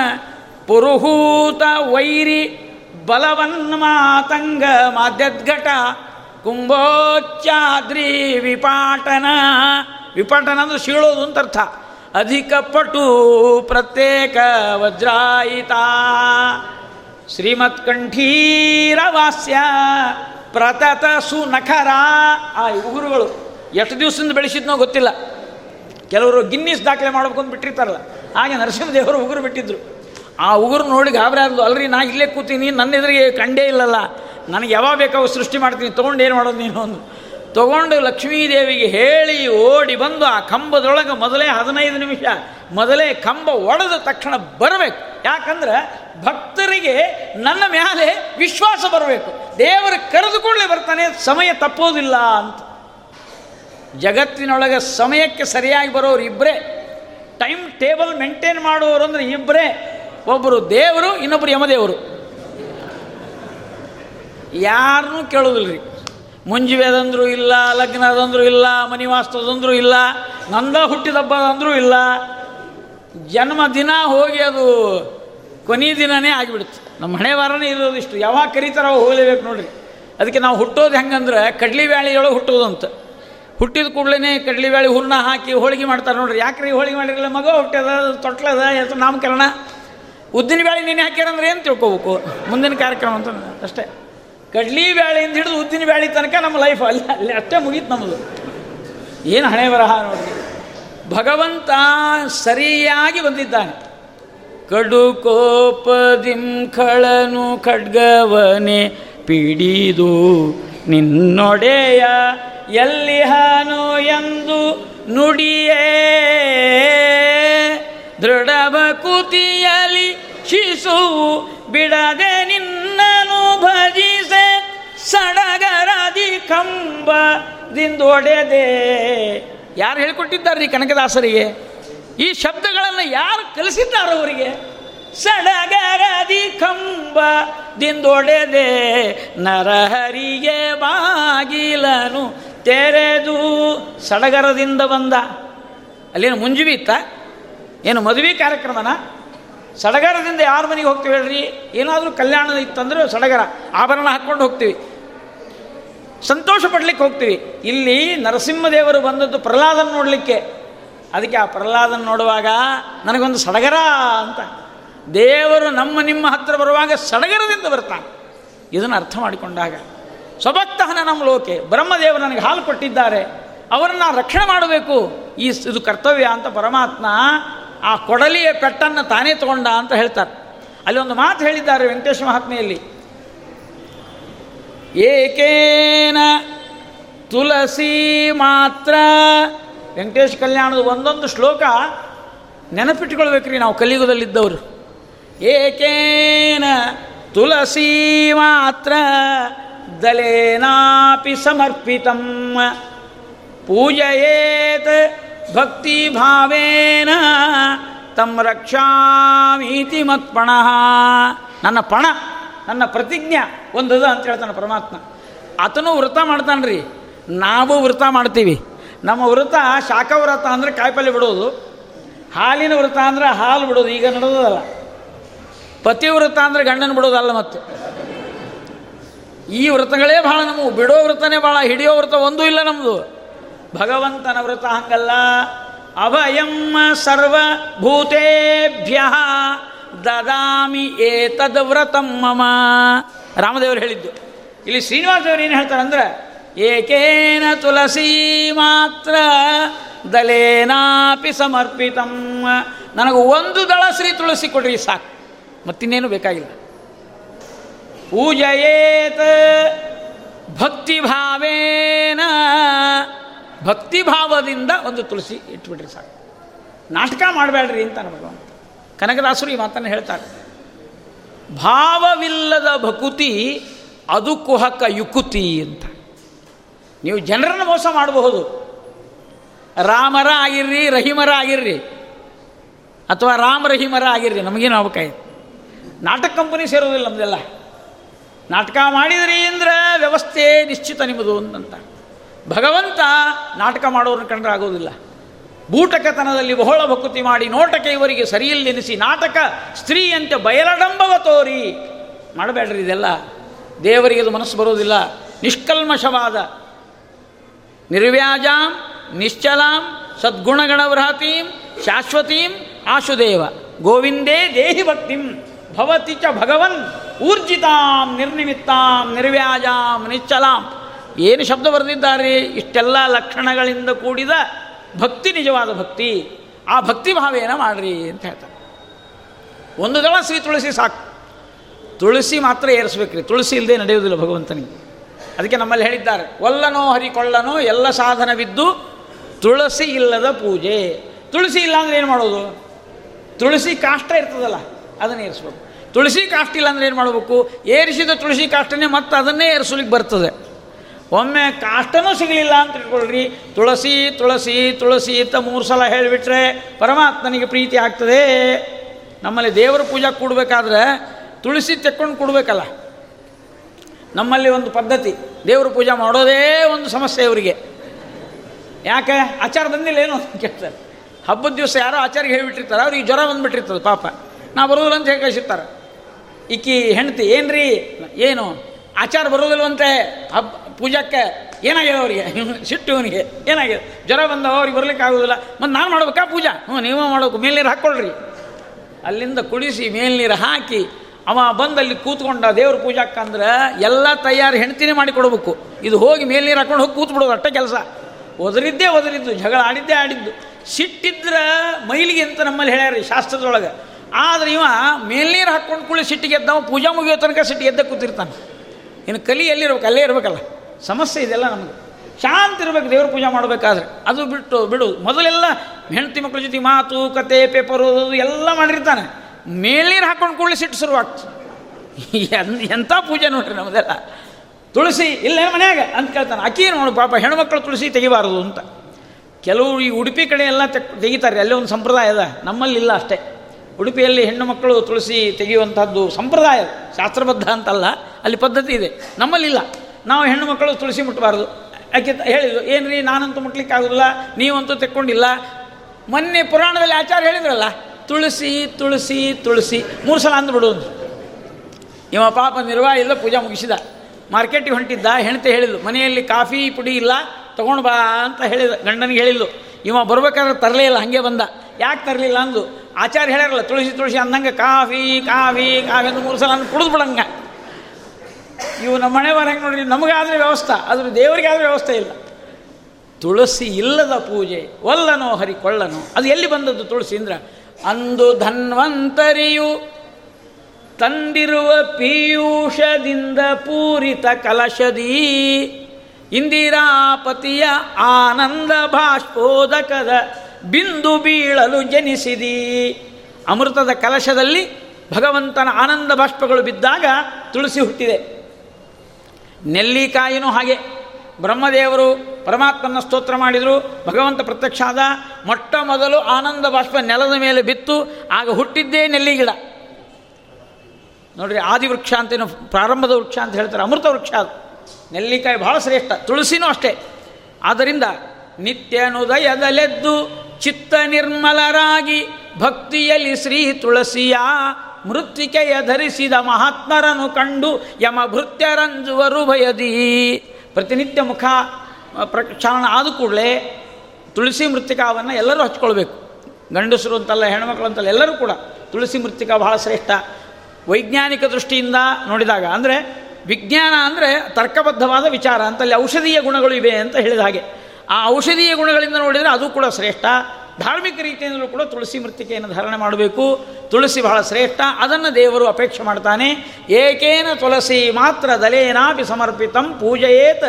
ಪುರುಹೂತ ವೈರಿ ಬಲವನ್ಮಾತಂಗ ಮಾಧ್ಯದ್ಘಟ ಕುಂಭೋಚ್ಚಾದ್ರಿ ವಿಪಾಟನ ವಿಪಾಟನ ಅಂದ್ರೆ ಸೀಳೋದು ಅಂತ ಅರ್ಥ. ಅಧಿಕ ಪಟು ಪ್ರತ್ಯೇಕ ವಜ್ರಾಯಿತ. ಶ್ರೀಮತ್ಕಂಠೀರವಾಸ್ಯ ಪ್ರತತ ಸುನಖರ ಆ ಉಗುರುಗಳು ಎಷ್ಟು ದಿವಸದಿಂದ ಬೆಳೆಸಿದ್ನೋ ಗೊತ್ತಿಲ್ಲ. ಕೆಲವರು ಗಿನ್ನಿಸ್ ದಾಖಲೆ ಮಾಡಬೇಕು ಅಂತ ಬಿಟ್ಟಿರ್ತಾರಲ್ಲ. ಹಾಗೆ ನರಸಿಂಹದೇವರು ಉಗುರು ಬಿಟ್ಟಿದ್ರು. ಆ ಉಗುರು ನೋಡಿ ಗಾಬರಿ ಆದ್ಲು ಅಲ್ರಿ ನಾ ಇಲ್ಲೇ ಕೂತೀನಿ, ನನ್ನ ಎದುರಿಗೆ ಕಂಡೇ ಇಲ್ಲಲ್ಲ. ನನಗೆ ಯಾವಾಗ ಬೇಕಾವ ಸೃಷ್ಟಿ ಮಾಡ್ತೀನಿ, ತೊಗೊಂಡು ಏನು ಮಾಡೋದು ನೀನು ಒಂದು ತೊಗೊಂಡು ಲಕ್ಷ್ಮೀದೇವಿಗೆ ಹೇಳಿ ಓಡಿ ಬಂದು ಆ ಕಂಬದೊಳಗೆ ಮೊದಲೇ ಹದಿನೈದು ನಿಮಿಷ, ಮೊದಲೇ ಕಂಬ ಒಡೆದ ತಕ್ಷಣ ಬರಬೇಕು. ಯಾಕಂದ್ರೆ ಭಕ್ತರಿಗೆ ನನ್ನ ಮೇಲೆ ವಿಶ್ವಾಸ ಬರಬೇಕು. ದೇವರು ಕರೆದುಕೊಳ್ಳೆ ಬರ್ತಾನೆ, ಸಮಯ ತಪ್ಪೋದಿಲ್ಲ ಅಂತ. ಜಗತ್ತಿನೊಳಗೆ ಸಮಯಕ್ಕೆ ಸರಿಯಾಗಿ ಬರೋರು ಇಬ್ಬರೇ ಟೈಮ್ ಟೇಬಲ್ ಮೇಂಟೈನ್ ಮಾಡೋರು ಅಂದರೆ ಇಬ್ಬರೇ ಒಬ್ಬರು ದೇವರು ಇನ್ನೊಬ್ಬರು ಯಮದೇವರು. ಯಾರನ್ನೂ ಕೇಳೋದಿಲ್ಲ ರೀ ಮುಂಜುವೆದಂದ್ರೂ ಇಲ್ಲ, ಲಗ್ನದಂದ್ರೂ ಇಲ್ಲ ಮನಿವಾಸ್ತದಂದ್ರೂ ಇಲ್ಲ, ನಂದ ಹುಟ್ಟಿದಬ್ಬದಂದ್ರೂ ಇಲ್ಲ. ಜನ್ಮ ದಿನ ಹೋಗಿ ಅದು ಕೊನೆ ದಿನನೇ ಆಗಿಬಿಡುತ್ತೆ. ನಮ್ಮ ಹಣೆ ವಾರನೇ ಇರೋದಿಷ್ಟು. ಯಾವಾಗ ಕರೀತಾರೋ ಹೋಗಲೇಬೇಕು ನೋಡ್ರಿ. ಅದಕ್ಕೆ ನಾವು ಹುಟ್ಟೋದು ಹೆಂಗಂದ್ರೆ ಕಡ್ಲಿ ಬ್ಯಾಳಿಯೊಳಗೆ ಹುಟ್ಟೋದು ಅಂತ ಹುಟ್ಟಿದ ಕೂಡಲೇ ಕಡ್ಲಿ ಬ್ಯಾಳಿ ಹೂರ್ಣ ಹಾಕಿ ಹೋಳಿಗೆ ಮಾಡ್ತಾರೆ ನೋಡ್ರಿ. ಯಾಕ್ರಿ ಹೋಳಿಗೆ ಮಾಡಿರಲಿಲ್ಲ ಮಗ? ಹುಟ್ಟದ, ತೊಟ್ಲದ ಹೆಸರು ನಾಮಕರಣ. ಉದ್ದಿನ ಬ್ಯಾಳಿ ನೀನು ಹಾಕ್ಯಾರಂದ್ರೆ ಏನು ತಿಳ್ಕೊಬೇಕು? ಮುಂದಿನ ಕಾರ್ಯಕ್ರಮ ಅಂತ ಅಷ್ಟೇ. ಕಡ್ಲಿ ಬ್ಯಾಳಿಯಿಂದ ಹಿಡಿದು ಉದ್ದಿನ ಬ್ಯಾಳಿ ತನಕ ನಮ್ಮ ಲೈಫ್ ಅಲ್ಲಿ ಅಲ್ಲಿ ಅಷ್ಟೇ ಮುಗೀತು ನಮ್ಮದು ಏನು ಹಣೆ ಬರಹ ನೋಡ್ರಿ. ಭಗವಂತ ಸರಿಯಾಗಿ ಬಂದಿದ್ದಾನೆ. ಕಡು ಕೋಪದಿಂ ಖಳನು ಖಡ್ಗವನೆ ಪಿಡಿದು ನಿನ್ನೊಡೆಯ ಎಲ್ಲಿಹನು ಎಂದು ನುಡಿಯೇ. ದೃಢ ಕುತಿಯಲಿ ಶಿಶು ಬಿಡದೆ ನಿನ್ನನು ಭಜಿಸೆ. ಸಡಗರದಿ ಕಂಬದಿಂದೊಡೆದೆ ಯಾರು ಹೇಳಿಕೊಟ್ಟಿದ್ದಾರೆ ರೀ ಕನಕದಾಸರಿಗೆ? ಈ ಶಬ್ದಗಳನ್ನು ಯಾರು ಕಲಿಸಿದ್ದಾರೆ ಅವರಿಗೆ? ಸಡಗರದಿ ಕಂಬದಿಂದೊಡೆದೆ ನರಹರಿಗೆ ಬಾಗಿಲನು ತೆರೆದು ಸಡಗರದಿಂದ ಬಂದ. ಅಲ್ಲೇನು ಮುಂಜುವಿ ಇತ್ತ? ಏನು ಮದುವೆ ಕಾರ್ಯಕ್ರಮನ? ಸಡಗರದಿಂದ ಯಾರ ಮನೆಗೆ ಹೋಗ್ತೀವಿ ಹೇಳ್ರಿ? ಏನಾದರೂ ಕಲ್ಯಾಣ ಇತ್ತಂದ್ರೆ ಸಡಗರ. ಆಭರಣ ಹಾಕ್ಕೊಂಡು ಹೋಗ್ತೀವಿ. ಸಂತೋಷ ಪಡ್ಲಿಕ್ಕೆ ಹೋಗ್ತೀವಿ. ಇಲ್ಲಿ ನರಸಿಂಹದೇವರು ಬಂದದ್ದು ಪ್ರಹ್ಲಾದನ ನೋಡಲಿಕ್ಕೆ. ಅದಕ್ಕೆ ಆ ಪ್ರಹ್ಲಾದನ ನೋಡುವಾಗ ನನಗೊಂದು ಸಡಗರ ಅಂತ. ದೇವರು ನಮ್ಮ ನಿಮ್ಮ ಹತ್ತಿರ ಬರುವಾಗ ಸಡಗರದಿಂದ ಬರ್ತಾನೆ. ಇದನ್ನು ಅರ್ಥ ಮಾಡಿಕೊಂಡಾಗ ಸ್ವಭಕ್ತಹನ ನಮ್ಮ ಲೋಕೆ. ಬ್ರಹ್ಮದೇವರು ನನಗೆ ಹಾಲು ಕೊಟ್ಟಿದ್ದಾರೆ. ಅವರನ್ನು ರಕ್ಷಣೆ ಮಾಡಬೇಕು. ಈ ಇದು ಕರ್ತವ್ಯ ಅಂತ ಪರಮಾತ್ಮ ಆ ಕೊಡಲಿಯ ಪೆಟ್ಟನ್ನು ತಾನೇ ತಗೊಂಡ ಅಂತ ಹೇಳ್ತಾರೆ. ಅಲ್ಲಿ ಒಂದು ಮಾತು ಹೇಳಿದ್ದಾರೆ ವೆಂಕಟೇಶ ಮಹಾತ್ಮೆಯಲ್ಲಿ. ಏಕೇನ ತುಳಸಿ ಮಾತ್ರ. ವೆಂಕಟೇಶ್ ಕಲ್ಯಾಣದ ಒಂದೊಂದು ಶ್ಲೋಕ ನೆನಪಿಟ್ಕೊಳ್ಬೇಕ್ರಿ ನಾವು ಕಲಿಯುಗದಲ್ಲಿದ್ದವರು. ಏಕೇನ ತುಳಸಿ ಮಾತ್ರ. ಸಮರ್ಪಿತಂ ಪೂಜಯೇತ್ ಭಕ್ತಿ ಭಾವೇನ ತಮ್ಮ ರಕ್ಷಾಮೀತಿ ಮತ್ಪಣ ನನ್ನ ಪಣ, ನನ್ನ ಪ್ರತಿಜ್ಞೆ ಒಂದದ ಅಂತ ಹೇಳ್ತಾನೆ ಪರಮಾತ್ಮ. ಆತನು ವ್ರತ ಮಾಡ್ತಾನ್ರಿ. ನಾವು ವ್ರತ ಮಾಡ್ತೀವಿ. ನಮ್ಮ ವ್ರತ ಶಾಖ ವ್ರತ ಅಂದರೆ ಕಾಯಿಪಲ್ಯ ಬಿಡೋದು. ಹಾಲಿನ ವ್ರತ ಅಂದರೆ ಹಾಲು ಬಿಡೋದು. ಈಗ ನಡೆದದಲ್ಲ. ಪತಿವ್ರತ ಅಂದರೆ ಗಂಡನ ಬಿಡೋದಲ್ಲ ಮತ್ತು. ಈ ವ್ರತಗಳೇ ಭಾಳ ನಮವು. ಬಿಡೋ ವ್ರತನೇ ಭಾಳ ಹಿಡಿಯೋ ವ್ರತ ಒಂದೂ ಇಲ್ಲ ನಮ್ಮದು ಭಗವಂತನ ವ್ರತ ಹಂಗಲ್ಲ. ಅಭಯಂ ಸರ್ವಭೂತೇಭ್ಯ ದದಾಮಿ ಏತದ್ ವ್ರತಂ ಮಮ. ರಾಮದೇವರು ಹೇಳಿದ್ದು. ಇಲ್ಲಿ ಶ್ರೀನಿವಾಸದೇವರು ಏನು ಹೇಳ್ತಾರೆ ಅಂದ್ರೆ, ಏಕೇನ ತುಳಸಿ ಮಾತ್ರ ದಲೇನಾಪಿ ಸಮರ್ಪಿತಂ. ನನಗೆ ಒಂದು ದಳ ಶ್ರೀ ತುಳಸಿ ಕೊಡ್ರಿ ಸಾಕು. ಮತ್ತಿನ್ನೇನು ಬೇಕಾಗಿಲ್ಲ. ಪೂಜಯೇತ್ ಭಕ್ತಿಭಾವೇನ. ಭಕ್ತಿಭಾವದಿಂದ ಒಂದು ತುಳಸಿ ಇಟ್ಬಿಟ್ರಿ ಸಾಕು. ನಾಟಕ ಮಾಡಬೇಡ್ರಿ ಅಂತ ಭಗವಂತ ಕನಕದಾಸರು ಈ ಮಾತನ್ನು ಹೇಳ್ತಾರೆ. ಭಾವವಿಲ್ಲದ ಭಕುತಿ, ಅದು ಕುಹಕ ಯುಕುತಿ ಅಂತ. ನೀವು ಜನರನ್ನು ಮೋಸ ಮಾಡಬಹುದು. ರಾಮರ ಆಗಿರ್ರಿ, ರಹಿಮರ ಆಗಿರ್ರಿ. ಅಥವಾ ರಾಮ ರಹಿಮರ ಆಗಿರ್ರಿ, ನಮಗೇನು ಅವಕಾಶ ನಾಟಕ ಕಂಪನಿ ಸೇರೋದಿಲ್ಲ ನಮ್ಮದೆಲ್ಲ ನಾಟಕ ಮಾಡಿದ್ರಿ ಅಂದ್ರೆ ವ್ಯವಸ್ಥೆ ನಿಶ್ಚಿತ ನಿಮ್ಮದು ಅಂತ ಭಗವಂತ ನಾಟಕ ಮಾಡೋರನ್ನ ಕಂಡ್ರೆ ಆಗೋದಿಲ್ಲ. ಬೂಟಕತನದಲ್ಲಿ ಬಹಳ ಭಕುತಿ ಮಾಡಿ ನೋಟಕ್ಕೆ ಇವರಿಗೆ ಸರಿಯಿಲ್ಲೆನಿಸಿ ನಾಟಕ ಸ್ತ್ರೀಯಂತೆ ಬಯಲಡಂಬವ ತೋರಿ. ಮಾಡಬೇಡ್ರಿ ಇದೆಲ್ಲ. ದೇವರಿಗೆ ಅದು ಮನಸ್ಸು ಬರೋದಿಲ್ಲ. ನಿಷ್ಕಲ್ಮಶವಾದ. ನಿರ್ವ್ಯಾಜಾಂ, ನಿಶ್ಚಲಾಂ ಸದ್ಗುಣಗಣವೃಹತೀಂ ಶಾಶ್ವತೀಂ, ಆಶುದೇವ. ಗೋವಿಂದೇ ದೇಹಿ ಭಕ್ತಿಂ. ಭವತಿ ಚ ಭಗವನ್ ಊರ್ಜಿತಾಂ ನಿರ್ನಿಮಿತ್ತಾಂ ನಿರ್ವ್ಯಾಜಾಂ ನಿಶ್ಚಲಾಂ. ಏನು ಶಬ್ದ ಬರೆದಿದ್ದಾರೆ? ಇಷ್ಟೆಲ್ಲ ಲಕ್ಷಣಗಳಿಂದ ಕೂಡಿದ ಭಕ್ತಿ, ನಿಜವಾದ ಭಕ್ತಿ. ಆ ಭಕ್ತಿ ಭಾವೇನ ಮಾಡ್ರಿ ಅಂತ ಹೇಳ್ತಾರೆ. ಒಂದು ದಳ ಶ್ರೀ ತುಳಸಿ ಸಾಕು. ತುಳಸಿ ಮಾತ್ರ ಏರಿಸ್ಬೇಕ್ರಿ. ತುಳಸಿ ಇಲ್ಲದೆ ನಡೆಯುವುದಿಲ್ಲ ಭಗವಂತನಿಗೆ. ಅದಕ್ಕೆ ನಮ್ಮಲ್ಲಿ ಹೇಳಿದ್ದಾರೆ, ಒಲ್ಲನೋ ಹರಿಕೊಳ್ಳನೋ ಎಲ್ಲ ಸಾಧನವಿದ್ದು ತುಳಸಿ ಇಲ್ಲದ ಪೂಜೆ. ತುಳಸಿ ಇಲ್ಲ ಅಂದ್ರೆ ಏನು ಮಾಡೋದು? ತುಳಸಿ ಕಾಷ್ಟ ಇರ್ತದಲ್ಲ, ಅದನ್ನು ಏರಿಸ್ಬೇಕು. ತುಳಸಿ ಕಾಷ್ಟಿಲ್ಲ ಅಂದ್ರೆ ಏನು ಮಾಡಬೇಕು? ಏರಿಸಿದ ತುಳಸಿ ಕಾಷ್ಟನೇ ಮತ್ತೆ ಅದನ್ನೇ ಏರಿಸಲಿಕ್ಕೆ ಬರ್ತದೆ. ಒಮ್ಮೆ ಕಾಷ್ಟನೂ ಸಿಗಲಿಲ್ಲ ಅಂತ ಇಟ್ಕೊಳ್ರಿ. ತುಳಸಿ ತುಳಸಿ ತುಳಸಿ ಅಂತ ಮೂರು ಸಲ ಹೇಳಿಬಿಟ್ರೆ ಪರಮಾತ್ಮನಿಗೆ ಪ್ರೀತಿ ಆಗ್ತದೆ. ನಮ್ಮಲ್ಲಿ ದೇವರ ಪೂಜಾ ಕೊಡಬೇಕಾದ್ರೆ ತುಳಸಿ ತೆಕ್ಕೊಂಡು ಕೊಡಬೇಕಲ್ಲ. ನಮ್ಮಲ್ಲಿ ಒಂದು ಪದ್ಧತಿ, ದೇವ್ರ ಪೂಜೆ ಮಾಡೋದೇ ಒಂದು ಸಮಸ್ಯೆ ಅವರಿಗೆ. ಯಾಕೆ? ಆಚಾರ ಬಂದಿಲ್ಲ ಏನು ಅಂತ ಕೇಳ್ತಾರೆ. ಹಬ್ಬದ ದಿವಸ ಯಾರೋ ಆಚಾರಿಗೆ ಹೇಳಿಬಿಟ್ಟಿರ್ತಾರೆ, ಅವ್ರಿಗೆ ಜ್ವರ ಬಂದುಬಿಟ್ಟಿರ್ತದೆ ಪಾಪ. ನಾ ಬರೋದಿಲ್ಲ ಅಂತ ಹೇಳಿ ಕಳಿಸಿರ್ತಾರೆ ಈಕಿ ಹೆಂಡತಿ ಏನ್ರಿ? ಏನು? ಆಚಾರ ಬರೋದಿಲ್ವಂತೆ ಹಬ್ಬ, ಪೂಜಾಕ್ಕೆ ಏನಾಗಿದೆ ಅವರಿಗೆ? ಸಿಟ್ಟು ಇವನಿಗೆ ಏನಾಗಿದೆ? ಜ್ವರ ಬಂದವ, ಅವ್ರಿಗೆ ಬರ್ಲಿಕ್ಕೆ ಆಗೋದಿಲ್ಲ. ಮತ್ತು ನಾನು ಮಾಡ್ಬೇಕಾ ಪೂಜಾ? ಹ್ಞೂ, ನೀವು ಮಾಡ್ಬೇಕು. ಮೇಲ್ನೀರು ಹಾಕ್ಕೊಳ್ರಿ. ಅಲ್ಲಿಂದ ಕುಡಿಸಿ ಮೇಲ್ನೀರು ಹಾಕಿ ಅವ ಬಂದಲ್ಲಿ ಕೂತ್ಕೊಂಡ ದೇವ್ರ ಪೂಜಾಕ್ಕಂದ್ರೆ ಎಲ್ಲ ತಯಾರು ಹೆಣ್ತಿನೇ ಮಾಡಿ ಕೊಡಬೇಕು ಇದು ಹೋಗಿ ಮೇಲ್ನೀರು ಹಾಕೊಂಡು ಹೋಗಿ ಕೂತ್ಬಿಡೋದು ಅಷ್ಟೇ ಕೆಲಸ. ಒದರಿದ್ದೇ ಒದರಿದ್ದು, ಜಗಳ ಆಡಿದ್ದೇ ಆಡಿದ್ದು. ಸಿಟ್ಟಿದ್ರೆ ಮೈಲಿಗೆ ಅಂತ ನಮ್ಮಲ್ಲಿ ರೀ ಶಾಸ್ತ್ರದೊಳಗೆ. ಆದ್ರೆ ಇವ ಮೇಲ್ನೀರು ಹಾಕ್ಕೊಂಡು ಕುಳಿ ಸಿಟ್ಟಿಗೆ ಎದ್ದವ, ಪೂಜಾ ಮುಗಿಯೋ ತನಕ ಸಿಟ್ಟಿಗೆ ಎದ್ದ ಕೂತಿರ್ತಾನೆ. ಇನ್ನು ಕಲಿ ಎಲ್ಲಿರ್ಬೇಕು? ಅಲ್ಲೇ ಇರಬೇಕಲ್ಲ. ಸಮಸ್ಯೆ ಇದೆಲ್ಲ ನಮಗೆ. ಶಾಂತಿ ಇರ್ಬೇಕು, ದೇವ್ರ ಪೂಜೆ ಮಾಡಬೇಕಾದ್ರೆ. ಅದು ಬಿಟ್ಟು ಬಿಡು. ಮೊದಲೆಲ್ಲ ಹೆಂಡತಿ ಮಕ್ಕಳ ಜೊತೆ ಮಾತು, ಕತೆ, ಪೇಪರು ಎಲ್ಲ ಮಾಡಿರ್ತಾನೆ. ಮೇಲ್ನೀರು ಹಾಕ್ಕೊಂಡು ಕೂಡಲೇ ಸಿಟ್ಟು ಶುರುವಾಗ್ತದೆ ಎಂಥ ಪೂಜೆ ನೋಡ್ರಿ ನಮ್ದೆಲ್ಲ. ತುಳಸಿ ಇಲ್ಲೇ ಮನ್ಯಾಗ? ಅಂತ ಕೇಳ್ತಾನೆ. ಅಕ್ಕಿ ನೋಡು ಪಾಪ, ಹೆಣ್ಮಕ್ಳು ತುಳಸಿ ತೆಗಿಬಾರದು ಅಂತ. ಕೆಲವರು ಈ ಉಡುಪಿ ಕಡೆ ಎಲ್ಲ ತೆಗ್ ತೆಗಿತಾರೆ. ಅಲ್ಲೇ ಒಂದು ಸಂಪ್ರದಾಯ ಅದ. ನಮ್ಮಲ್ಲಿಲ್ಲ ಅಷ್ಟೇ. ಉಡುಪಿಯಲ್ಲಿ ಹೆಣ್ಣು ಮಕ್ಕಳು ತುಳಸಿ ತೆಗೆಯುವಂಥದ್ದು ಸಂಪ್ರದಾಯ ಶಾಸ್ತ್ರಬದ್ಧ ಅಂತಲ್ಲ, ಅಲ್ಲಿ ಪದ್ಧತಿ ಇದೆ. ನಮ್ಮಲ್ಲಿಲ್ಲ. ನಾವು ಹೆಣ್ಣು ಮಕ್ಕಳು ತುಳಸಿ ಮುಟ್ಟಬಾರ್ದು. ಯಾಕೆ ಹೇಳಿದ್ರು ಏನು ರೀ ನಾನಂತೂ ಮುಟ್ಲಿಕ್ಕೆ ಆಗೋದಿಲ್ಲ ನೀವಂತೂ ತೆಕ್ಕೊಂಡಿಲ್ಲ. ಮೊನ್ನೆ ಪುರಾಣದಲ್ಲಿ ಆಚಾರ ಹೇಳಿದ್ರಲ್ಲ, ತುಳಸಿ ತುಳಸಿ ತುಳಸಿ. ಮೂರು ಸಲ ಅಂದ್ಬಿಡು. ಇವ ಪಾಪ ನಿರ್ವಾಹ ಇಲ್ಲ ಪೂಜಾ ಮುಗಿಸಿದ. ಮಾರ್ಕೆಟಿಗೆ ಹೊಂಟಿದ್ದ ಹೆಣತೆ ಹೇಳಿದ್ಲು, ಮನೆಯಲ್ಲಿ ಕಾಫಿ, ಪುಡಿ ಇಲ್ಲ, ತಗೊಂಡು ಬಾ ಅಂತ ಹೇಳಿದ, ಗಂಡನಿಗೆ ಹೇಳಿದ್ಲು. ಇವ ಬರ್ಬೇಕಾದ್ರೆ ತರಲೇ ಇಲ್ಲ, ಹಾಗೆ ಬಂದ. ಯಾಕೆ ತರಲಿಲ್ಲ ಅಂದು ಆಚಾರ್ಯ ಹೇಳ್ಯಾರಲ್ಲ, ತುಳಸಿ ತುಳಸಿ ಅಂದಂಗೆ ಕಾಫಿ ಕಾಫಿ ಕಾಫಿ ಅಂತ ಮೂರು ಸಲ ಕುಡಿದು ಬಿಡಂಗ. ಇವು ನಮ್ಮ ಮನೆ ಹೆಂಗೆ ನೋಡ್ರಿ ನಮಗಾದ್ರೆ ವ್ಯವಸ್ಥೆ ದೇವರಿಗೆ ಆದರೆ ವ್ಯವಸ್ಥೆ ಇಲ್ಲ. ತುಳಸಿ ಇಲ್ಲದ ಪೂಜೆ, ಒಲ್ಲನೋ ಹರಿ ಕೊಳ್ಳನೋ ಅದು ಎಲ್ಲಿ ಬಂದದ್ದು ತುಳಸಿ ಅಂದ್ರೆ? ಅಂದು ಧನ್ವಂತರಿಯು ತಂದಿರುವ ಪೀಯೂಷದಿಂದ ಪೂರಿತ ಕಲಶದಿ, ಇಂದಿರಾಪತಿಯ ಆನಂದ ಬಾಷ್ಪೋದಕದ ಬಿಂದು ಬೀಳಲು ಜನಿಸಿದಿ. ಅಮೃತದ ಕಲಶದಲ್ಲಿ ಭಗವಂತನ ಆನಂದ ಬಾಷ್ಪಗಳು ಬಿದ್ದಾಗ ತುಳಸಿ ಹುಟ್ಟಿದೆ. ನೆಲ್ಲಿಕಾಯಿನೂ ಹಾಗೆ. ಬ್ರಹ್ಮದೇವರು ಪರಮಾತ್ಮನ ಸ್ತೋತ್ರ ಮಾಡಿದರು. ಭಗವಂತ ಪ್ರತ್ಯಕ್ಷ ಆದ. ಮೊಟ್ಟ ಮೊದಲು ಆನಂದ ಬಾಷ್ಪ ನೆಲದ ಮೇಲೆ ಬಿತ್ತು. ಆಗ ಹುಟ್ಟಿದ್ದೇ ನೆಲ್ಲಿ ಗಿಡ. ನೋಡ್ರಿ ಆದಿ ವೃಕ್ಷ ಅಂತೇನು ಪ್ರಾರಂಭದ ವೃಕ್ಷ ಅಂತ ಹೇಳ್ತಾರೆ. ಅಮೃತ ವೃಕ್ಷ ಅದು. ನೆಲ್ಲಿಕಾಯಿ ಭಾಳ ಶ್ರೇಷ್ಠ. ತುಳಸಿನೂ ಅಷ್ಟೇ. ಆದ್ದರಿಂದ ನಿತ್ಯನುದಯದಲೆದ್ದು ಚಿತ್ತ ನಿರ್ಮಲರಾಗಿ ಭಕ್ತಿಯಲ್ಲಿ ಶ್ರೀ ತುಳಸಿಯ ಮೃತ್ತಿಕೆಯ ಧರಿಸಿದ ಮಹಾತ್ಮರನ್ನು ಕಂಡು ಯಮ ಭೃತ್ಯರಂಜುವರು ಭಯದಿ ಪ್ರತಿನಿತ್ಯ ಮುಖ ಪ್ರಕ್ಷಾಳನ ಆದ ಕೂಡಲೇ ತುಳಸಿ ಮೃತ್ತಿಕಾವನ್ನು ಎಲ್ಲರೂ ಹಚ್ಕೊಳ್ಬೇಕು. ಗಂಡಸರು ಅಂತಲ್ಲ, ಹೆಣ್ಮಕ್ಳು ಅಂತಲ್ಲ ಎಲ್ಲರೂ ಕೂಡ ತುಳಸಿ ಮೃತ್ತಿಕಾ ಬಹಳ ಶ್ರೇಷ್ಠ. ವೈಜ್ಞಾನಿಕ ದೃಷ್ಟಿಯಿಂದ ನೋಡಿದಾಗ ಅಂದರೆ ವಿಜ್ಞಾನ ಅಂದರೆ ತರ್ಕಬದ್ಧವಾದ ವಿಚಾರ, ಅಂತಲ್ಲಿ ಔಷಧೀಯ ಗುಣಗಳು ಇವೆ ಅಂತ ಹೇಳಿದ ಹಾಗೆ. ಆ ಔಷಧೀಯ ಗುಣಗಳಿಂದ ನೋಡಿದರೆ ಅದು ಕೂಡ ಶ್ರೇಷ್ಠ. ಧಾರ್ಮಿಕ ರೀತಿಯಿಂದಲೂ ಕೂಡ ತುಳಸಿ ಮೃತ್ತಿಕೆಯನ್ನು ಧಾರಣೆ ಮಾಡಬೇಕು. ತುಳಸಿ ಬಹಳ ಶ್ರೇಷ್ಠ. ಅದನ್ನು ದೇವರು ಅಪೇಕ್ಷೆ ಮಾಡ್ತಾನೆ. ಏಕೇನ ತುಳಸಿ ಮಾತ್ರ ದಲೇನಾಪಿ ಸಮರ್ಪಿತಂ ಪೂಜೆಯೇತ್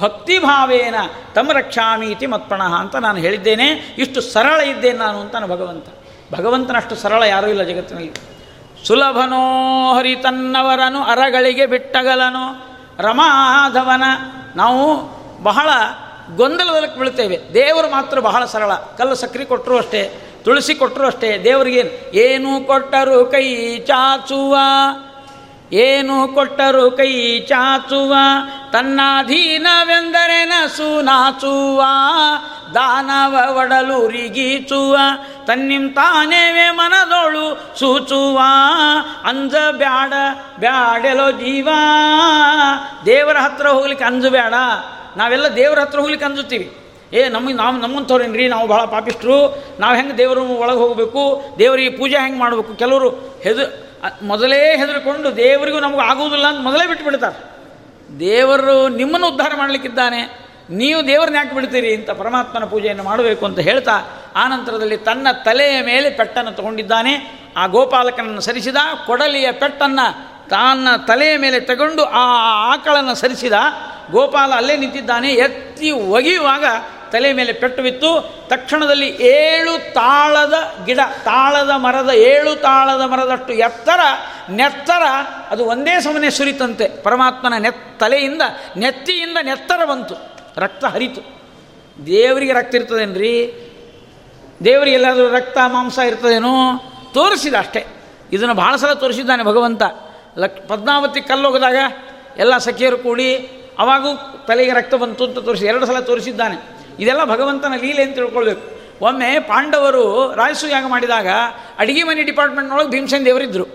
ಭಕ್ತಿಭಾವೇನ ತಮ್ಮ ರಕ್ಷಾಮೀತಿ ಮತ್ಪಣಃ ಅಂತ ನಾನು ಹೇಳಿದ್ದೇನೆ. ಇಷ್ಟು ಸರಳ ಇದ್ದೇನೆ ನಾನು ಅಂತಾನೆ ಭಗವಂತ. ಭಗವಂತನಷ್ಟು ಸರಳ ಯಾರೂ ಇಲ್ಲ ಜಗತ್ತಿನಲ್ಲಿ. ಸುಲಭನೋ ಹರಿತನ್ನವರನು ಅರಗಳಿಗೆ ಬಿಟ್ಟಗಲನು ರಮಾಧವನ ನಾವು ಬಹಳ ಗೊಂದಲದಲ್ಲಿ ಬೀಳ್ತೇವೆ. ದೇವರು ಮಾತ್ರ ಬಹಳ ಸರಳ. ಕಲ್ಲು ಸಕ್ರೆ ಕೊಟ್ಟರು ಅಷ್ಟೇ, ತುಳಸಿ ಕೊಟ್ಟರು ಅಷ್ಟೇ. ದೇವರಿಗೇನು ಏನು? ಕೊಟ್ಟರು ಕೈ ಚಾಚುವ. ಏನು ಕೊಟ್ಟರು ಕೈ ಚಾಚುವ. ತನ್ನಾಧೀನವೆಂದರೆ ನಸು ನಾಚುವ. ದಾನವ ಒಡಲು ರಿಗೀಚುವ. ತನ್ನಿಂ ತಾನೇವೆ ಮನದೋಳು ಸೂಚುವ. ಅಂಜ ಬ್ಯಾಡ, ಬ್ಯಾಡೆಲೋ ಜೀವ. ದೇವರ ಹತ್ರ ಹೋಗ್ಲಿಕ್ಕೆ ಅಂಜು ಬೇಡ ನಾವೆಲ್ಲ ದೇವ್ರ ಹತ್ರ ಹೋಗ್ಲಿಕ್ಕೆ ಅಂಜುತ್ತೀವಿ ಏ ನಮಗೆ ನಾವು ನಮ್ಮಂಥವ್ರೇನ್ರಿ ನಾವು ಭಾಳ ಪಾಪಿಸ್ಟ್ರು ನಾವು ಹೆಂಗೆ ದೇವರು ಒಳಗೆ ಹೋಗಬೇಕು? ದೇವರಿಗೆ ಪೂಜೆ ಹೆಂಗೆ ಮಾಡಬೇಕು? ಕೆಲವರು ಹೆದು ಮೊದಲೇ ಹೆದರ್ಕೊಂಡು ದೇವರಿಗೂ ನಮಗೆ ಆಗುವುದಿಲ್ಲ ಅಂತ ಮೊದಲೇ ಬಿಟ್ಟು ಬಿಡ್ತಾರೆ ದೇವರು ನಿಮ್ಮನ್ನು ಉದ್ಧಾರ ಮಾಡಲಿಕ್ಕಿದ್ದಾನೆ. ನೀವು ದೇವ್ರನ್ನ ಯಾಕೆ ಬಿಡ್ತೀರಿ? ಅಂತ ಪರಮಾತ್ಮನ ಪೂಜೆಯನ್ನು ಮಾಡಬೇಕು ಅಂತ ಹೇಳ್ತಾ ಆನಂತರದಲ್ಲಿ ತನ್ನ ತಲೆಯ ಮೇಲೆ ಪೆಟ್ಟನ್ನು ತಗೊಂಡಿದ್ದಾನೆ. ಆ ಗೋಪಾಲಕನನ್ನು ಸರಿಸಿದ ಕೊಡಲಿಯ ಪೆಟ್ಟನ್ನು ತನ್ನ ತಲೆಯ ಮೇಲೆ ತಗೊಂಡು ಆ ಆಕಳನ್ನು ಸರಿಸಿದ ಗೋಪಾಲ ಅಲ್ಲೇ ನಿಂತಿದ್ದಾನೆ. ಎತ್ತಿ ಒಗೆಯುವಾಗ ತಲೆ ಮೇಲೆ ಪೆಟ್ಟು ಬಿತ್ತು. ತಕ್ಷಣದಲ್ಲಿ ಏಳು ತಾಳದ ಗಿಡ, ತಾಳದ ಮರದ, ಏಳು ತಾಳದ ಮರದಷ್ಟು ಎತ್ತರ, ನೆತ್ತರ, ಅದು ಒಂದೇ ಸಮನೆ ಸುರಿತಂತೆ. ಪರಮಾತ್ಮನ ನೆತ್, ತಲೆಯಿಂದ, ನೆತ್ತಿಯಿಂದ ನೆತ್ತರ ಬಂತು. ರಕ್ತ ಹರಿತು. ದೇವರಿಗೆ ರಕ್ತ ಇರ್ತದೇನ್ರಿ? ದೇವರಿಗೆ ಎಲ್ಲಾದರೂ ರಕ್ತ, ಮಾಂಸ ಇರ್ತದೇನೋ? ತೋರಿಸಿದ ಅಷ್ಟೇ. ಇದನ್ನು ಭಾಳ ಸಲ ತೋರಿಸಿದ್ದಾನೆ ಭಗವಂತ. ಲಕ್ ಪದ್ಮಾವತಿ ಕಲ್ಲೋಗಿದಾಗ ಎಲ್ಲ ಸಖಿಯರು ಕೂಡಿ ಅವಾಗೂ ತಲೆಗೆ ರಕ್ತ ಬಂತು ಅಂತ ತೋರಿಸಿ, ಎರಡು ಸಲ ತೋರಿಸಿದ್ದಾನೆ. ಇದೆಲ್ಲ ಭಗವಂತನ ಲೀಲೆ ಅಂತ ತಿಳ್ಕೊಳ್ಬೇಕು. ಒಮ್ಮೆ ಪಾಂಡವರು ರಾಜಸೂಯಾಗ ಮಾಡಿದಾಗ ಅಡಿಗೆ ಮನೆ ಡಿಪಾರ್ಟ್ಮೆಂಟ್ನೊಳಗೆ ಭೀಮಸೇನ್ ದೇವರಿದ್ದರು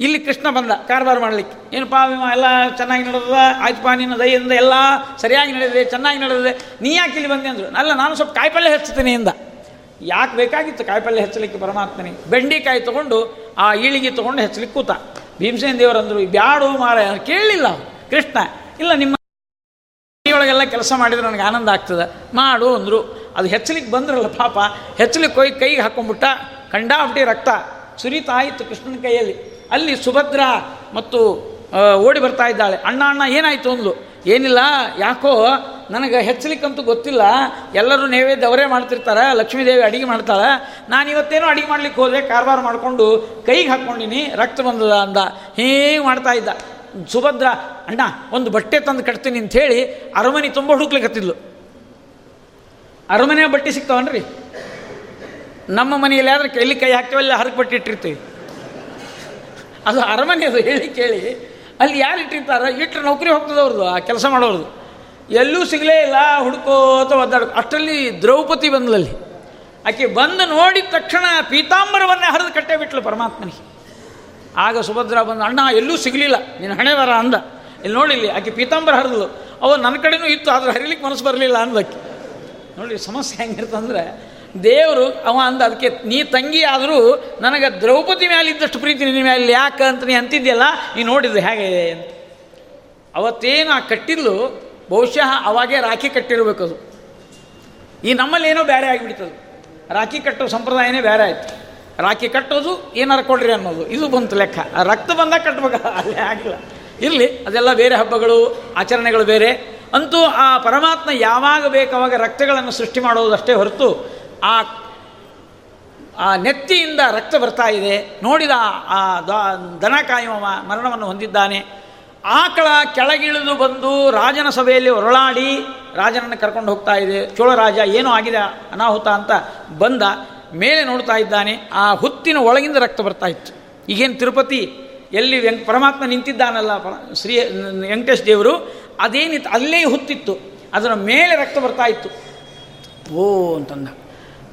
ಇಲ್ಲಿ ಕೃಷ್ಣ ಬಂದ ಕಾರವಾರ ಮಾಡಲಿಕ್ಕೆ. ಏನು ಪಾ ಎಲ್ಲ ಚೆನ್ನಾಗಿ ನಡೆದ ಪಾ ನಿನ್ನ ದಯಿಂದ ಎಲ್ಲ ಸರಿಯಾಗಿ ನಡೆದಿದೆ, ಚೆನ್ನಾಗಿ ನಡೆದಿದೆ. ನೀ ಯಾಕೆ ಇಲ್ಲಿ ಬಂದೆ ಅಂದರು. ಅಲ್ಲ, ನಾನು ಸ್ವಲ್ಪ ಕಾಯಿಪಲ್ಲೆ ಹೆಚ್ಚುತ್ತೇನೆ ಇಂದ ಯಾಕೆ ಬೇಕಾಗಿತ್ತು ಕಾಯಿಪಲ್ಯ ಹಚ್ಚಲಿಕ್ಕೆ ಪರಮಾತ್ಮನಿಗೆ? ಬೆಂಡೆಕಾಯಿ ತೊಗೊಂಡು ಆ ಈಳಿಗೆ ತೊಗೊಂಡು ಹಚ್ಚಲಿಕ್ಕೆ ಕೂತ. ಭೀಮಸೇನ್ ದೇವರಂದರು ಬ್ಯಾಡು ಮಾರ ಕೇಳಲಿಲ್ಲ ಕೃಷ್ಣ, ಇಲ್ಲ ನಿಮ್ಮ ಒಳಗೆಲ್ಲ ಕೆಲಸ ಮಾಡಿದರೆ ನನಗೆ ಆನಂದ ಆಗ್ತದೆ, ಮಾಡು ಅಂದರು. ಅದು ಹೆಚ್ಚಲಿಕ್ಕೆ ಬಂದ್ರಲ್ಲ ಪಾಪ ಹೆಚ್ಚಲಿಕ್ಕೆ ಹೋಗಿ ಕೈಗೆ ಹಾಕೊಂಡ್ಬಿಟ್ಟ ಕಂಡಾಬಿಟ್ಟು ರಕ್ತ ಸುರಿತಾಯಿತು ಕೃಷ್ಣನ ಕೈಯಲ್ಲಿ. ಅಲ್ಲಿ ಸುಭದ್ರ ಮತ್ತು ಓಡಿ ಬರ್ತಾ ಇದ್ದಾಳೆ. ಅಣ್ಣ ಅಣ್ಣ, ಏನಾಯಿತು? ಅಂದ್ಲು. ಏನಿಲ್ಲ, ಯಾಕೋ ನನಗೆ ಹೆಚ್ಚಲಿಕ್ಕಂತೂ ಗೊತ್ತಿಲ್ಲ. ಎಲ್ಲರೂ ನೈವೇದ್ಯ ಅವರೇ ಮಾಡ್ತಿರ್ತಾರೆ, ಲಕ್ಷ್ಮೀದೇವಿ ಅಡಿಗೆ ಮಾಡ್ತಾಳೆ. ನಾನು ಇವತ್ತೇನೋ ಅಡಿಗೆ ಮಾಡ್ಲಿಕ್ಕೆ ಹೋದೆ, ಕಾರವಾರ ಮಾಡಿಕೊಂಡು ಕೈಗೆ ಹಾಕ್ಕೊಂಡಿನಿ, ರಕ್ತ ಬಂದದ ಅಂದ. ಹೀಗೆ ಮಾಡ್ತಾ ಇದ್ದ. ಸುಭದ್ರ, ಅಣ್ಣ, ಒಂದು ಬಟ್ಟೆ ತಂದು ಕಟ್ತೀನಿ ಅಂತ ಹೇಳಿ ಅರಮನೆ ತುಂಬ ಹುಡುಕ್ಲಿಕ್ಕತ್ತಿದ್ಲು ಅರಮನೆ ಬಟ್ಟೆ ಸಿಗ್ತಾವನ್ರಿ? ನಮ್ಮ ಮನೆಯಲ್ಲಿ ಆದ್ರೆ ಕೈಲಿ ಕೈ ಹಾಕ್ತೇವಲ್ಲ ಹರಕು ಬಟ್ಟೆ ಇಟ್ಟಿರ್ತೀವಿ. ಅದು ಅರಮನೆ ಅದು ಹೇಳಿ ಕೇಳಿ. ಅಲ್ಲಿ ಯಾರು ಇಟ್ಟಿರ್ತಾರೆ? ಇಟ್ಟರೆ ನೌಕರಿ ಹೋಗ್ತದೆ ಅವ್ರದ್ದು ಆ ಕೆಲಸ ಮಾಡೋರ್ದು. ಎಲ್ಲೂ ಸಿಗಲೇ ಇಲ್ಲ ಹುಡುಕೋತ ಒದ್ದಾಡ ಅಷ್ಟರಲ್ಲಿ ದ್ರೌಪದಿ ಬಂದ್ಲಲ್ಲಿ. ಆಕೆ ಬಂದು ನೋಡಿದ ತಕ್ಷಣ ಪೀತಾಂಬರವನ್ನೇ ಹರಿದು ಕಟ್ಟೆ ಬಿಟ್ಲು ಪರಮಾತ್ಮನಿಗೆ. ಆಗ ಸುಭದ್ರ ಬಂದು, ಅಣ್ಣ, ಎಲ್ಲೂ ಸಿಗಲಿಲ್ಲ ನೀನು ಹಣೆ ಬರ ಅಂದ. ಇಲ್ಲಿ ನೋಡಿಲ್ಲಿ ಆಕೆ ಪೀತಾಂಬರ ಹರಿದ್ಲು. ಅವ ನನ್ನ ಕಡೆನೂ ಇತ್ತು, ಆದರೆ ಹರಿಲಿಕ್ಕೆ ಮನಸ್ಸು ಬರಲಿಲ್ಲ ಅಂದಕ್ಕೆ ನೋಡಿ, ಸಮಸ್ಯೆ ಹೆಂಗಿರ್ತಂದ್ರೆ ದೇವರು, ಅವ ಅಂದ, ಅದಕ್ಕೆ ನೀ ತಂಗಿ ಆದರೂ ನನಗೆ ದ್ರೌಪದಿ ಮೇಲೆ ಇದ್ದಷ್ಟು ಪ್ರೀತಿ ನಿನ್ನ ಮೇಲೆ ಯಾಕೆ ಅಂತ ನೀ ಅಂತಿದ್ಯಲ್ಲ, ನೀ ನೋಡಿದ್ದು ಹೇಗೆ? ಅಂತ. ಅವತ್ತೇನು ಆ ಕಟ್ಟಿದ್ಲು ಬಹುಶಃ ಅವಾಗೇ ರಾಖಿ ಕಟ್ಟಿರಬೇಕು ಅದು. ಈ ನಮ್ಮಲ್ಲಿ ಏನೋ ಬೇರೆ ಆಗಿಬಿಡ್ತದೆ. ರಾಖಿ ಕಟ್ಟೋ ಸಂಪ್ರದಾಯನೇ ಬೇರೆ ಆಯ್ತು. ರಾಖಿ ಕಟ್ಟೋದು ಏನಾರು ಕೊಡ್ರಿ ಅನ್ನೋದು. ಇದು ಬಂತು ಲೆಕ್ಕ. ರಕ್ತ ಬಂದಾಗ ಕಟ್ಟಬೇಕು ಅಲ್ಲೇ ಆಗಿಲ್ಲ. ಇರಲಿ ಅದೆಲ್ಲ ಬೇರೆ ಹಬ್ಬಗಳು, ಆಚರಣೆಗಳು ಬೇರೆ. ಅಂತೂ ಆ ಪರಮಾತ್ಮ ಯಾವಾಗ ಬೇಕಾವಾಗ ರಕ್ತಗಳನ್ನು ಸೃಷ್ಟಿ ಮಾಡೋದಷ್ಟೇ ಹೊರತು ಆ ಆ ನೆತ್ತಿಯಿಂದ ರಕ್ತ ಬರ್ತಾ ಇದೆ. ನೋಡಿದ ಆ ದನ ಕಾಯುವ ಮರಣವನ್ನು ಹೊಂದಿದ್ದಾನೆ. ಆಕಳ ಕೆಳಗಿಳಿದು ಬಂದು ರಾಜನ ಸಭೆಯಲ್ಲಿ ಹೊರಳಾಡಿ ರಾಜನನ್ನು ಕರ್ಕೊಂಡು ಹೋಗ್ತಾ ಇದೆ. ಚೋಳರಾಜ ಏನೋ ಆಗಿದೆ, ಅನಾಹುತ ಅಂತ ಬಂದ ಮೇಲೆ ನೋಡ್ತಾ ಇದ್ದಾನೆ. ಆ ಹುತ್ತಿನ ಒಳಗಿಂದ ರಕ್ತ ಬರ್ತಾ ಇತ್ತು. ಈಗೇನು ತಿರುಪತಿ ಎಲ್ಲಿ ವೆಂಕ್, ಪರಮಾತ್ಮ ನಿಂತಿದ್ದಾನಲ್ಲ ಶ್ರೀ, ವೆಂಕಟೇಶ್ ದೇವರು ಅದೇನಿತ್ತು ಅಲ್ಲೇ ಹುತ್ತಿತ್ತು. ಅದರ ಮೇಲೆ ರಕ್ತ ಬರ್ತಾ ಇತ್ತು. ಓ ಅಂತಂದ.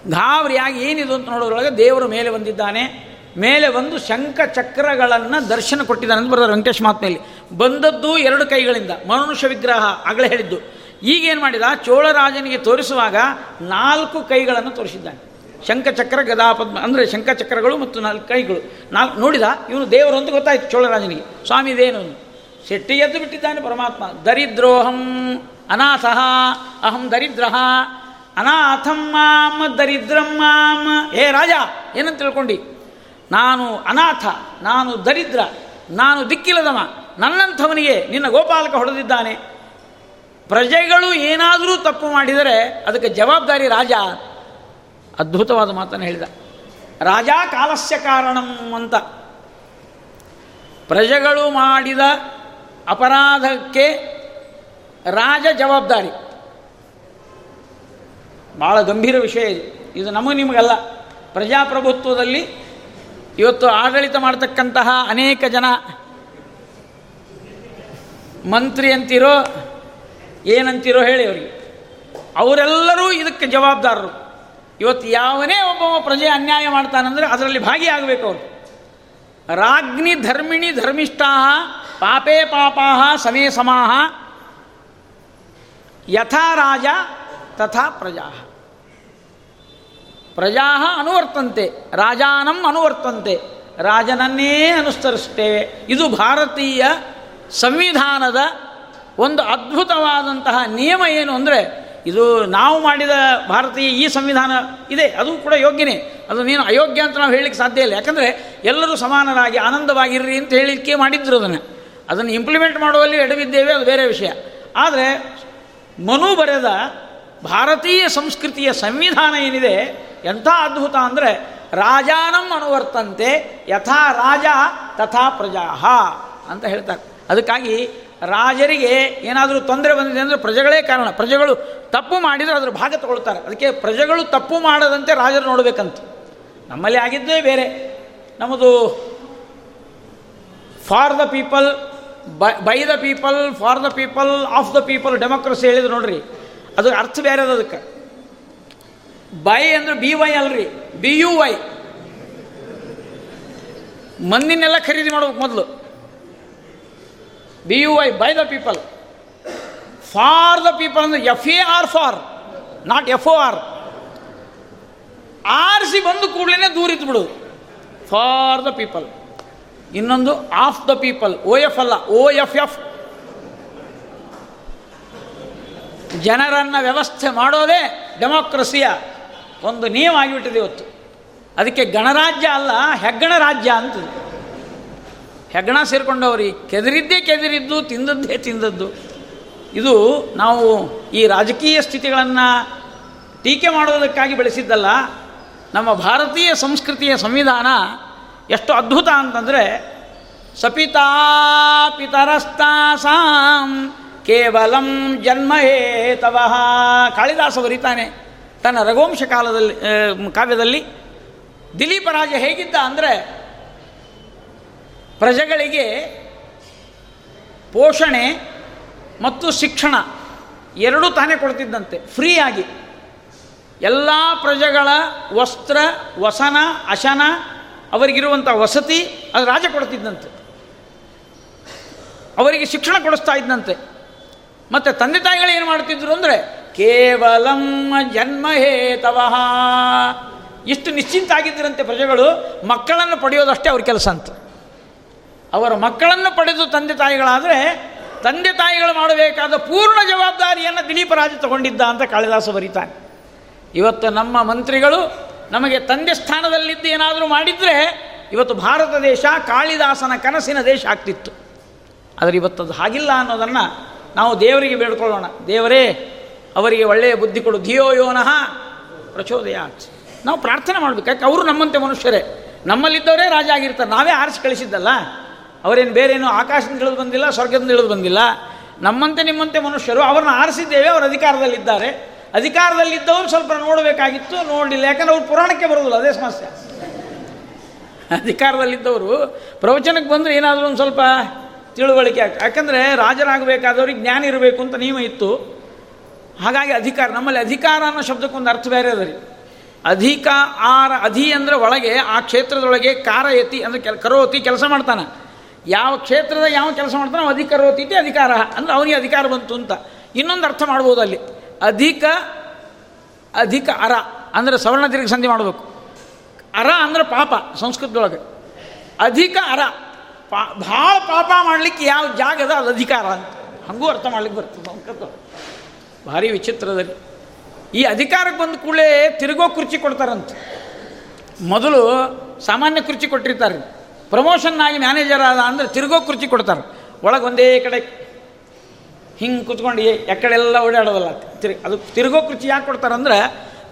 ಗಾಬರಿಯಾಗಿ ಏನಿದು ಅಂತ ನೋಡೋದ್ರೊಳಗೆ ದೇವರು ಮೇಲೆ ಬಂದಿದ್ದಾನೆ. ಮೇಲೆ ಒಂದು ಶಂಖ ಚಕ್ರಗಳನ್ನು ದರ್ಶನ ಕೊಟ್ಟಿದ್ದಾನೆ ಅಂತ ಬರ್ತಾರೆ ವೆಂಕಟೇಶ್ ಮಹಾತ್ಮೆಯಲ್ಲಿ ಬಂದದ್ದು ಎರಡು ಕೈಗಳಿಂದ, ಮನುಷ್ಯ ವಿಗ್ರಹ, ಆಗಲೇ ಹೇಳಿದ್ದು. ಈಗೇನು ಮಾಡಿದ? ಚೋಳರಾಜನಿಗೆ ತೋರಿಸುವಾಗ ನಾಲ್ಕು ಕೈಗಳನ್ನು ತೋರಿಸಿದ್ದಾನೆ. ಶಂಖಚಕ್ರ, ಗದಾಪದ್ಮ, ಅಂದರೆ ಶಂಖಚಕ್ರಗಳು ಮತ್ತು ನಾಲ್ಕು ಕೈಗಳು. ನಾಲ್ಕು ನೋಡಿದ? ಇವನು ದೇವರು ಅಂತ ಗೊತ್ತಾಯ್ತು ಚೋಳರಾಜನಿಗೆ ಸ್ವಾಮಿ, ಇದೇನು? ಶೆಟ್ಟಿ ಎದ್ದು ಬಿಟ್ಟಿದ್ದಾನೆ ಪರಮಾತ್ಮ. ದರಿದ್ರೋಹಂ ಅನಾಥ, ಅಹಂ ದರಿದ್ರ, ಅನಾಥಂ ಮಾಮ ದರಿದ್ರಂ ಮಾಮ ಹೇ ರಾಜ, ಏನಂತ ತಿಳ್ಕೊಂಡು? ನಾನು ಅನಾಥ, ನಾನು ದರಿದ್ರ, ನಾನು ದಿಕ್ಕಿಲ್ಲದವ, ನನ್ನಂಥವನಿಗೆ ನಿನ್ನ ಗೋಪಾಲಕ ಹೊಡೆದಿದ್ದಾನೆ. ಪ್ರಜೆಗಳು ಏನಾದರೂ ತಪ್ಪು ಮಾಡಿದರೆ ಅದಕ್ಕೆ ಜವಾಬ್ದಾರಿ ರಾಜ. ಅದ್ಭುತವಾದ ಮಾತನ್ನು ಹೇಳಿದ. ರಾಜ ಕಾಲಸ್ಯ ಕಾರಣಂ ಅಂತ. ಪ್ರಜೆಗಳು ಮಾಡಿದ ಅಪರಾಧಕ್ಕೆ ರಾಜ ಜವಾಬ್ದಾರಿ. ಭಾಳ ಗಂಭೀರ ವಿಷಯ ಇದು. ಇದು ನಮಗೆ ನಿಮಗಲ್ಲ. ಪ್ರಜಾಪ್ರಭುತ್ವದಲ್ಲಿ ಇವತ್ತು ಆಡಳಿತ ಮಾಡತಕ್ಕಂತಹ ಅನೇಕ ಜನ ಮಂತ್ರಿ ಅಂತಿರೋ ಏನಂತಿರೋ ಹೇಳಿ ಅವರಿಗೆ. ಅವರೆಲ್ಲರೂ ಇದಕ್ಕೆ ಜವಾಬ್ದಾರರು. ಇವತ್ತು ಯಾವನೇ ಒಬ್ಬ ಪ್ರಜೆ ಅನ್ಯಾಯ ಮಾಡ್ತಾನಂದರೆ ಅದರಲ್ಲಿ ಭಾಗಿಯಾಗಬೇಕು ಅವರು. ರಾಜ್ಞಿ ಧರ್ಮಿಣಿ ಧರ್ಮಿಷ್ಠಾ ಪಾಪೇ ಪಾಪಾ ಸಮೇ ಸಮಾಹ, ಯಥಾ ರಾಜ ತಥಾ ಪ್ರಜಾ ಪ್ರಜಾ ಅನುವರ್ತಂತೆ, ರಾಜಾನಂ ಅನುವರ್ತಂತೆ, ರಾಜನನ್ನೇ ಅನುಸರಿಸುತ್ತೇವೆ. ಇದು ಭಾರತೀಯ ಸಂವಿಧಾನದ ಒಂದು ಅದ್ಭುತವಾದಂತಹ ನಿಯಮ ಏನು ಅಂದರೆ, ಇದು ನಾವು ಮಾಡಿದ ಭಾರತೀಯ ಈ ಸಂವಿಧಾನ ಇದೆ, ಅದು ಕೂಡ ಯೋಗ್ಯನೇ. ಅದು ನೀನು ಅಯೋಗ್ಯ ಅಂತ ನಾವು ಹೇಳಲಿಕ್ಕೆ ಸಾಧ್ಯ ಇಲ್ಲ. ಯಾಕಂದರೆ ಎಲ್ಲರೂ ಸಮಾನರಾಗಿ ಆನಂದವಾಗಿರ್ರಿ ಅಂತ ಹೇಳಲಿಕ್ಕೆ ಮಾಡಿದ್ರು ಅದನ್ನು. ಅದನ್ನು ಇಂಪ್ಲಿಮೆಂಟ್ ಮಾಡುವಲ್ಲಿ ಎಡವಿದ್ದೇವೆ, ಅದು ಬೇರೆ ವಿಷಯ. ಆದರೆ ಮನು ಬರೆದ ಭಾರತೀಯ ಸಂಸ್ಕೃತಿಯ ಸಂವಿಧಾನ ಏನಿದೆ, ಎಂಥ ಅದ್ಭುತ ಅಂದರೆ ರಾಜಾನಂ ಅನುವರ್ತಂತೆ, ಯಥಾ ರಾಜ ತಥಾ ಪ್ರಜಾಹ ಅಂತ ಹೇಳ್ತಾರೆ. ಅದಕ್ಕಾಗಿ ರಾಜರಿಗೆ ಏನಾದರೂ ತೊಂದರೆ ಬಂದಿದೆ ಅಂದರೆ ಪ್ರಜೆಗಳೇ ಕಾರಣ. ಪ್ರಜೆಗಳು ತಪ್ಪು ಮಾಡಿದರೆ ಅದರ ಭಾಗ ತಗೊಳ್ತಾರೆ. ಅದಕ್ಕೆ ಪ್ರಜೆಗಳು ತಪ್ಪು ಮಾಡದಂತೆ ರಾಜರು ನೋಡಬೇಕಂತ. ನಮ್ಮಲ್ಲಿ ಆಗಿದ್ದೇ ಬೇರೆ. ನಮ್ಮದು for the people by the people for the people of the people democracy ಹೇಳಿದ್ರು ನೋಡ್ರಿ. ಅದು ಅರ್ಥ ಬೇರೆ ಅದ ಅದಕ್ಕೆ. ಬೈ ಅಂದ್ರೆ ಬಿ ವೈ ಅಲ್ರಿ, ಬಿ ಯು ವೈ. ಮಂದಿನೆಲ್ಲ ಖರೀದಿ ಮಾಡ್ಬೇಕು ಮೊದಲು. B U Y, by the people. For the people ಅಂದ್ರೆ F A R for, not F O R. ಆರಿಸಿ ಬಂದು ಕೂಡಲೇ ದೂರ ಬಿಡು. For the people. ಇನ್ನೊಂದು of the people, O F ಅಲ್ಲ, ಓ ಎಫ್ ಎಫ್. ಜನರನ್ನು ವ್ಯವಸ್ಥೆ ಮಾಡೋದೇ ಡೆಮೋಕ್ರಸಿಯ ಒಂದು ನಿಯಮ ಆಗಿಬಿಟ್ಟಿದೆ ಇವತ್ತು. ಅದಕ್ಕೆ ಗಣರಾಜ್ಯ ಅಲ್ಲ, ಹೆಗ್ಗಣ ರಾಜ್ಯ ಅಂತ. ಹೆಗ್ಗಣ ಸೇರಿಕೊಂಡವ್ರಿ ಕೆದರಿದ್ದೇ ಕೆದರಿದ್ದು, ತಿಂದದ್ದೇ ತಿಂದದ್ದು. ಇದು ನಾವು ಈ ರಾಜಕೀಯ ಸ್ಥಿತಿಗಳನ್ನು ಟೀಕೆ ಮಾಡೋದಕ್ಕಾಗಿ ಬೆಳೆಸಿದ್ದಲ್ಲ, ನಮ್ಮ ಭಾರತೀಯ ಸಂಸ್ಕೃತಿಯ ಸಂವಿಧಾನ ಎಷ್ಟು ಅದ್ಭುತ ಅಂತಂದರೆ, ಸಪಿತಾ ಪಿತರಸ್ತಾಸಾಂ ಕೇವಲಂ ಜನ್ಮ ಹೇತವ ಕಾಳಿದಾಸ ಬರೀತಾನೆ ತನ್ನ ರಘುವಂಶ ಕಾಲದಲ್ಲಿ ಕಾವ್ಯದಲ್ಲಿ. ದಿಲೀಪ ರಾಜ ಹೇಗಿದ್ದ ಅಂದರೆ, ಪ್ರಜೆಗಳಿಗೆ ಪೋಷಣೆ ಮತ್ತು ಶಿಕ್ಷಣ ಎರಡೂ ತಾನೇ ಕೊಡ್ತಿದ್ದಂತೆ. ಫ್ರೀಯಾಗಿ ಎಲ್ಲ ಪ್ರಜೆಗಳ ವಸ್ತ್ರ, ವಸನ, ಅಶನ ಅವರಿಗಿರುವಂಥ ವಸತಿ ಅದು ರಾಜ ಕೊಡ್ತಿದ್ದಂತೆ. ಅವರಿಗೆ ಶಿಕ್ಷಣ ಕೊಡಿಸ್ತಾ ಇದ್ದಂತೆ. ಮತ್ತು ತಂದೆ ತಾಯಿಗಳು ಏನು ಮಾಡ್ತಿದ್ರು ಅಂದರೆ, ಕೇವಲಂ ಜನ್ಮ ಹೇತವ. ಇಷ್ಟು ನಿಶ್ಚಿಂತ ಆಗಿದ್ದರಂತೆ ಪ್ರಜೆಗಳು, ಮಕ್ಕಳನ್ನು ಪಡೆಯೋದಷ್ಟೇ ಅವ್ರ ಕೆಲಸ ಅಂತ. ಅವರ ಮಕ್ಕಳನ್ನು ಪಡೆದು ತಂದೆ ತಾಯಿಗಳಾದರೆ, ತಂದೆ ತಾಯಿಗಳು ಮಾಡಬೇಕಾದ ಪೂರ್ಣ ಜವಾಬ್ದಾರಿಯನ್ನು ದಿಲೀಪ ರಾಜ ತಗೊಂಡಿದ್ದ ಅಂತ ಕಾಳಿದಾಸ ಬರೀತಾನೆ. ಇವತ್ತು ನಮ್ಮ ಮಂತ್ರಿಗಳು ನಮಗೆ ತಂದೆ ಸ್ಥಾನದಲ್ಲಿದ್ದು ಏನಾದರೂ ಮಾಡಿದರೆ, ಇವತ್ತು ಭಾರತ ದೇಶ ಕಾಳಿದಾಸನ ಕನಸಿನ ದೇಶ ಆಗ್ತಿತ್ತು. ಆದರೆ ಇವತ್ತದು ಹಾಗಿಲ್ಲ ಅನ್ನೋದನ್ನು ನಾವು ದೇವರಿಗೆ ಬೇಡ್ಕೊಳ್ಳೋಣ. ದೇವರೇ, ಅವರಿಗೆ ಒಳ್ಳೆಯ ಬುದ್ಧಿ ಕೊಡು. ಧಿಯೋ ಯೋನಃ ಪ್ರಚೋದಯ ನಾವು ಪ್ರಾರ್ಥನೆ ಮಾಡಬೇಕು. ಯಾಕೆ? ಅವರು ನಮ್ಮಂತೆ ಮನುಷ್ಯರೇ. ನಮ್ಮಲ್ಲಿದ್ದವರೇ ರಾಜ ಆಗಿರ್ತಾರೆ. ನಾವೇ ಆರಿಸಿ ಕಳಿಸಿದ್ದಲ್ಲ. ಅವರೇನು ಬೇರೇನು ಆಕಾಶದಿಂದ ಇಳಿದು ಬಂದಿಲ್ಲ, ಸ್ವರ್ಗದಿಂದ ಇಳಿದು ಬಂದಿಲ್ಲ. ನಮ್ಮಂತೆ ನಿಮ್ಮಂತೆ ಮನುಷ್ಯರು, ಅವ್ರನ್ನ ಆರಿಸಿದ್ದೇವೆ, ಅವರು ಅಧಿಕಾರದಲ್ಲಿದ್ದಾರೆ. ಅಧಿಕಾರದಲ್ಲಿದ್ದವರು ಸ್ವಲ್ಪ ನೋಡಬೇಕಾಗಿತ್ತು, ನೋಡಲಿಲ್ಲ. ಯಾಕಂದ್ರೆ ಅವ್ರು ಪುರಾಣಕ್ಕೆ ಬರೋದಿಲ್ಲ, ಅದೇ ಸಮಸ್ಯೆ. ಅಧಿಕಾರದಲ್ಲಿದ್ದವರು ಪ್ರವಚನಕ್ಕೆ ಬಂದರೆ ಏನಾದರೂ ಒಂದು ಸ್ವಲ್ಪ ತಿಳುವಳಿಕೆ ಯಾಕಂದರೆ ರಾಜರಾಗಬೇಕಾದವ್ರಿಗೆ ಜ್ಞಾನ ಇರಬೇಕು ಅಂತ ನಿಯಮ ಇತ್ತು. ಹಾಗಾಗಿ ಅಧಿಕಾರ, ನಮ್ಮಲ್ಲಿ ಅಧಿಕಾರ ಅನ್ನೋ ಶಬ್ದಕ್ಕೊಂದು ಅರ್ಥ ಬೇರೆ ಅದ ರೀ. ಅಧಿಕ, ಆರ, ಅಧಿ ಅಂದರೆ ಒಳಗೆ ಆ ಕ್ಷೇತ್ರದೊಳಗೆ ಕಾರಯತಿ ಅಂದರೆ ಕೆಲ, ಕರೋತಿ ಕೆಲಸ ಮಾಡ್ತಾನೆ. ಯಾವ ಕ್ಷೇತ್ರದ ಯಾವ ಕೆಲಸ ಮಾಡ್ತಾನೆ ಅಧಿಕ, ಕರೋತಿ ಅಧಿಕಾರ. ಅಂದರೆ ಅವನಿಗೆ ಅಧಿಕಾರ ಬಂತು ಅಂತ. ಇನ್ನೊಂದು ಅರ್ಥ ಮಾಡ್ಬೋದು ಅಲ್ಲಿ. ಅಧಿಕ ಅಧಿಕ ಅರ ಅಂದರೆ ಸವರ್ಣ ತಿರುಗಿ ಸಂಧಿ ಮಾಡಬೇಕು. ಅರ ಅಂದರೆ ಪಾಪ ಸಂಸ್ಕೃತದೊಳಗೆ. ಅಧಿಕ ಅರ ಪಾ, ಭಾಳ ಪಾಪ ಮಾಡಲಿಕ್ಕೆ ಯಾವ ಜಾಗದ ಅದು ಅಧಿಕಾರ? ಅಂತ ಹಂಗೂ ಅರ್ಥ ಮಾಡ್ಲಿಕ್ಕೆ ಬರ್ತದೆ ಸಂಸ್ಕೃತ ಭಾರಿ ವಿಚಿತ್ರದಲ್ಲಿ. ಈ ಅಧಿಕಾರಕ್ಕೆ ಬಂದ ಕೂಡಲೇ ತಿರುಗೋ ಕುರ್ಚಿ ಕೊಡ್ತಾರಂತೆ. ಮೊದಲು ಸಾಮಾನ್ಯ ಕುರ್ಚಿ ಕೊಟ್ಟಿರ್ತಾರೆ. ಪ್ರಮೋಷನ್ ಆಗಿ ಮ್ಯಾನೇಜರ್ ಆದ ಅಂದರೆ ತಿರುಗೋ ಕುರ್ಚಿ ಕೊಡ್ತಾರೆ. ಒಳಗೆ ಒಂದೇ ಕಡೆ ಹಿಂಗೆ ಕುತ್ಕೊಂಡು ಎಕ್ಕಡೆಲ್ಲ ಓಡಾಡೋದಲ್ಲ. ತಿರುಗಿ ಅದು ತಿರುಗೋ ಕುರ್ಚಿ ಯಾಕೆ ಕೊಡ್ತಾರಂದ್ರೆ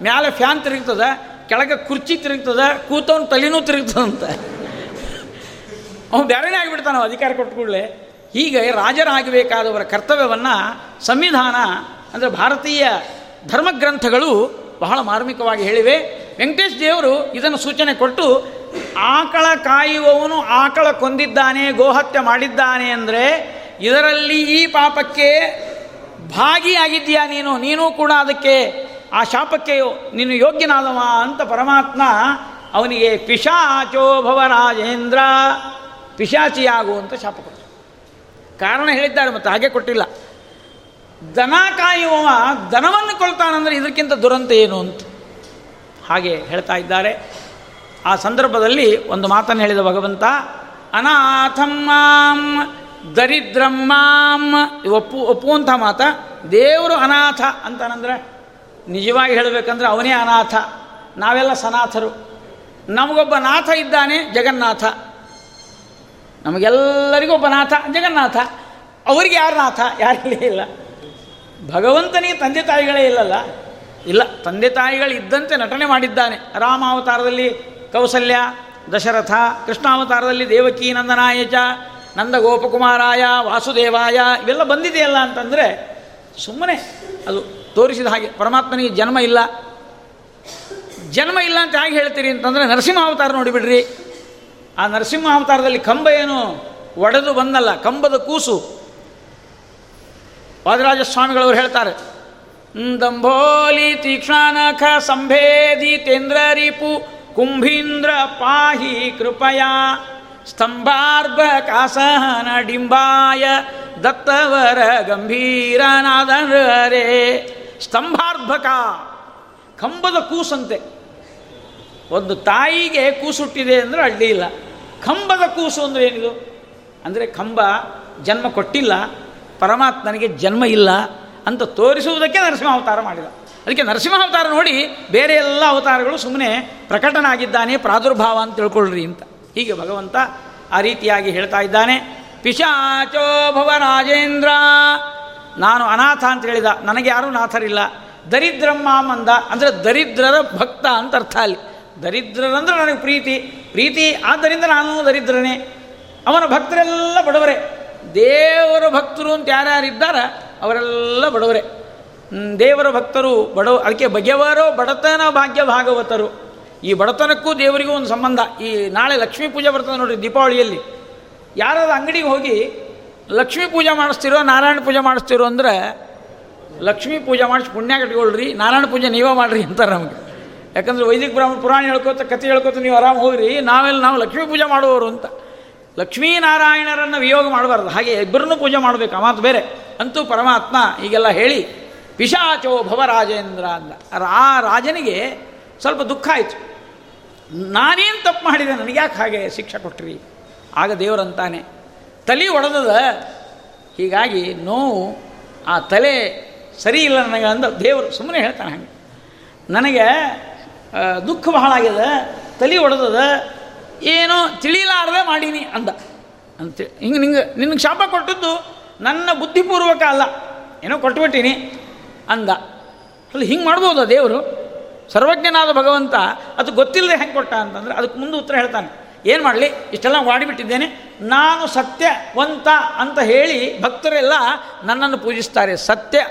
ಮ್ಯಾಲೆ ಫ್ಯಾನ್ ತಿರುಗ್ತದೆ, ಕೆಳಗೆ ಕುರ್ಚಿ ತಿರುಗ್ತದೆ, ಕೂತವನ ತಲೆನೂ ತಿರುಗ್ತದಂತ. ಅವನು ಬೇರೆನೇ ಆಗಿಬಿಡ್ತಾನೆ ಅಧಿಕಾರ ಕೊಟ್ಟ ಕೂಡಲೇ. ಹೀಗೆ ರಾಜರಾಗಬೇಕಾದವರ ಕರ್ತವ್ಯವನ್ನು ಸಂವಿಧಾನ, ಅಂದರೆ ಭಾರತೀಯ ಧರ್ಮಗ್ರಂಥಗಳು ಬಹಳ ಮಾರ್ಮಿಕವಾಗಿ ಹೇಳಿವೆ. ವೆಂಕಟೇಶ್ ದೇವರು ಇದನ್ನು ಸೂಚನೆ ಕೊಟ್ಟು, ಆಕಳ ಕಾಯುವವನು ಆಕಳ ಕೊಂದಿದ್ದಾನೆ, ಗೋಹತ್ಯೆ ಮಾಡಿದ್ದಾನೆ ಅಂದರೆ, ಇದರಲ್ಲಿ ಈ ಪಾಪಕ್ಕೆ ಭಾಗಿಯಾಗಿದ್ದೀಯಾ ನೀನು? ನೀನು ಕೂಡ ಅದಕ್ಕೆ ಆ ಶಾಪಕ್ಕೆ ನೀನು ಯೋಗ್ಯನಾದವ ಅಂತ ಪರಮಾತ್ಮ ಅವನಿಗೆ ಪಿಶಾಚೋಭವ ರಾಜೇಂದ್ರ ಪಿಶಾಚಿಯಾಗು ಅಂತ ಶಾಪ ಕೊಟ್ಟರು. ಕಾರಣ ಹೇಳಿದ್ದಾರೆ ಮತ್ತು ಹಾಗೆ ಕೊಟ್ಟಿಲ್ಲ. ದನ ಕಾಯುವವ ದನವನ್ನು ಕೊಳ್ತಾನಂದರೆ ಇದಕ್ಕಿಂತ ದುರಂತ ಏನು ಅಂತ ಹಾಗೆ ಹೇಳ್ತಾ ಇದ್ದಾರೆ. ಆ ಸಂದರ್ಭದಲ್ಲಿ ಒಂದು ಮಾತನ್ನು ಹೇಳಿದ ಭಗವಂತ ಅನಾಥಮ್ಮಾಂ ದರಿದ್ರಮ್ಮಾಂ ಒಪ್ಪು, ಒಪ್ಪುವಂಥ ಮಾತ. ದೇವರು ಅನಾಥ ಅಂತಾನಂದ್ರೆ ನಿಜವಾಗಿ ಹೇಳಬೇಕಂದ್ರೆ ಅವನೇ ಅನಾಥ. ನಾವೆಲ್ಲ ಸನಾಥರು. ನಮಗೊಬ್ಬ ನಾಥ ಇದ್ದಾನೆ ಜಗನ್ನಾಥ. ನಮಗೆಲ್ಲರಿಗೂ ಒಬ್ಬ ನಾಥ, ಜಗನ್ನಾಥ. ಅವರಿಗೆ ಯಾರು ನಾಥ? ಯಾರಿಲ್ಲ ಇಲ್ಲ. ಭಗವಂತನಿಗೆ ತಂದೆ ತಾಯಿಗಳೇ ಇಲ್ಲಲ್ಲ. ಇಲ್ಲ, ತಂದೆ ತಾಯಿಗಳು ಇದ್ದಂತೆ ನಟನೆ ಮಾಡಿದ್ದಾನೆ. ರಾಮ ಅವತಾರದಲ್ಲಿ ಕೌಸಲ್ಯ, ದಶರಥ, ಕೃಷ್ಣಾವತಾರದಲ್ಲಿ ದೇವಕಿ ನಂದನಾಯಚ ನಂದ ಗೋಪಕುಮಾರಾಯ ವಾಸುದೇವಾಯ, ಇವೆಲ್ಲ ಬಂದಿದೆಯಲ್ಲ ಅಂತಂದರೆ ಸುಮ್ಮನೆ ಅದು ತೋರಿಸಿದ ಹಾಗೆ ಪರಮಾತ್ಮನಿಗೆ ಜನ್ಮ ಇಲ್ಲ. ಜನ್ಮ ಇಲ್ಲ ಅಂತ ಹೇಗೆ ಹೇಳ್ತೀರಿ ಅಂತಂದರೆ ನರಸಿಂಹಾವತಾರ ನೋಡಿಬಿಡ್ರಿ. ಆ ನರಸಿಂಹಾವತಾರದಲ್ಲಿ ಕಂಬ ಏನು? ಒಡೆದು ಬಂದಲ್ಲ, ಕಂಬದ ಕೂಸು. ವಾದರಾಜ ಸ್ವಾಮಿಗಳವರು ಹೇಳ್ತಾರೆ, ದಂಭೋಲಿ ತೀಕ್ಷ್ಣಾನಖ ಸಂಭೇದಿ ತೇಂದ್ರ ರಿಪು ಕುಂಭೀಂದ್ರ ಪಾಹಿ ಕೃಪಯಾ ಸ್ತಂಭಾರ್ಭ ಕಾಸಹನ ಡಿಂಬಾಯ ದತ್ತವರ ಗಂಭೀರನಾದ ಸ್ತಂಭಾರ್ಭಕ, ಕಂಬದ ಕೂಸಂತೆ. ಒಂದು ತಾಯಿಗೆ ಕೂಸುಟ್ಟಿದೆ ಅಂದರೆ ಅಡ್ಡಿ ಇಲ್ಲ. ಕಂಬದ ಕೂಸು ಅಂದರೆ ಏನಿದು? ಅಂದರೆ ಕಂಬ ಜನ್ಮ ಕೊಟ್ಟಿಲ್ಲ, ಪರಮಾತ್ಮನಿಗೆ ಜನ್ಮ ಇಲ್ಲ ಅಂತ ತೋರಿಸುವುದಕ್ಕೆ ನರಸಿಂಹಾವತಾರ ಮಾಡಿದ. ಅದಕ್ಕೆ ನರಸಿಂಹಾವತಾರ ನೋಡಿ ಬೇರೆ ಎಲ್ಲ ಅವತಾರಗಳು ಸುಮ್ಮನೆ ಪ್ರಕಟನಾಗಿದ್ದಾನೆ, ಪ್ರಾದುರ್ಭಾವ ಅಂತ ತಿಳ್ಕೊಳ್ರಿ ಅಂತ. ಹೀಗೆ ಭಗವಂತ ಆ ರೀತಿಯಾಗಿ ಹೇಳ್ತಾ ಇದ್ದಾನೆ. ಪಿಶಾಚೋ ಭವ ರಾಜೇಂದ್ರ. ನಾನು ಅನಾಥ ಅಂತ ಹೇಳಿದ. ನನಗೆ ಯಾರೂ ನಾಥರಿಲ್ಲ. ದರಿದ್ರಮ್ಮ ಮಂದ ಅಂದರೆ ದರಿದ್ರರ ಭಕ್ತ ಅಂತ ಅರ್ಥ ಅಲ್ಲಿ. ದರಿದ್ರರಂದ್ರೆ ನನಗೆ ಪ್ರೀತಿ. ಪ್ರೀತಿ ಆದ್ದರಿಂದ ನಾನು ದರಿದ್ರನೇ. ಅವನ ಭಕ್ತರೆಲ್ಲ ಬಡವರೇ. ದೇವರ ಭಕ್ತರು ಅಂತ ಯಾರ್ಯಾರಿದ್ದಾರ, ಅವರೆಲ್ಲ ಬಡವರೇ. ದೇವರ ಭಕ್ತರು ಬಡವ, ಅದಕ್ಕೆ ಬಗೆವರೋ ಬಡತನ ಭಾಗ್ಯ ಭಾಗವತರು ಈ ಬಡತನಕ್ಕೂ ದೇವರಿಗೂ ಒಂದು ಸಂಬಂಧ. ಈ ನಾಳೆ ಲಕ್ಷ್ಮೀ ಪೂಜೆ ಬರ್ತದೆ ನೋಡಿರಿ ದೀಪಾವಳಿಯಲ್ಲಿ. ಯಾರಾದ್ರೂ ಅಂಗಡಿಗೆ ಹೋಗಿ ಲಕ್ಷ್ಮೀ ಪೂಜೆ ಮಾಡಿಸ್ತಿರೋ, ನಾರಾಯಣ ಪೂಜೆ ಮಾಡಿಸ್ತಿರೋ ಅಂದರೆ, ಲಕ್ಷ್ಮೀ ಪೂಜೆ ಮಾಡಿಸಿ ಪುಣ್ಯ ಕಟ್ಕೊಳ್ರಿ, ನಾರಾಯಣ ಪೂಜೆ ನೀವೇ ಮಾಡಿರಿ ಅಂತಾರೆ ನಮಗೆ. ಯಾಕಂದರೆ ವೈದಿಕ ಬ್ರಾಹ್ಮಣ ಪುರಾಣ ಹೇಳ್ಕೋತ ಕತೆ ಹೇಳ್ಕೋತ ನೀವು ಆರಾಮ್ ಹೋಗ್ರಿ. ನಾವೆಲ್ಲ ನಾವು ಲಕ್ಷ್ಮೀ ಪೂಜೆ ಮಾಡುವವರು ಅಂತ. ಲಕ್ಷ್ಮೀನಾರಾಯಣರನ್ನು ವಿಯೋಗ ಮಾಡಬಾರ್ದು. ಹಾಗೆ ಇಬ್ಬರನ್ನೂ ಪೂಜೆ ಮಾಡಬೇಕು. ಆ ಮಾತು ಬೇರೆ. ಅಂತೂ ಪರಮಾತ್ಮ ಈಗೆಲ್ಲ ಹೇಳಿ, ಪಿಶಾಚೋ ಭವರಾಜೇಂದ್ರ ಅಂದ. ಆ ರಾಜನಿಗೆ ಸ್ವಲ್ಪ ದುಃಖ ಆಯಿತು. ನಾನೇನು ತಪ್ಪು ಮಾಡಿದೆ? ನನಗೆ ಯಾಕೆ ಹಾಗೆ ಶಿಕ್ಷೆ ಕೊಟ್ರಿ? ಆಗ ದೇವರಂತಾನೆ ತಲೆ ಒಡೆದದ? ಹೀಗಾಗಿ ನೋವು ಆ ತಲೆ ಸರಿ ಇಲ್ಲ ನನಗೆ ಅಂದ. ದೇವರು ಸುಮ್ಮನೆ ಹೇಳ್ತಾನೆ ಹಂಗೆ. ನನಗೆ ದುಃಖ ಬಹಳ ಆಗಿದೆ. ತಲೆ ಒಡೆದದ. ಏನೋ ತಿಳಿಲಾರದೆ ಮಾಡೀನಿ ಅಂದ. ಅಂತೇಳಿ ಹಿಂಗೆ ನಿಂಗೆ, ನಿನಗೆ ಶಾಪ ಕೊಟ್ಟದ್ದು ನನ್ನ ಬುದ್ಧಿಪೂರ್ವಕ ಅಲ್ಲ. ಏನೋ ಕೊಟ್ಬಿಟ್ಟೀನಿ ಅಂದ. ಅಲ್ಲಿ ಹಿಂಗೆ ಮಾಡ್ಬೋದು ದೇವರು? ಸರ್ವಜ್ಞನಾದ ಭಗವಂತ ಅದು ಗೊತ್ತಿಲ್ಲದೆ ಹೆಂಗೆ ಕೊಟ್ಟ ಅಂತಂದ್ರೆ ಅದಕ್ಕೆ ಮುಂದೆ ಉತ್ತರ ಹೇಳ್ತಾನೆ. ಏನು ಮಾಡಲಿ? ಇಷ್ಟೆಲ್ಲ ಮಾಡಿಬಿಟ್ಟಿದ್ದೇನೆ ನಾನು ಸತ್ಯವಂತ ಅಂತ ಹೇಳಿ ಭಕ್ತರೆಲ್ಲ ನನ್ನನ್ನು ಪೂಜಿಸ್ತಾರೆ. ಸತ್ಯ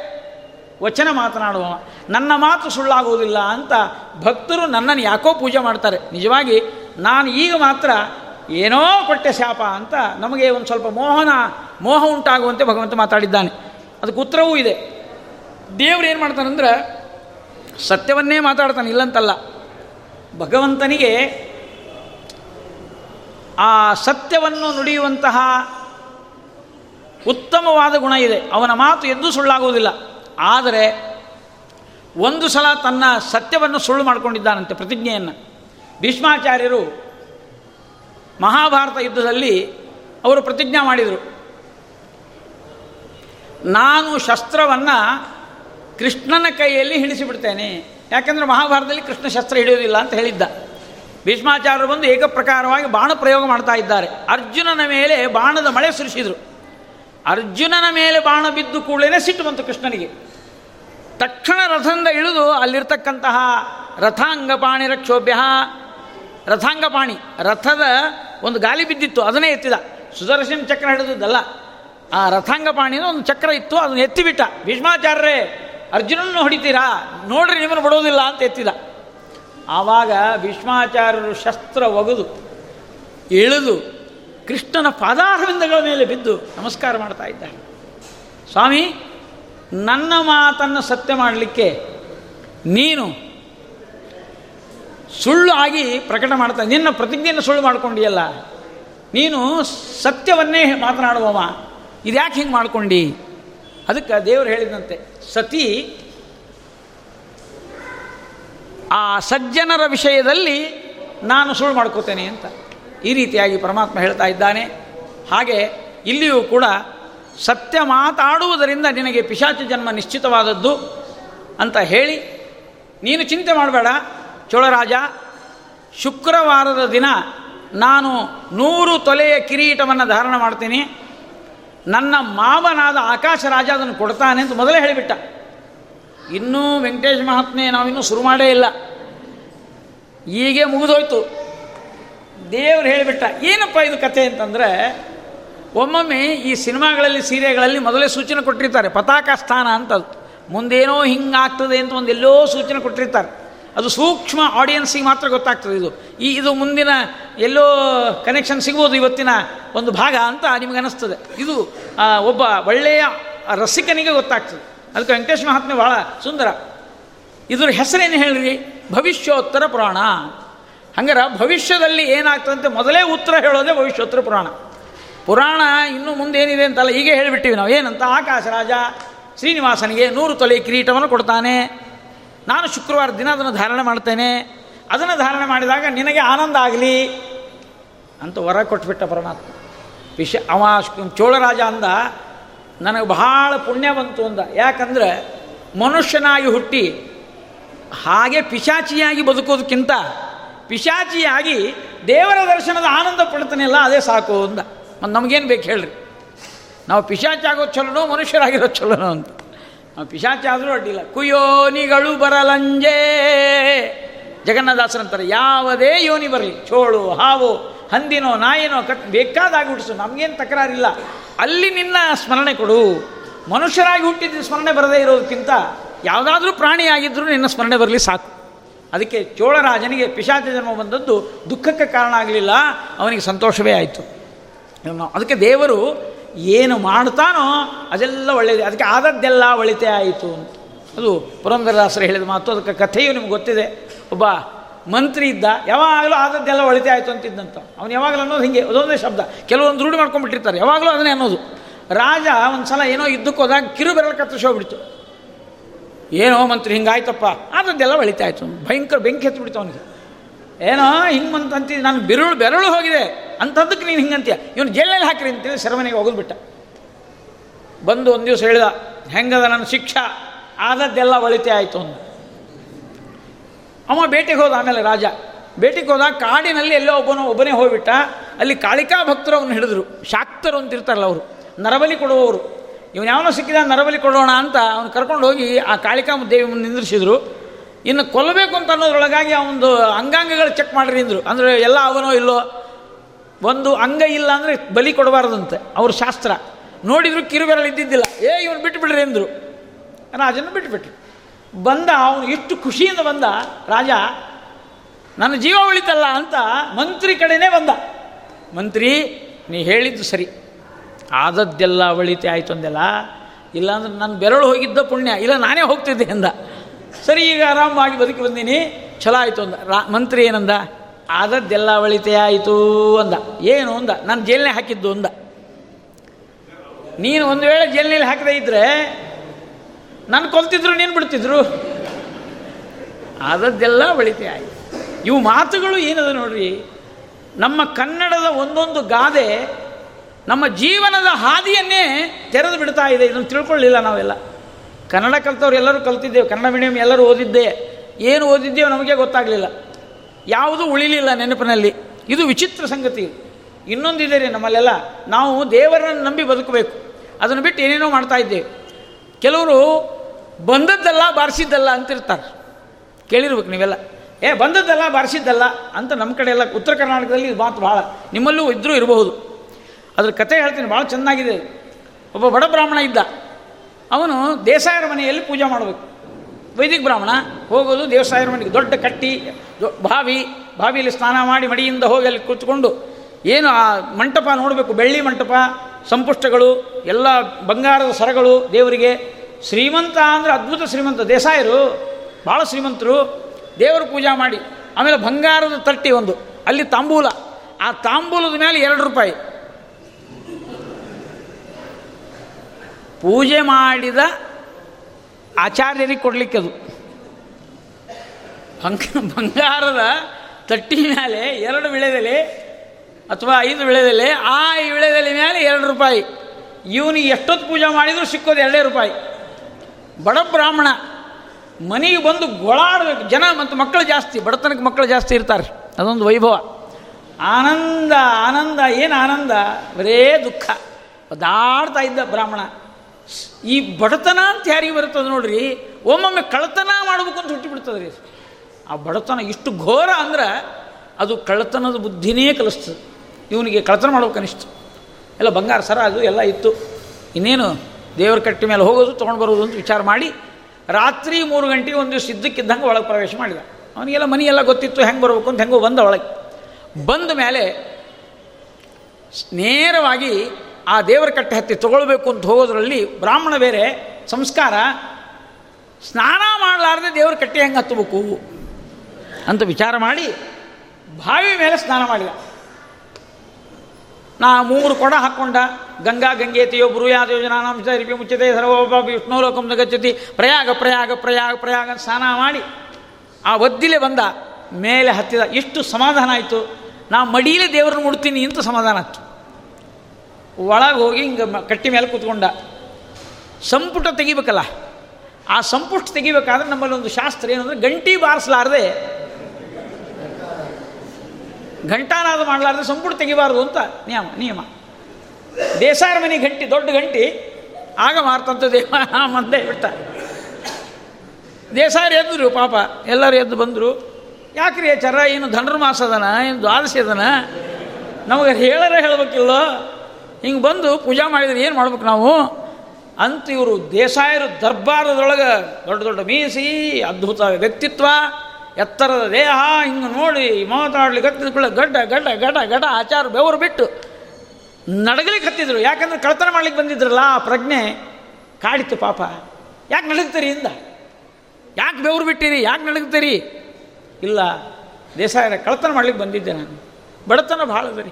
ವಚನ ಮಾತನಾಡುವ, ನನ್ನ ಮಾತು ಸುಳ್ಳಾಗುವುದಿಲ್ಲ ಅಂತ ಭಕ್ತರು ನನ್ನನ್ನು ಯಾಕೋ ಪೂಜೆ ಮಾಡ್ತಾರೆ. ನಿಜವಾಗಿ ನಾನು ಈಗ ಮಾತ್ರ ಏನೋ ಕೊಟ್ಟೆ ಶಾಪ ಅಂತ ನಮಗೆ ಒಂದು ಸ್ವಲ್ಪ ಮೋಹನ, ಮೋಹ ಉಂಟಾಗುವಂತೆ ಭಗವಂತ ಮಾತಾಡಿದ್ದಾನೆ. ಅದಕ್ಕೆ ಉತ್ತರವೂ ಇದೆ. ದೇವ್ರು ಏನು ಮಾಡ್ತಾನಂದ್ರೆ ಸತ್ಯವನ್ನೇ ಮಾತಾಡ್ತಾನೆ, ಇಲ್ಲಂತಲ್ಲ. ಭಗವಂತನಿಗೆ ಆ ಸತ್ಯವನ್ನು ನುಡಿಯುವಂತಹ ಉತ್ತಮವಾದ ಗುಣ ಇದೆ. ಅವನ ಮಾತು ಎಂದೂ ಸುಳ್ಳಾಗುವುದಿಲ್ಲ. ಆದರೆ ಒಂದು ಸಲ ತನ್ನ ಸತ್ಯವನ್ನು ಸುಳ್ಳು ಮಾಡಿಕೊಂಡಿದ್ದಾನಂತೆ ಪ್ರತಿಜ್ಞೆಯನ್ನು. ಭೀಷ್ಮಾಚಾರ್ಯರು ಮಹಾಭಾರತ ಯುದ್ಧದಲ್ಲಿ ಅವರು ಪ್ರತಿಜ್ಞೆ ಮಾಡಿದರು. ನಾನು ಶಸ್ತ್ರವನ್ನು ಕೃಷ್ಣನ ಕೈಯಲ್ಲಿ ಹಿಡಿಸಿಬಿಡ್ತೇನೆ. ಯಾಕೆಂದರೆ ಮಹಾಭಾರತದಲ್ಲಿ ಕೃಷ್ಣ ಶಸ್ತ್ರ ಹಿಡಿಯೋದಿಲ್ಲ ಅಂತ ಹೇಳಿದ್ದ. ಭೀಷ್ಮಾಚಾರ್ಯರು ಬಂದು ಏಕಪ್ರಕಾರವಾಗಿ ಬಾಣ ಪ್ರಯೋಗ ಮಾಡ್ತಾ ಇದ್ದಾರೆ. ಅರ್ಜುನನ ಮೇಲೆ ಬಾಣದ ಮಳೆ ಸುರಿಸಿದರು. ಅರ್ಜುನನ ಮೇಲೆ ಬಾಣ ಬಿದ್ದು ಕೂಡಲೇ ಸಿಟ್ಟು ಬಂತು ಕೃಷ್ಣನಿಗೆ. ತಕ್ಷಣ ರಥದಿಂದ ಇಳಿದು ಅಲ್ಲಿರ್ತಕ್ಕಂತಹ ರಥಾಂಗಪಾಣಿ ರಕ್ಷೋಭ್ಯ ರಥಾಂಗಪಾಣಿ ರಥದ ಒಂದು ಗಾಲಿ ಬಿದ್ದಿತ್ತು, ಅದನ್ನೇ ಎತ್ತಿದ. ಸುದರ್ಶನ ಚಕ್ರ ಹಿಡಿದಿದ್ದಲ್ಲ. ಆ ರಥಾಂಗಪಾಣಿನ ಒಂದು ಚಕ್ರ ಇತ್ತು, ಅದನ್ನು ಎತ್ತಿಬಿಟ್ಟ. ಭೀಷ್ಮಾಚಾರ್ಯರೇ ಅರ್ಜುನನ್ನು ಹೊಡಿತೀರಾ? ನೋಡ್ರಿ, ನಿಮ್ಮನ್ನು ಬಿಡೋದಿಲ್ಲ ಅಂತ ಎತ್ತಿದ. ಆವಾಗ ಭೀಷ್ಮಾಚಾರ್ಯರು ಶಸ್ತ್ರ ಒಗೆದು ಇಳಿದು ಕೃಷ್ಣನ ಪಾದಾರವಿಂದಗಳ ಮೇಲೆ ಬಿದ್ದು ನಮಸ್ಕಾರ ಮಾಡ್ತಾ ಇದ್ದಾರೆ ಸ್ವಾಮಿ, ನನ್ನ ಮಾತನ್ನು ಸತ್ಯ ಮಾಡಲಿಕ್ಕೆ ನೀನು ಸುಳ್ಳು ಆಗಿ ಪ್ರಕಟ ಮಾಡ್ತಾ ನಿನ್ನ ಪ್ರತಿಜ್ಞೆಯನ್ನು ಸುಳ್ಳು ಮಾಡ್ಕೊಂಡಿಯಲ್ಲ. ನೀನು ಸತ್ಯವನ್ನೇ ಮಾತನಾಡುವವ. ಇದ್ಯಾಕೆ ಹಿಂಗೆ ಮಾಡ್ಕೊಂಡು? ಅದಕ್ಕೆ ದೇವರು ಹೇಳಿದಂತೆ, ಸತಿ, ಆ ಸಜ್ಜನರ ವಿಷಯದಲ್ಲಿ ನಾನು ಸುಳ್ಳು ಮಾಡ್ಕೋತೇನೆ ಅಂತ. ಈ ರೀತಿಯಾಗಿ ಪರಮಾತ್ಮ ಹೇಳ್ತಾ ಇದ್ದಾನೆ. ಹಾಗೆ ಇಲ್ಲಿಯೂ ಕೂಡ ಸತ್ಯ ಮಾತಾಡುವುದರಿಂದ ನಿನಗೆ ಪಿಶಾಚಿ ಜನ್ಮ ನಿಶ್ಚಿತವಾದದ್ದು ಅಂತ ಹೇಳಿ, ನೀನು ಚಿಂತೆ ಮಾಡಬೇಡ. ಚೋಳರಾಜ ಶುಕ್ರವಾರದ ದಿನ ನಾನು ನೂರು ತೊಲೆಯ ಕಿರೀಟವನ್ನು ಧಾರಣ ಮಾಡ್ತೀನಿ. ನನ್ನ ಮಾವನಾದ ಆಕಾಶ ರಾಜ ಅದನ್ನು ಕೊಡ್ತಾನೆ ಅಂತ ಮೊದಲೇ ಹೇಳಿಬಿಟ್ಟ. ಇನ್ನೂ ವೆಂಕಟೇಶ್ ಮಹಾತ್ಮೆ ನಾವಿನ್ನೂ ಶುರು ಮಾಡೇ ಇಲ್ಲ. ಹೀಗೆ ಮುಗಿದೋಯ್ತು. ದೇವ್ರು ಹೇಳಿಬಿಟ್ಟ, ಏನಪ್ಪ ಇದು ಕಥೆ ಅಂತಂದರೆ, ಒಮ್ಮೊಮ್ಮೆ ಈ ಸಿನಿಮಾಗಳಲ್ಲಿ ಸೀರೆಗಳಲ್ಲಿ ಮೊದಲೇ ಸೂಚನೆ ಕೊಟ್ಟಿರ್ತಾರೆ, ಪತಾಕ ಸ್ಥಾನ ಅಂತ ಅದು ಮುಂದೇನೋ ಹಿಂಗಾಗ್ತದೆ ಅಂತ ಒಂದು ಎಲ್ಲೋ ಸೂಚನೆ ಕೊಟ್ಟಿರ್ತಾರೆ. ಅದು ಸೂಕ್ಷ್ಮ ಆಡಿಯನ್ಸಿಗೆ ಮಾತ್ರ ಗೊತ್ತಾಗ್ತದೆ ಇದು. ಈ, ಇದು ಮುಂದಿನ ಎಲ್ಲೋ ಕನೆಕ್ಷನ್ ಸಿಗ್ಬೋದು ಇವತ್ತಿನ ಒಂದು ಭಾಗ ಅಂತ ನಿಮಗೆ ಅನ್ನಿಸ್ತದೆ ಇದು ಒಬ್ಬ ಒಳ್ಳೆಯ ರಸಿಕನಿಗೆ ಗೊತ್ತಾಗ್ತದೆ. ಅದಕ್ಕೆ ವೆಂಕಟೇಶ್ ಮಹಾತ್ಮೆ ಭಾಳ ಸುಂದರ. ಇದ್ರ ಹೆಸರೇನು ಹೇಳ್ರಿ? ಭವಿಷ್ಯೋತ್ತರ ಪುರಾಣ. ಹಂಗಾರೆ ಭವಿಷ್ಯದಲ್ಲಿ ಏನಾಗ್ತದಂತೆ ಮೊದಲೇ ಉತ್ತರ ಹೇಳೋದೇ ಭವಿಷ್ಯೋತ್ತರ ಪುರಾಣ. ಪುರಾಣ ಇನ್ನು ಮುಂದೆ ಏನಿದೆ ಅಂತಲ್ಲ ಹೀಗೆ ಹೇಳಿಬಿಟ್ಟಿವಿ ನಾವು. ಏನಂತ? ಆಕಾಶ ರಾಜ ಶ್ರೀನಿವಾಸನಿಗೆ ನೂರು ತೊಲೆ ಕಿರೀಟವನ್ನು ಕೊಡ್ತಾನೆ. ನಾನು ಶುಕ್ರವಾರ ದಿನ ಅದನ್ನು ಧಾರಣೆ ಮಾಡ್ತೇನೆ. ಅದನ್ನು ಧಾರಣೆ ಮಾಡಿದಾಗ ನಿನಗೆ ಆನಂದ ಆಗಲಿ ಅಂತ ವರ ಕೊಟ್ಬಿಟ್ಟ ಪರಮಾತ್ಮ. ವಿಷ ಅವ ಚೋಳರಾಜ ಅಂದ, ನನಗೆ ಬಹಳ ಪುಣ್ಯ ಬಂತು ಅಂದ. ಯಾಕಂದ್ರೆ ಮನುಷ್ಯನಾಗಿ ಹುಟ್ಟಿ ಹಾಗೆ ಪಿಶಾಚಿಯಾಗಿ ಬದುಕೋದಕ್ಕಿಂತ ಪಿಶಾಚಿಯಾಗಿ ದೇವರ ದರ್ಶನದ ಆನಂದ ಪಡ್ತಾನೆಲ್ಲ ಅದೇ ಸಾಕು ಅಂತ ಮತ್ತು ನಮಗೇನು ಬೇಕು ಹೇಳ್ರಿ. ನಾವು ಪಿಶಾಚಿ ಆಗೋ ಚಲೋನೋ, ಮನುಷ್ಯರಾಗಿರೋ ಚಲೋನೋ ಅಂತ. ನಾವು ಪಿಶಾಚಿ ಆದರೂ ಅಡ್ಡಿಲ್ಲ. ಕುಯೋನಿಗಳು ಬರಲಂಜೆ. ಜಗನ್ನಾಥದಾಸರಂತಾರೆ ಯಾವುದೇ ಯೋನಿ ಬರಲಿ, ಚೋಳು, ಹಾವು, ಹಂದಿನೋ, ನಾಯಿನೋ ಕಟ್ ಬೇಕಾದಾಗಿ ಹುಟ್ಟಿಸು, ನಮಗೇನು ತಕರಾರಿಲ್ಲ. ಅಲ್ಲಿ ನಿನ್ನ ಸ್ಮರಣೆ ಕೊಡು. ಮನುಷ್ಯರಾಗಿ ಹುಟ್ಟಿದ ಸ್ಮರಣೆ ಬರದೇ ಇರೋದಕ್ಕಿಂತ ಯಾವುದಾದ್ರೂ ಪ್ರಾಣಿಯಾಗಿದ್ದರೂ ನಿನ್ನ ಸ್ಮರಣೆ ಬರಲಿ ಸಾಕು. ಅದಕ್ಕೆ ಚೋಳರಾಜನಿಗೆ ಪಿಶಾಚ ಜನ್ಮ ಬಂದದ್ದು ದುಃಖಕ್ಕೆ ಕಾರಣ ಆಗಲಿಲ್ಲ, ಅವನಿಗೆ ಸಂತೋಷವೇ ಆಯಿತು. ಅದಕ್ಕೆ ದೇವರು ಏನು ಮಾಡ್ತಾನೋ ಅದೆಲ್ಲ ಒಳ್ಳೆಯದು ಅದಕ್ಕೆ ಆದದ್ದೆಲ್ಲ ಒಳಿತೆ ಆಯಿತು ಅಂತ. ಅದು ಪುರಂದರದಾಸರು ಹೇಳಿದ ಮಾತು, ಅದಕ್ಕೆ ಕಥೆಯು ನಿಮ್ಗೆ ಗೊತ್ತಿದೆ. ಒಬ್ಬ ಮಂತ್ರಿ ಇದ್ದ, ಯಾವಾಗಲೂ ಆದದ್ದೆಲ್ಲ ಒಳಿತೆ ಆಯಿತು ಅಂತಿದ್ದಂತ. ಅವನು ಯಾವಾಗಲೂ ಅನ್ನೋದು ಹಿಂಗೆ, ಅದೊಂದೇ ಶಬ್ದ. ಕೆಲವೊಂದು ರೂಢಿ ಮಾಡ್ಕೊಂಡ್ಬಿಟ್ಟಿರ್ತಾರೆ, ಯಾವಾಗಲೂ ಅದನ್ನೇ ಅನ್ನೋದು. ರಾಜ ಒಂದು ಸಲ ಏನೋ ಯುದ್ಧಕ್ಕೆ ಹೋದಾಗ ಕಿರು ಬೆರಳು ಕತ್ತರಿಸಿ ಹೋಗ್ಬಿಡ್ತು. ಏನೋ ಮಂತ್ರಿ ಹಿಂಗಾಯ್ತಪ್ಪ. ಆದದ್ದೆಲ್ಲ ಒಳಿತಾಯ್ತು. ಭಯಂಕರ ಬೆಂಕಿ ಹತ್ಬಿಡ್ತು ಅವನಿಗೆ. ಏನೋ ಹಿಂಗೆ ಅಂತಿದ್ದು, ನಾನು ಬೆರಳು ಬೆರಳು ಹೋಗಿದೆ. ಅಂಥದ್ದಕ್ಕೆ ನೀನು ಹಿಂಗಂತೀಯ ಇವನು ಜೈಲಲ್ಲಿ ಹಾಕಿರಿ ಅಂತೇಳಿ ಸೆರೆಮನೆಗೆ ಹೋಗೋದ್ಬಿಟ್ಟ ಬಂದು ಒಂದು ದಿವಸ ಹೇಳಿದ, ಹೆಂಗದ ನನ್ನ ಶಿಕ್ಷ? ಆದದ್ದೆಲ್ಲ ಒಳಿತೆ ಆಯಿತು ಅಂದ ಅವ ಬೇಟೆಗೆ ಹೋದ ಆಮೇಲೆ ರಾಜ. ಬೇಟೆಗೆ ಹೋದ ಕಾಡಿನಲ್ಲಿ ಎಲ್ಲೋ ಒಬ್ಬನೋ ಒಬ್ಬನೇ ಹೋಗ್ಬಿಟ್ಟ. ಅಲ್ಲಿ ಕಾಳಿಕಾ ಭಕ್ತರು ಅವನು ಹಿಡಿದ್ರು. ಶಾಕ್ತರು ಅಂತಿರ್ತಾರಲ್ಲ ಅವರು. ನರಬಲಿ ಕೊಡುವವರು. ಇವನು ಯಾವನೋ ಸಿಕ್ಕಿದ ನರಬಲಿ ಕೊಡೋಣ ಅಂತ ಅವನು ಕರ್ಕೊಂಡು ಹೋಗಿ ಆ ಕಾಳಿಕಾ ದೇವಿ ಮುಂದೆ ನಿಂದ್ರಿಸಿದ್ರು. ಇನ್ನು ಕೊಲ್ಲಬೇಕು ಅಂತ ಅನ್ನೋದ್ರೊಳಗಾಗಿ ಅವನದು ಅಂಗಾಂಗಗಳು ಚೆಕ್ ಮಾಡ್ರಿ ಅಂದರು. ಅಂದರೆ ಎಲ್ಲ ಅವನೋ ಇಲ್ಲೋ? ಒಂದು ಅಂಗ ಇಲ್ಲ ಅಂದರೆ ಬಲಿ ಕೊಡಬಾರ್ದಂತೆ. ಅವ್ರ ಶಾಸ್ತ್ರ. ನೋಡಿದ್ರು ಕಿರುಬೆರಳು ಇದ್ದಿದ್ದಿಲ್ಲ. ಏ, ಇವನು ಬಿಟ್ಟುಬಿಡ್ರಿ ಅಂದರು. ರಾಜನ ಬಿಟ್ಟುಬಿಟ್ರು ಬಂದ ಅವನು ಎಷ್ಟು ಖುಷಿಯಿಂದ ಬಂದ. ರಾಜ, ನನ್ನ ಜೀವ ಉಳಿತಲ್ಲ ಅಂತ ಮಂತ್ರಿ ಕಡೆಯೇ ಬಂದ. ಮಂತ್ರಿ, ನೀ ಹೇಳಿದ್ದು ಸರಿ. ಆದದ್ದೆಲ್ಲ ಅವಳಿತೆ, ಆಯಿತು ಅಂದೆಲ್ಲ. ಇಲ್ಲಾಂದ್ರೆ ನನ್ನ ಬೆರಳು ಹೋಗಿದ್ದ ಪುಣ್ಯ. ಇಲ್ಲ, ನಾನೇ ಹೋಗ್ತಿದ್ದೆ ಅಂದ. ಸರಿ, ಈಗ ಆರಾಮವಾಗಿ ಬದುಕಿ ಬಂದೀನಿ. ಛಲೋ ಆಯಿತು ಅಂದ. ರಾ, ಮಂತ್ರಿ ಏನಂದ? ಆದದ್ದೆಲ್ಲ ಅವಳಿತೆ, ಆಯಿತು ಅಂದ. ಏನು ಅಂದ? ನಾನು ಜೇಲ್ನೇ ಹಾಕಿದ್ದು ಅಂದ. ನೀನು ಒಂದು ವೇಳೆ ಜೈಲಿನಲ್ಲಿ ಹಾಕದೇ ಇದ್ರೆ ನಾನು ಕೊಲ್ತಿದ್ರು, ನೀನು ಬಿಡ್ತಿದ್ರು. ಆದದ್ದೆಲ್ಲ ಬಳಿತೆ ಆಯಿತು. ಇವು ಮಾತುಗಳು ಏನದ ನೋಡ್ರಿ? ನಮ್ಮ ಕನ್ನಡದ ಒಂದೊಂದು ಗಾದೆ ನಮ್ಮ ಜೀವನದ ಹಾದಿಯನ್ನೇ ತೆರೆದು ಬಿಡ್ತಾ ಇದೆ. ಇದನ್ನು ತಿಳ್ಕೊಳ್ಳಿಲ್ಲ ನಾವೆಲ್ಲ. ಕನ್ನಡ ಕಲ್ತವ್ರು ಎಲ್ಲರೂ ಕಲ್ತಿದ್ದೇವೆ. ಕನ್ನಡ ಮೀಡಿಯಂ ಎಲ್ಲರೂ ಓದಿದ್ದೇ. ಏನು ಓದಿದ್ದೇವೆ ನಮಗೆ ಗೊತ್ತಾಗಲಿಲ್ಲ. ಯಾವುದೂ ಉಳಿಲಿಲ್ಲ ನೆನಪಿನಲ್ಲಿ. ಇದು ವಿಚಿತ್ರ ಸಂಗತಿ. ಇನ್ನೊಂದಿದೆ ರೀ ನಮ್ಮಲ್ಲೆಲ್ಲ ನಾವು ದೇವರನ್ನು ನಂಬಿ ಬದುಕಬೇಕು. ಅದನ್ನು ಬಿಟ್ಟು ಏನೇನೋ ಮಾಡ್ತಾ ಇದ್ದೇವೆ. ಕೆಲವರು ಬಂದದ್ದಲ್ಲ, ಬಾರಿಸಿದ್ದಲ್ಲ ಅಂತಿರ್ತಾರೆ. ಕೇಳಿರ್ಬೇಕು ನೀವೆಲ್ಲ. ಏ, ಬಂದದ್ದಲ್ಲ, ಬಾರಿಸಿದ್ದಲ್ಲ ಅಂತ ನಮ್ಮ ಕಡೆ ಎಲ್ಲ ಉತ್ತರ ಕರ್ನಾಟಕದಲ್ಲಿ ಮಾತು ಭಾಳ ನಿಮ್ಮಲ್ಲೂ ಇದ್ದರೂ ಇರಬಹುದು. ಅದ್ರ ಕತೆ ಹೇಳ್ತೀನಿ, ಭಾಳ ಚೆನ್ನಾಗಿದೆ. ಒಬ್ಬ ಬಡ ಬ್ರಾಹ್ಮಣ ಇದ್ದ. ಅವನು ದೇಸಾಯರ ಮನೆಯಲ್ಲಿ ಪೂಜೆ ಮಾಡಬೇಕು. ವೈದಿಕ ಬ್ರಾಹ್ಮಣ ಹೋಗೋದು ದೇವಸಾಯರ ಮನೆಗೆ, ದೊಡ್ಡ ಕಟ್ಟಿ ಬಾವಿ, ಬಾವಿಯಲ್ಲಿ ಸ್ನಾನ ಮಾಡಿ ಮಡಿಯಿಂದ ಹೋಗಿ ಅಲ್ಲಿ ಕೂತ್ಕೊಂಡು ಏನು ಆ ಮಂಟಪ ನೋಡಬೇಕು, ಬೆಳ್ಳಿ ಮಂಟಪ, ಸಂಪುಷ್ಟಗಳು, ಎಲ್ಲ ಬಂಗಾರದ ಸರಗಳು ದೇವರಿಗೆ. ಶ್ರೀಮಂತ ಅಂದರೆ ಅದ್ಭುತ ಶ್ರೀಮಂತ, ದೇಸಾಯರು ಭಾಳ ಶ್ರೀಮಂತರು. ದೇವರು ಪೂಜೆ ಮಾಡಿ, ಆಮೇಲೆ ಬಂಗಾರದ ತಟ್ಟಿ ಒಂದು, ಅಲ್ಲಿ ತಾಂಬೂಲ. ಆ ತಾಂಬೂಲದ ಮೇಲೆ ಎರಡು ರೂಪಾಯಿ. ಪೂಜೆ ಮಾಡಿದ ಆಚಾರ್ಯರಿಗೆ ಕೊಡಲಿಕ್ಕೆ ಅದು. ಬಂಗ ಬಂಗಾರದ ತಟ್ಟಿ ಮೇಲೆ ಎರಡು ವಿಳೆದೆಲೆ ಅಥವಾ ಐದು ವಿಳೆದೆಲೆ ಆ ವಿಳೆದೆಲೆ ಮೇಲೆ ಎರಡು ರೂಪಾಯಿ. ಇವನಿಗೆ ಎಷ್ಟೊತ್ತು ಪೂಜೆ ಮಾಡಿದರೂ ಸಿಕ್ಕೋದು ಎರಡೇ ರೂಪಾಯಿ. ಬಡ ಬ್ರಾಹ್ಮಣ, ಮನೆಗೆ ಬಂದು ಗೊಳಾಡಬೇಕು. ಜನ ಮತ್ತು ಮಕ್ಕಳು ಜಾಸ್ತಿ, ಬಡತನಕ್ಕೆ ಮಕ್ಕಳು ಜಾಸ್ತಿ ಇರ್ತಾರೆ. ಅದೊಂದು ವೈಭವ. ಆನಂದ ಆನಂದ, ಏನು ಆನಂದ? ಬರೇ ದುಃಖ. ಒದ್ದಾಡ್ತಾ ಇದ್ದ ಬ್ರಾಹ್ಮಣ. ಈ ಬಡತನ ಅಂತ ಯಾರಿಗೆ ಬರುತ್ತದೆ ನೋಡ್ರಿ, ಒಮ್ಮೊಮ್ಮೆ ಕಳ್ಳತನ ಮಾಡಬೇಕು ಅಂತ ಹುಟ್ಟಿಬಿಡ್ತದೆ ರೀ ಆ ಬಡತನ ಇಷ್ಟು ಘೋರ ಅಂದ್ರೆ ಅದು ಕಳ್ಳತನದ ಬುದ್ಧಿನೇ ಕಲಿಸ್ತದೆ. ಇವನಿಗೆ ಕಳ್ಳತನ ಮಾಡ್ಬೇಕು ಅನಿಸ್ತು. ಎಲ್ಲ ಬಂಗಾರ ಸರ ಅದು ಎಲ್ಲ ಇತ್ತು. ಇನ್ನೇನು ದೇವರ ಕಟ್ಟಿ ಮೇಲೆ ಹೋಗೋದು, ತೊಗೊಂಡು ಬರೋದು ಅಂತ ವಿಚಾರ ಮಾಡಿ ರಾತ್ರಿ ಮೂರು ಗಂಟೆಗೆ ಒಂದು ದಿವಸ ಇದ್ದಕ್ಕಿದ್ದಂಗೆ ಒಳಗೆ ಪ್ರವೇಶ ಮಾಡಿದ. ಅವನಿಗೆಲ್ಲ ಮನೆಯೆಲ್ಲ ಗೊತ್ತಿತ್ತು, ಹೆಂಗೆ ಬರಬೇಕು ಅಂತ ಹೆಂಗೋ ಬಂದ ಒಳಗೆ. ಬಂದ ಮೇಲೆ ನೇರವಾಗಿ ಆ ದೇವರ ಕಟ್ಟೆ ಹತ್ತಿ ತಗೊಳ್ಬೇಕು ಅಂತ ಹೋಗೋದ್ರಲ್ಲಿ ಬ್ರಾಹ್ಮಣ ಬೇರೆ, ಸಂಸ್ಕಾರ, ಸ್ನಾನ ಮಾಡಲಾರ್ದೆ ದೇವರ ಕಟ್ಟೆ ಹೆಂಗೆ ಹತ್ತಬೇಕು? ಅಂತ ವಿಚಾರ ಮಾಡಿ ಬಾವಿ ಮೇಲೆ ಸ್ನಾನ ಮಾಡಿದ. ನಾ ಮೂರು ಕೊಡ ಹಾಕ್ಕೊಂಡ ಗಂಗಾ ಗಂಗೇತಿಯೋ ಬ್ರೂಯಾದ ಯೋಜನಾನಾಂ ಸರಿಪಿ ಮುಚ್ಚತೆ ಸರ್ವೋಪ ವಿಷ್ಣು ಲೋಕಂ ಗಚ್ಚತಿ ಪ್ರಯಾಗ ಪ್ರಯಾಗ ಪ್ರಯಾಗ ಪ್ರಯಾಗ ಸ್ನಾನ ಮಾಡಿ ಆ ಒದ್ದಿಲೆ ಬಂದ, ಮೇಲೆ ಹತ್ತಿದ. ಎಷ್ಟು ಸಮಾಧಾನ ಆಯಿತು. ನಾ ಮಡೀಲೆ ದೇವರನ್ನು ಮುಡ್ತೀನಿ ಅಂತ ಸಮಾಧಾನ ಆಯ್ತು. ಒಳಗೆ ಹೋಗಿ ಹಿಂಗೆ ಕಟ್ಟಿ ಮೇಲೆ ಕೂತ್ಕೊಂಡ. ಸಂಪುಟ ತೆಗಿಬೇಕಲ್ಲ, ಆ ಸಂಪುಟ ತೆಗಿಬೇಕಾದ್ರೆ ನಮ್ಮಲ್ಲಿ ಒಂದು ಶಾಸ್ತ್ರ ಏನಂದ್ರೆ ಗಂಟಿ ಬಾರಿಸಲಾರದೆ, ಘಂಟಾನಾದ ಮಾಡಲಾರ್ದೆ ಸಂಪುಟ ತೆಗಿಬಾರ್ದು ಅಂತ ನಿಯಮ ನಿಯಮ. ದೇಸಾಯರ ಮನೆ ಗಂಟಿ, ದೊಡ್ಡ ಗಂಟಿ, ಆಗ ಮಾರ್ತಂತ ದೇವ ಮಂದೆ ಬಿಟ್ಟ. ದೇಸಾಯರು ಎದ್ದರು ಪಾಪ, ಎಲ್ಲರೂ ಎದ್ದು ಬಂದರು. ಯಾಕ್ರಿ ಚರ ಏನು ಧನುರ್ಮಾಸ ಅದನ, ಏನು ದ್ವಾದಶಿ ಅದನ? ನಮಗೆ ಹೇಳರ ಹೇಳಬೇಕಿಲ್ಲೋ? ಹಿಂಗೆ ಬಂದು ಪೂಜಾ ಮಾಡಿದ್ರೆ ಏನು ಮಾಡ್ಬೇಕು ನಾವು? ಅಂತ ಇವರು ದೇಸಾಯರು ದರ್ಬಾರದೊಳಗೆ ದೊಡ್ಡ ದೊಡ್ಡ ಮೀಸಿ, ಅದ್ಭುತ ವ್ಯಕ್ತಿತ್ವ, ಎತ್ತರದ ದೇಹ, ಹಿಂಗೆ ನೋಡಿ ಮಾತಾಡ್ಲಿಕ್ಕೆ ಹತ್ತಿದ ಗಡ್ಡ ಗಡ್ಡ, ಗಡ ಗಡ ಆಚಾರ ಬೆವರು ಬಿಟ್ಟು ನಡಗಲಿಕ್ಕೆ ಹತ್ತಿದ್ರು ಯಾಕಂದ್ರೆ ಕಳ್ತನ ಮಾಡ್ಲಿಕ್ಕೆ ಬಂದಿದ್ರಲ್ಲ ಆ ಪ್ರಜ್ಞೆ, ಕಾಡಿತ್ತು ಪಾಪ. ಯಾಕೆ ನಡಗ್ತೀರಿ ಇಂದ? ಯಾಕೆ ಬೆವರು ಬಿಟ್ಟಿರಿ? ಯಾಕೆ ನಡಗ್ತೀರಿ? ಇಲ್ಲ, ದೇಸಾಯರ ಕಳ್ತನ ಮಾಡ್ಲಿಕ್ಕೆ ಬಂದಿದ್ದೆ ನಾನು. ಬಡತನ ಭಾಳ ಅದ ರೀ.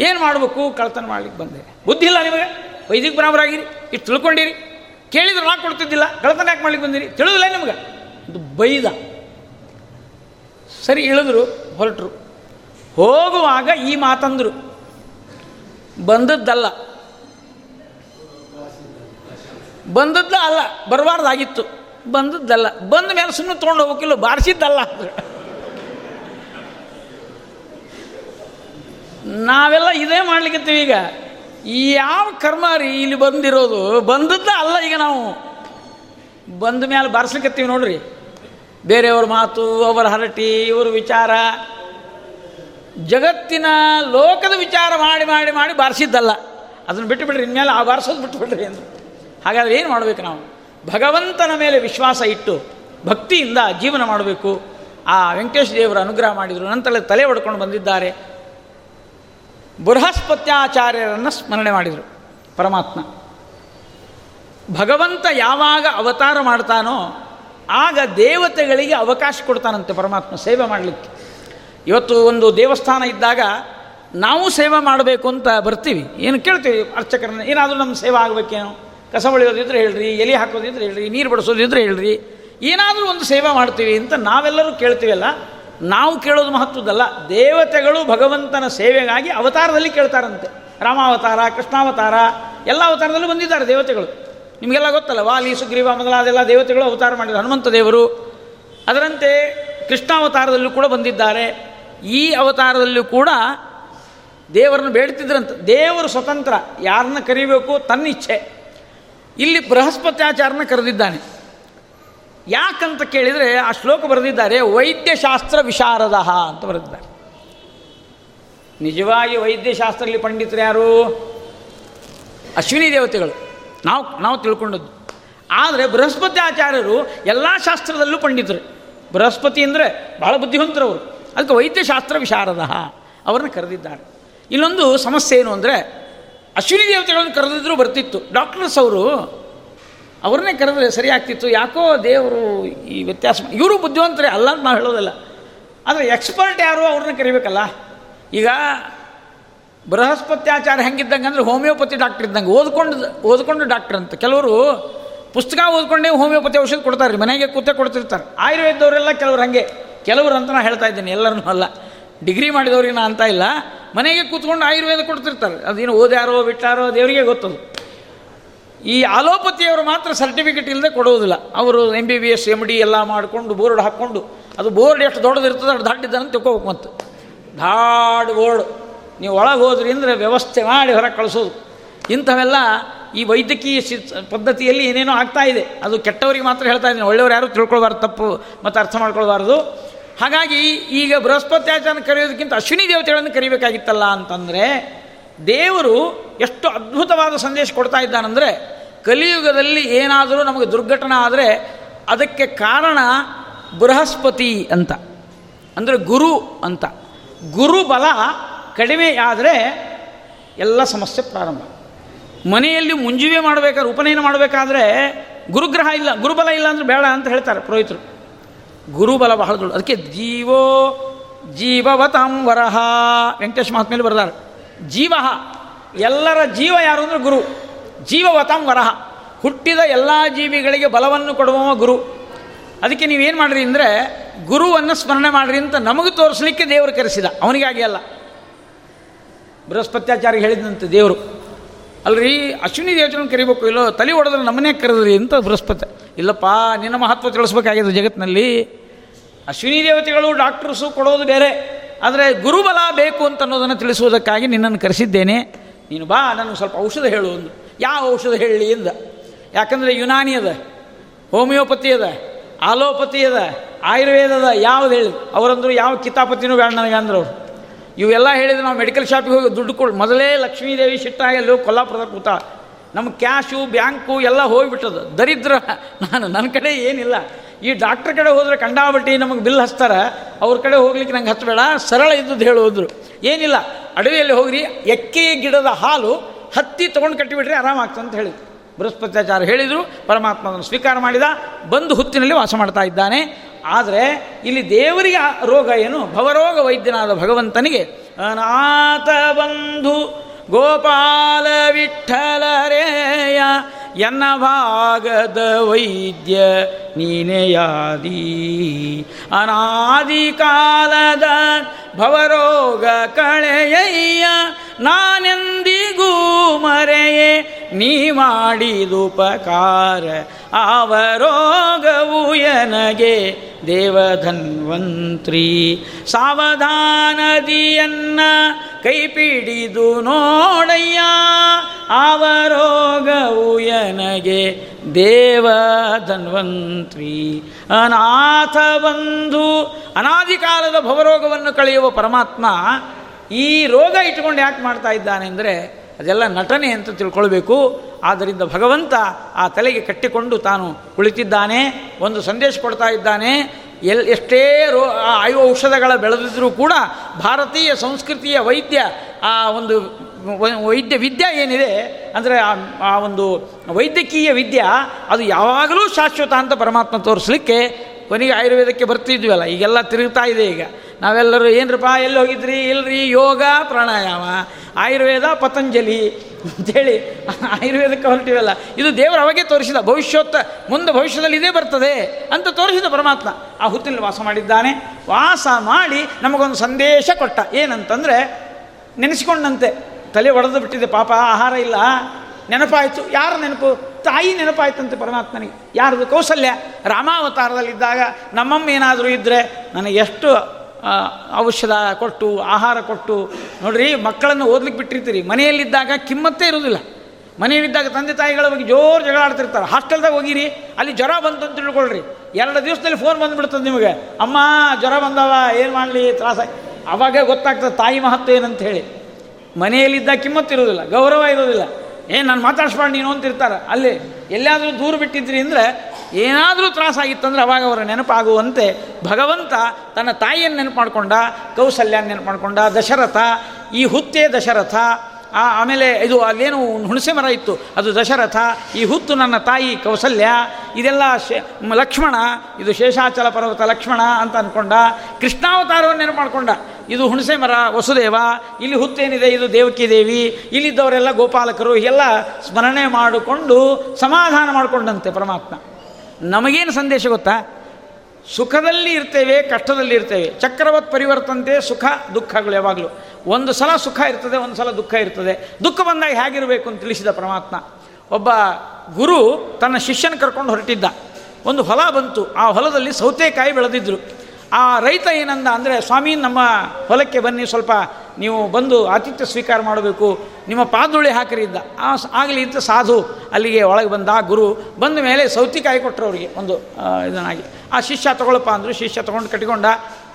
ಏನು ಮಾಡಬೇಕು? ಕಳ್ತನ ಮಾಡ್ಲಿಕ್ಕೆ ಬಂದೆ. ಬುದ್ಧಿ ಇಲ್ಲ ನಿಮಗೆ? ವೈದಿಕ ಬ್ರಾಹ್ಮರಾಗಿರಿ ಇಷ್ಟು ತಿಳ್ಕೊಂಡಿರಿ. ಕೇಳಿದ್ರೆ ನಾ ಕೊಡ್ತಿದ್ದಿಲ್ಲ. ಕಳ್ತನ ಯಾಕೆ ಮಾಡ್ಲಿಕ್ಕೆ ಬಂದಿರಿ? ತಿಳಿದಿಲ್ಲ ನಿಮ್ಗೆ? ಇದು ಬೈದ. ಸರಿ ಇಳಿದ್ರು ಹೊರಟರು. ಹೋಗುವಾಗ ಈ ಮಾತಂದರು. ಬಂದದ್ದಲ್ಲ. ಬಂದದ್ದ ಅಲ್ಲ. ಬರಬಾರ್ದಾಗಿತ್ತು. ಬಂದದ್ದಲ್ಲ. ಬಂದ ಮೇಲೆ ಸುಮ್ಮನೆ ತೊಗೊಂಡು ಹೋಗ್ಬೇಕಿಲ್ಲ? ಬಾರಿಸಿದ್ದಲ್ಲ. ನಾವೆಲ್ಲ ಇದೇ ಮಾಡ್ಲಿಕ್ಕತ್ತೀವಿ ಈಗ. ಯಾವ ಕರ್ಮ ರೀ ಇಲ್ಲಿ ಬಂದಿರೋದು? ಬಂದದ್ದ ಅಲ್ಲ ಈಗ ನಾವು. ಬಂದ ಮೇಲೆ ಬಾರಿಸ್ಲಿಕ್ಕತ್ತೀವಿ ನೋಡ್ರಿ. ಬೇರೆಯವ್ರ ಮಾತು, ಅವರ ಹರಟಿ, ಇವ್ರ ವಿಚಾರ. ಜಗತ್ತಿನ ಲೋಕದ ವಿಚಾರ ಮಾಡಿ ಮಾಡಿ ಮಾಡಿ ಬಾರಿಸಿದ್ದಲ್ಲ. ಅದನ್ನು ಬಿಟ್ಟು ಬಿಡ್ರಿ ಇನ್ಮೇಲೆ ಆ ಬಾರಿಸೋದು ಬಿಟ್ಟು ಬಿಡ್ರಿ ಅಂದರು. ಹಾಗಾದ್ರೆ ಏನು ಮಾಡಬೇಕು ನಾವು? ಭಗವಂತನ ಮೇಲೆ ವಿಶ್ವಾಸ ಇಟ್ಟು, ಭಕ್ತಿಯಿಂದ ಜೀವನ ಮಾಡಬೇಕು. ಆ ವೆಂಕಟೇಶ್ ದೇವರು ಅನುಗ್ರಹ ಮಾಡಿದರು. ನಂತರ ತಲೆ ಹೊಡ್ಕೊಂಡು ಬಂದಿದ್ದಾರೆ. ಬೃಹಸ್ಪತ್ಯಾಚಾರ್ಯರನ್ನು ಸ್ಮರಣೆ ಮಾಡಿದರು ಪರಮಾತ್ಮ. ಭಗವಂತ ಯಾವಾಗ ಅವತಾರ ಮಾಡ್ತಾನೋ ಆಗ ದೇವತೆಗಳಿಗೆ ಅವಕಾಶ ಕೊಡ್ತಾನಂತೆ ಪರಮಾತ್ಮ ಸೇವೆ ಮಾಡಲಿಕ್ಕೆ. ಇವತ್ತು ಒಂದು ದೇವಸ್ಥಾನ ಇದ್ದಾಗ ನಾವು ಸೇವೆ ಮಾಡಬೇಕು ಅಂತ ಬರ್ತೀವಿ. ಏನು ಕೇಳ್ತೀವಿ ಅರ್ಚಕರನ್ನ, ಏನಾದರೂ ನಮ್ಮ ಸೇವೆ ಆಗಬೇಕೇನೋ? ಕಸ ಬಳಿಯೋದಿದ್ರೆ ಹೇಳ್ರಿ, ಎಲೆ ಹಾಕೋದಿದ್ರೆ ಹೇಳ್ರಿ, ನೀರು ಬಡಿಸೋದಿದ್ರೆ ಹೇಳ್ರಿ, ಏನಾದರೂ ಒಂದು ಸೇವೆ ಮಾಡ್ತೀವಿ ಅಂತ ನಾವೆಲ್ಲರೂ ಕೇಳ್ತೀವಲ್ಲ ನಾವು ಕೇಳೋದು ಮಹತ್ವದಲ್ಲ ದೇವತೆಗಳು ಭಗವಂತನ ಸೇವೆಗಾಗಿ ಅವತಾರದಲ್ಲಿ ಕೇಳ್ತಾರಂತೆ. ರಾಮಾವತಾರ, ಕೃಷ್ಣಾವತಾರ, ಎಲ್ಲ ಅವತಾರದಲ್ಲೂ ಬಂದಿದ್ದಾರೆ ದೇವತೆಗಳು. ನಿಮಗೆಲ್ಲ ಗೊತ್ತಲ್ಲ, ವಾಲಿ, ಸುಗ್ರೀವ ಮೊದಲಾದೆಲ್ಲ ದೇವತೆಗಳು ಅವತಾರ ಮಾಡಿದ್ದಾರೆ ಹನುಮಂತ ದೇವರು. ಅದರಂತೆ ಕೃಷ್ಣಾವತಾರದಲ್ಲೂ ಕೂಡ ಬಂದಿದ್ದಾರೆ. ಈ ಅವತಾರದಲ್ಲೂ ಕೂಡ ದೇವರನ್ನು ಬೇಡ್ತಿದ್ರಂತ. ದೇವರು ಸ್ವತಂತ್ರ, ಯಾರನ್ನ ಕರಿಬೇಕು ತನ್ನ ಇಚ್ಛೆ. ಇಲ್ಲಿ ಬೃಹಸ್ಪತ್ಯಾಚಾರನ ಕರೆದಿದ್ದಾನೆ. ಯಾಕಂತ ಕೇಳಿದರೆ ಆ ಶ್ಲೋಕ ಬರೆದಿದ್ದಾರೆ, ವೈದ್ಯಶಾಸ್ತ್ರ ವಿಶಾರದ ಅಂತ ಬರೆದಿದ್ದಾರೆ. ನಿಜವಾಗಿ ವೈದ್ಯಶಾಸ್ತ್ರದಲ್ಲಿ ಪಂಡಿತರು ಯಾರು? ಅಶ್ವಿನಿ ದೇವತೆಗಳು. ನಾವು ನಾವು ತಿಳ್ಕೊಂಡದ್ದು. ಆದರೆ ಬೃಹಸ್ಪತಿ ಆಚಾರ್ಯರು ಎಲ್ಲ ಶಾಸ್ತ್ರದಲ್ಲೂ ಪಂಡಿತರು. ಬೃಹಸ್ಪತಿ ಅಂದರೆ ಭಾಳ ಬುದ್ಧಿವಂತರವರು. ಅದಕ್ಕೆ ವೈದ್ಯಶಾಸ್ತ್ರ ವಿಶಾರದ ಅವರನ್ನು ಕರೆದಿದ್ದಾರೆ. ಇಲ್ಲೊಂದು ಸಮಸ್ಯೆ ಏನು ಅಂದರೆ ಅಶ್ವಿನಿ ದೇವತೆಗಳನ್ನು ಕರೆದಿದ್ದರೂ ಬರ್ತಿತ್ತು. ಡಾಕ್ಟರ್ಸ್ ಅವರು ಅವ್ರನ್ನೇ ಕರೆದ್ರೆ ಸರಿ ಆಗ್ತಿತ್ತು ಯಾಕೋ ದೇವರು ಈ ವ್ಯತ್ಯಾಸ ಇವರು ಬುದ್ಧಿವಂತರೇ ಅಲ್ಲ ಅಂತ ನಾವು ಹೇಳೋದಿಲ್ಲ. ಆದರೆ ಎಕ್ಸ್ಪರ್ಟ್ ಯಾರು ಅವ್ರನ್ನ ಕರಿಬೇಕಲ್ಲ? ಈಗ ಬೃಹಸ್ಪತ್ಯಾಚಾರ ಹೆಂಗಿದ್ದಂಗೆ ಅಂದರೆ ಹೋಮಿಯೋಪತಿ ಡಾಕ್ಟರ್ ಇದ್ದಂಗೆ. ಓದ್ಕೊಂಡು ಓದ್ಕೊಂಡು ಡಾಕ್ಟರ್ ಅಂತ. ಕೆಲವರು ಪುಸ್ತಕ ಓದ್ಕೊಂಡೇ ಹೋಮಿಯೋಪತಿ ಔಷಧ ಕೊಡ್ತಾರೆ ರೀ ಮನೆಗೆ ಕೂತೆ ಕೊಡ್ತಿರ್ತಾರೆ. ಆಯುರ್ವೇದದವರೆಲ್ಲ ಕೆಲವ್ರು ಹಾಗೆ. ಕೆಲವರು ಅಂತ ನಾನು ಹೇಳ್ತಾ ಇದ್ದೀನಿ, ಎಲ್ಲರನ್ನೂ ಅಲ್ಲ. ಡಿಗ್ರಿ ಮಾಡಿದವ್ರಿಗೆ ನಾ ಅಂತ ಇಲ್ಲ. ಮನೆಗೆ ಕೂತ್ಕೊಂಡು ಆಯುರ್ವೇದ ಕೊಡ್ತಿರ್ತಾರೆ. ಅದೇನು ಓದ್ಯಾರೋ ಬಿಟ್ಟಾರೋ ದೇವರಿಗೆ ಗೊತ್ತದು. ಈ ಆಲೋಪತಿಯವರು ಮಾತ್ರ ಸರ್ಟಿಫಿಕೇಟ್ ಇಲ್ಲದೆ ಕೊಡುವುದಿಲ್ಲ. ಅವರು M B B S M D ಎಲ್ಲ ಮಾಡಿಕೊಂಡು ಬೋರ್ಡ್ ಹಾಕ್ಕೊಂಡು, ಅದು ಬೋರ್ಡ್ ಎಷ್ಟು ದೊಡ್ಡದಿರ್ತದೆ ಅಷ್ಟು ದಾಟಿದ್ದಾನೆ ತಿಳ್ಕೋಬೇಕು ಮತ್ತು. ಧಾಡ್ ಬೋರ್ಡ್. ನೀವು ಒಳಗೆ ಹೋದ್ರಿ ಅಂದರೆ ವ್ಯವಸ್ಥೆ ಮಾಡಿ ಹೊರಗೆ ಕಳಿಸೋದು. ಇಂಥವೆಲ್ಲ ಈ ವೈದ್ಯಕೀಯ ಶಿ, ಪದ್ಧತಿಯಲ್ಲಿ ಏನೇನೋ ಆಗ್ತಾ ಇದೆ. ಅದು ಕೆಟ್ಟವರಿಗೆ ಮಾತ್ರ ಹೇಳ್ತಾ ಇದ್ದೀನಿ. ಒಳ್ಳೆಯವರು ಯಾರು ತಿಳ್ಕೊಳ್ಬಾರ್ದು, ತಪ್ಪು ಮತ್ತು ಅರ್ಥ ಮಾಡ್ಕೊಳ್ಬಾರ್ದು. ಹಾಗಾಗಿ ಈಗ ಬೃಹಸ್ಪತ್ಯಾಚಾರ ಕರೆಯೋದಕ್ಕಿಂತ ಅಶ್ವಿನಿ ದೇವತೆಗಳನ್ನು ಕರಿಬೇಕಾಗಿತ್ತಲ್ಲ ಅಂತಂದರೆ ದೇವರು ಎಷ್ಟು ಅದ್ಭುತವಾದ ಸಂದೇಶ ಕೊಡ್ತಾ ಇದ್ದಾನಂದರೆ ಕಲಿಯುಗದಲ್ಲಿ ಏನಾದರೂ ನಮಗೆ ದುರ್ಘಟನೆ ಆದರೆ ಅದಕ್ಕೆ ಕಾರಣ ಬೃಹಸ್ಪತಿ ಅಂತ. ಅಂದರೆ ಗುರು ಅಂತ. ಗುರು ಬಲ ಕಡಿಮೆ ಆದರೆ ಎಲ್ಲ ಸಮಸ್ಯೆ ಪ್ರಾರಂಭ. ಮನೆಯಲ್ಲಿ ಮುಂಜುವೆ ಮಾಡಬೇಕಾದ್ರೆ, ಉಪನಯನ ಮಾಡಬೇಕಾದ್ರೆ ಗುರುಗ್ರಹ ಇಲ್ಲ, ಗುರುಬಲ ಇಲ್ಲ ಅಂದರೆ ಬೇಡ ಅಂತ ಹೇಳ್ತಾರೆ ಪುರೋಹಿತರು. ಗುರುಬಲ ಬಹಳ ದೊಡ್ಡ ಅದಕ್ಕೆ ಜೀವೋ ಜೀವವತಾಂ ವರಹ. ವೆಂಕಟೇಶ್ ಮಹಾತ್ಮೇಲೆ ಬರ್ದಾರೆ. ಜೀವ. ಎಲ್ಲರ ಜೀವ ಯಾರು ಅಂದರೆ ಗುರು. ಜೀವವತಂ ವರಹ ಹುಟ್ಟಿದ ಎಲ್ಲ ಜೀವಿಗಳಿಗೆ ಬಲವನ್ನು ಕೊಡುವ ಗುರು. ಅದಕ್ಕೆ ನೀವೇನು ಮಾಡ್ರಿ ಅಂದರೆ ಗುರುವನ್ನು ಸ್ಮರಣೆ ಮಾಡ್ರಿ ಅಂತ ನಮಗೆ ತೋರಿಸ್ಲಿಕ್ಕೆ ದೇವರು ಕರೆಸಿದ. ಅವನಿಗಾಗಿ ಅಲ್ಲ. ಬೃಹಸ್ಪತ್ಯಾಚಾರ್ಯ ಹೇಳಿದಂತೆ ದೇವರು. ಅಲ್ರಿ, ಅಶ್ವಿನಿ ದೇವಚನ ಕರಿಬೇಕು ಇಲ್ಲೋ, ತಲೆ ಹೊಡೆದ್ರೆ ನಮ್ಮನ್ನೇ ಕರೆದ್ರಿ ಅಂತ ಬೃಹಸ್ಪತಿ ಇಲ್ಲಪ್ಪ, ನಿನ್ನ ಮಹತ್ವ ತಿಳಿಸ್ಬೇಕಾಗಿದೆ ಜಗತ್ತಿನಲ್ಲಿ ಅಶ್ವಿನಿ ದೇವತೆಗಳು ಡಾಕ್ಟರ್ಸು ಕೊಡೋದು ಬೇರೆ. ಆದರೆ ಗುರುಬಲ ಬೇಕು ಅಂತ ಅನ್ನೋದನ್ನು ತಿಳಿಸುವುದಕ್ಕಾಗಿ ನಿನ್ನನ್ನು ಕರೆಸಿದ್ದೇನೆ. ನೀನು ಬಾ, ನನಗೆ ಸ್ವಲ್ಪ ಔಷಧ ಹೇಳು ಒಂದು ಯಾವ ಔಷಧ ಹೇಳಿ ಅಂದ ಯಾಕಂದರೆ ಯುನಾನಿ ಅದ, ಹೋಮಿಯೋಪತಿ ಅದ, ಆಲೋಪತಿ ಅದ ಆಯುರ್ವೇದದ ಯಾವ್ದು ಹೇಳಿ. ಅವರಂದ್ರು ಯಾವ ಕಿತಾಪತಿನೂ ಬೇಡ ನನಗೆ ಅಂದ್ರೆ ಅವರು. ಇವೆಲ್ಲ ಹೇಳಿದ್ರೆ ನಾವು ಮೆಡಿಕಲ್ ಶಾಪಿಗೆ ಹೋಗಿ ದುಡ್ಡು ಕೊಡು, ಮೊದಲೇ ಲಕ್ಷ್ಮೀದೇವಿ ಶಿಟ್ಟಾಗಿ ಅಲ್ಲಿ ಕೊಲ್ಲಾಪುರದ ಕೂತ. ನಮ್ಮ ಕ್ಯಾಶು, ಬ್ಯಾಂಕು ಎಲ್ಲ ಹೋಗಿಬಿಟ್ಟದು. ದರಿದ್ರ, ನಾನು, ನನ್ನ ಕಡೆ ಏನಿಲ್ಲ. ಈ ಡಾಕ್ಟ್ರ್ ಕಡೆ ಹೋದರೆ ಕಂಡಾಬಟ್ಟಿ ನಮಗೆ ಬಿಲ್ ಹಚ್ತಾರೆ, ಅವ್ರ ಕಡೆ ಹೋಗ್ಲಿಕ್ಕೆ ನಂಗೆ ಹಚ್ಚಬೇಡ ಸರಳ ಇದ್ದದ್ದು ಹೇಳೋದ್ರು ಏನಿಲ್ಲ, ಅಡವಿಯಲ್ಲಿ ಹೋಗ್ರಿ, ಎಕ್ಕೆ ಗಿಡದ ಹಾಲು ಹತ್ತಿ ತೊಗೊಂಡು ಕಟ್ಟಿಬಿಟ್ರೆ ಅಂತ ಹೇಳಿದ್ರು. ಬೃಹಸ್ಪತ್ಯಾಚಾರ ಹೇಳಿದರು ಪರಮಾತ್ಮ ಅದನ್ನು ಸ್ವೀಕಾರ ಮಾಡಿದ, ಬಂದು ಹುತ್ತಿನಲ್ಲಿ ವಾಸ ಮಾಡ್ತಾ ಇದ್ದಾನೆ. ಆದರೆ, ಇಲ್ಲಿ ದೇವರಿಗೆ ರೋಗ ಏನು? ಭವರೋಗ ವೈದ್ಯನಾದ ಭಗವಂತನಿಗೆ, ಅನಾಥ ಬಂಧು ಗೋಪಾಲ ವಿಠಲರೇಯ ಎನ್ನ ಭಾಗದ ವೈದ್ಯ ನೀನೆಯಾದಿ. ಅನಾದಿ ಕಾಲದ ಭವರೋಗ ಕಳೆಯಯ್ಯ, ನಾನೆಂದಿಗೂ ಮರೆಯೇ, ನೀ ಮಾಡಿದುಪಕಾರ. ಅವರೋಗವು ಎನಗೆ, ದೇವಧನ್ವಂತ್ರಿ. ಸಾವಧಾನದಿಯನ್ನ ಕೈಪಿಡಿದು ನೋಡಯ್ಯ ಅವರೋಗವು ಎನಗೆ, ದೇವಧನ್ವಂತ್ರಿ. ಅನಾಥ ಬಂಧು ಅನಾದಿ ಕಾಲದ ಭವರೋಗವನ್ನು ಕಳೆಯುವ ಪರಮಾತ್ಮ ಈ ರೋಗ ಇಟ್ಕೊಂಡು ಯಾಕೆ ಮಾಡ್ತಾ ಇದ್ದಾನೆ ಅಂದರೆ ಅದೆಲ್ಲ ನಟನೆ ಅಂತ ತಿಳ್ಕೊಳ್ಬೇಕು. ಆದ್ದರಿಂದ ಭಗವಂತ ಆ ತಲೆಗೆ ಕಟ್ಟಿಕೊಂಡು ತಾನು ಕುಳಿತಿದ್ದಾನೆ, ಒಂದು ಸಂದೇಶ ಕೊಡ್ತಾ ಇದ್ದಾನೆ. ಎಲ್ ಎಷ್ಟೇ ರೋ ಆಯು ಔಷಧಗಳ ಬೆಳೆದಿದ್ರೂ ಕೂಡ ಭಾರತೀಯ ಸಂಸ್ಕೃತಿಯ ವೈದ್ಯ, ಆ ಒಂದು ವೈದ್ಯ ವಿದ್ಯೆ ಏನಿದೆ ಅಂದರೆ ಆ ಒಂದು ವೈದ್ಯಕೀಯ ವಿದ್ಯೆ ಅದು ಯಾವಾಗಲೂ ಶಾಶ್ವತ ಅಂತ ಪರಮಾತ್ಮ ತೋರಿಸಲಿಕ್ಕೆ ಕೊನೆಗೆ ಆಯುರ್ವೇದಕ್ಕೆ ಬರ್ತಿದ್ವಲ್ಲ, ಈಗೆಲ್ಲ ತಿರುಗ್ತಾ ಇದೆ ಈಗ. ನಾವೆಲ್ಲರೂ ಏನ್ರಪ್ಪ, ಎಲ್ಲಿ ಹೋಗಿದ್ರಿ? ಇಲ್ರಿ, ಯೋಗ, ಪ್ರಾಣಾಯಾಮ, ಆಯುರ್ವೇದ, ಪತಂಜಲಿ ಅಂತೇಳಿ ಆಯುರ್ವೇದಕ್ಕೆ ಹೊರಟಿವಲ್ಲ. ಇದು ದೇವರು ಅವಾಗೆ ತೋರಿಸಿದ, ಭವಿಷ್ಯೋತ್ತ ಮುಂದೆ ಭವಿಷ್ಯದಲ್ಲಿ ಇದೇ ಬರ್ತದೆ ಅಂತ ತೋರಿಸಿದ ಪರಮಾತ್ಮ. ಆ ಹುತ್ತಿನಲ್ಲಿ ವಾಸ ಮಾಡಿದ್ದಾನೆ. ವಾಸ ಮಾಡಿ ನಮಗೊಂದು ಸಂದೇಶ ಕೊಟ್ಟ. ಏನಂತಂದರೆ, ನೆನೆಸ್ಕೊಂಡಂತೆ. ತಲೆ ಒಡೆದು ಬಿಟ್ಟಿದೆ, ಪಾಪ ಆಹಾರ ಇಲ್ಲ. ನೆನಪಾಯಿತು. ಯಾರ ನೆನಪು? ತಾಯಿ ನೆನಪಾಯ್ತಂತೆ ಪರಮಾತ್ಮನಿಗೆ. ಯಾರದು ಕೌಸಲ್ಯ? ರಾಮಾವತಾರದಲ್ಲಿದ್ದಾಗ ನಮ್ಮಮ್ಮ ಏನಾದರೂ ಇದ್ದರೆ ನನಗೆ ಎಷ್ಟು ಔಷಧ ಕೊಟ್ಟು, ಆಹಾರ ಕೊಟ್ಟು, ನೋಡ್ರಿ, ಮಕ್ಕಳನ್ನು ಓದ್ಲಿಕ್ಕೆ ಬಿಟ್ಟಿರ್ತೀರಿ. ಮನೆಯಲ್ಲಿದ್ದಾಗ ಕಿಮ್ಮತ್ತೇ ಇರೋದಿಲ್ಲ ಮನೆಯಲ್ಲಿದ್ದಾಗ ತಂದೆ ತಾಯಿಗಳ ಬಗ್ಗೆ ಜೋರು ಜಗಳ ಆಡ್ತಿರ್ತಾರೆ. ಹಾಸ್ಟೆಲ್ದಾಗ ಹೋಗಿರಿ, ಅಲ್ಲಿ ಜ್ವರ ಬಂತು ಅಂತ ತಿಳ್ಕೊಳ್ರಿ. ಎರಡು ದಿವಸದಲ್ಲಿ ಫೋನ್ ಬಂದುಬಿಡ್ತದೆ ನಿಮಗೆ. ಅಮ್ಮ, ಜ್ವರ ಬಂದವ, ಏನು ಮಾಡಲಿ, ತ್ರಾಸ. ಅವಾಗ ಗೊತ್ತಾಗ್ತದೆ, ತಾಯಿ ಮಹತ್ವ ಏನಂತ ಹೇಳಿ. ಮನೆಯಲ್ಲಿದ್ದ ಕಿಮ್ಮತ್ತಿರೋದಿಲ್ಲ ಗೌರವ ಇರೋದಿಲ್ಲ ಏನು ನಾನು ಮಾತಾಡಿಸ್ಬಾರ್ದು ನೀನು ಅಂತಿರ್ತಾರೆ. ಅಲ್ಲಿ ಎಲ್ಲಾದರೂ ದೂರ ಬಿಟ್ಟಿದ್ರಿ ಅಂದರೆ ಏನಾದರೂ ತ್ರಾಸಾಗಿತ್ತಂದ್ರೆ ಅವಾಗ ಅವರ ನೆನಪಾಗುವಂತೆ ಭಗವಂತ ತನ್ನ ತಾಯಿಯನ್ನು ನೆನಪು ಮಾಡಿಕೊಂಡ ಕೌಸಲ್ಯನ ನೆನಪು ಮಾಡಿಕೊಂಡ ದಶರಥ, ಈ ಹುತ್ತೇ ದಶರಥ, ಆ ಆಮೇಲೆ ಇದು ಅಲ್ಲೇನು ಹುಣಸೆ ಮರ ಇತ್ತು, ಅದು ದಶರಥ, ಈ ಹುತ್ತು ನನ್ನ ತಾಯಿ ಕೌಸಲ್ಯ, ಇದೆಲ್ಲ ಶೇ ಲಕ್ಷ್ಮಣ, ಇದು ಶೇಷಾಚಲ ಪರ್ವತ ಲಕ್ಷ್ಮಣ ಅಂತ ಅಂದ್ಕೊಂಡ ಕೃಷ್ಣಾವತಾರವನ್ನು ನೆನಪು ಮಾಡಿಕೊಂಡ ಇದು ಹುಣಸೆ ಮರ, ವಸುದೇವ, ಇಲ್ಲಿ ಹುತ್ತೇನಿದೆ, ಇದು ದೇವಕಿ ದೇವಿ, ಇಲ್ಲಿದ್ದವರೆಲ್ಲ ಗೋಪಾಲಕರು ಎಲ್ಲ ಸ್ಮರಣೆ ಮಾಡಿಕೊಂಡು, ಸಮಾಧಾನ ಮಾಡಿಕೊಂಡಂತೆ ಪರಮಾತ್ಮ. ನಮಗೇನು ಸಂದೇಶ ಗೊತ್ತಾ? ಸುಖದಲ್ಲಿ ಇರ್ತೇವೆ, ಕಷ್ಟದಲ್ಲಿ ಇರ್ತೇವೆ. ಚಕ್ರವತ್ ಪರಿವರ್ತಂತೆ ಸುಖ, ದುಃಖಗಳು ಯಾವಾಗಲೂ. ಒಂದು ಸಲ ಸುಖ ಇರ್ತದೆ, ಒಂದು ಸಲ ದುಃಖ ಇರ್ತದೆ. ದುಃಖ ಬಂದಾಗ ಹೇಗಿರಬೇಕು ಅಂತ ತಿಳಿಸಿದ ಪರಮಾತ್ಮ. ಒಬ್ಬ ಗುರು ತನ್ನ ಶಿಷ್ಯನ ಕರ್ಕೊಂಡು ಹೊರಟಿದ್ದ. ಒಂದು ಹೊಲ ಬಂತು. ಆ ಹೊಲದಲ್ಲಿ ಸೌತೆಕಾಯಿ ಬೆಳೆದಿದ್ರು. ಆ ರೈತ ಏನಂದ ಅಂದರೆ, ಸ್ವಾಮಿ, ನಮ್ಮ ಹೊಲಕ್ಕೆ ಬನ್ನಿ, ಸ್ವಲ್ಪ ನೀವು ಬಂದು ಆತಿಥ್ಯ ಸ್ವೀಕಾರ ಮಾಡಬೇಕು, ನಿಮ್ಮ ಪಾದುಳಿ ಹಾಕರಿದ್ದ ಆ ಆಗಲಿ ಅಂತ ಸಾಧು ಅಲ್ಲಿಗೆ ಒಳಗೆ ಬಂದ ಗುರು ಬಂದ ಮೇಲೆ ಸೌತಿಕಾಯಿ ಕೊಟ್ಟರು ಅವರಿಗೆ, ಒಂದು ಇದನ್ನಾಗಿ. ಆ ಶಿಷ್ಯ ತಗೊಳಪ್ಪ ಅಂದರು, ಶಿಷ್ಯ ತಗೊಂಡು ಕಟ್ಟಿಕೊಂಡ.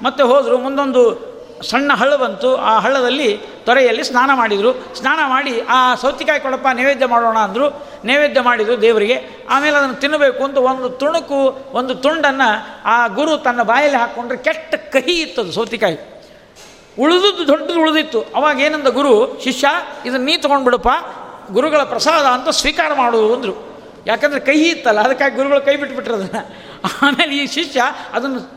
ಮತ್ತೆ ಹೋದರು, ಮುಂದೊಂದು ಸಣ್ಣ ಹಳ್ಳ ಬಂತು ಆ ಹಳ್ಳದಲ್ಲಿ ತೊರೆಯಲ್ಲಿ ಸ್ನಾನ ಮಾಡಿದರು. ಸ್ನಾನ ಮಾಡಿ, ಆ, ಸೌತಿಕಾಯಿ ಕೊಡಪ್ಪ, ನೈವೇದ್ಯ ಮಾಡೋಣ ಅಂದರು. ನೈವೇದ್ಯ ಮಾಡಿದರು ದೇವರಿಗೆ. ಆಮೇಲೆ ಅದನ್ನು ತಿನ್ನಬೇಕು ಅಂತ ಒಂದು ತುಣುಕು, ಒಂದು ತುಂಡನ್ನು ಆ ಗುರು ತನ್ನ ಬಾಯಲ್ಲಿ ಹಾಕ್ಕೊಂಡ್ರೆ ಕೆಟ್ಟ ಕಹಿ ಇತ್ತದು ಸೌತಿಕಾಯಿ. ಉಳಿದದ್ದು ದೊಡ್ಡದು ಉಳಿದಿತ್ತು. ಅವಾಗ ಏನಂದ ಗುರು, ಶಿಷ್ಯ, ಇದನ್ನು ನೀ ತೊಗೊಂಡ್ಬಿಡಪ್ಪ, ಗುರುಗಳ ಪ್ರಸಾದ ಅಂತ ಸ್ವೀಕಾರ ಮಾಡು ಅಂದರು. ಯಾಕಂದರೆ ಕಹಿ ಇತ್ತಲ್ಲ, ಅದಕ್ಕಾಗಿ ಗುರುಗಳು ಕೈ ಬಿಟ್ಬಿಟ್ರು ಅದನ್ನು. ಆಮೇಲೆ ಈ ಶಿಷ್ಯ ಅದನ್ನು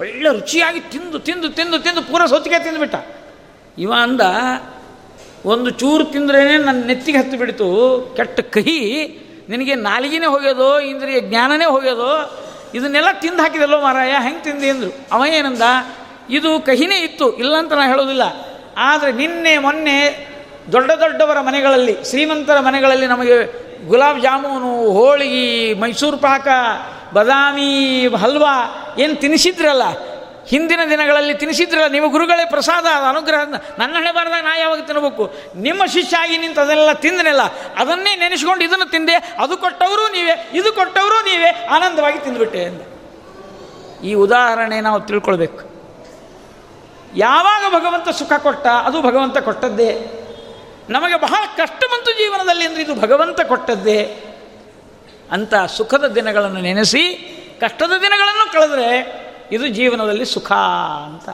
ಒಳ್ಳೆ ರುಚಿಯಾಗಿ ತಿಂದು ತಿಂದು ತಿಂದು ತಿಂದು ಪೂರ ಸೊತ್ತಿಗೆ ತಿಂದುಬಿಟ್ಟ. ಇವ ಅಂದ, ಒಂದು ಚೂರು ತಿಂದ್ರೇ ನನ್ನ ನೆತ್ತಿಗೆ ಹತ್ತು ಬಿಡ್ತು. ಕೆಟ್ಟ ಕಹಿ, ನಿನಗೆ ನಾಲಿಗೆನೇ ಹೋಗ್ಯೋದು ಇಂದ್ರಿಯ ಜ್ಞಾನನೇ ಹೋಗ್ಯೋದು, ಇದನ್ನೆಲ್ಲ ತಿಂದು ಹಾಕಿದಲ್ಲೋ ಮಾರಾಯ, ಹೆಂಗೆ ತಿಂದಿ? ಅಂದರು. ಅವ ಏನಂದ, ಇದು ಕಹಿನೇ ಇತ್ತು ಇಲ್ಲ ಅಂತ ನಾನು ಹೇಳೋದಿಲ್ಲ. ಆದರೆ ನಿನ್ನೆ, ಮೊನ್ನೆ ದೊಡ್ಡ ದೊಡ್ಡವರ ಮನೆಗಳಲ್ಲಿ, ಶ್ರೀಮಂತರ ಮನೆಗಳಲ್ಲಿ ನಮಗೆ ಗುಲಾಬ್ ಜಾಮೂನು, ಹೋಳಿಗೆ, ಮೈಸೂರು ಪಾಕ ಬಾದಾಮಿ ಹಲ್ವಾ ಏನು ತಿನ್ನಿಸಿದ್ರಲ್ಲ ಹಿಂದಿನ ದಿನಗಳಲ್ಲಿ ತಿನ್ನಿಸಿದ್ರಲ್ಲ ನಿಮ್ಮ ಗುರುಗಳೇ ಪ್ರಸಾದ ಅನುಗ್ರಹ ನನ್ನ ಹಣೆ ಬಾರದಾಗ ನಾ ಯಾವಾಗ ತಿನ್ನಬೇಕು ನಿಮ್ಮ ಶಿಷ್ಯ ಆಗಿ ನಿಂತು ಅದನ್ನೆಲ್ಲ ತಿಂದನೆಲ್ಲ? ಅದನ್ನೇ ನೆನೆಸ್ಕೊಂಡು ಇದನ್ನು ತಿಂದೆ, ಅದು ಕೊಟ್ಟವರು ನೀವೇ, ಇದು ಕೊಟ್ಟವರು ನೀವೇ, ಆನಂದವಾಗಿ ತಿಂದುಬಿಟ್ಟೆ ಅಂದ ಈ ಉದಾಹರಣೆ ನಾವು ತಿಳ್ಕೊಳ್ಬೇಕು. ಯಾವಾಗ ಭಗವಂತ ಸುಖ ಕೊಟ್ಟ, ಅದು ಭಗವಂತ ಕೊಟ್ಟದ್ದೇ. ನಮಗೆ ಬಹಳ ಕಷ್ಟ ಬಂತು ಜೀವನದಲ್ಲಿ ಅಂದರೆ ಇದು ಭಗವಂತ ಕೊಟ್ಟದ್ದೇ. ಅಂತ ಸುಖದ ದಿನಗಳನ್ನು ನೆನೆಸಿ, ಕಷ್ಟದ ದಿನಗಳನ್ನು ಕಳೆದರೆ ಇದು ಜೀವನದಲ್ಲಿ ಸುಖ ಅಂತ.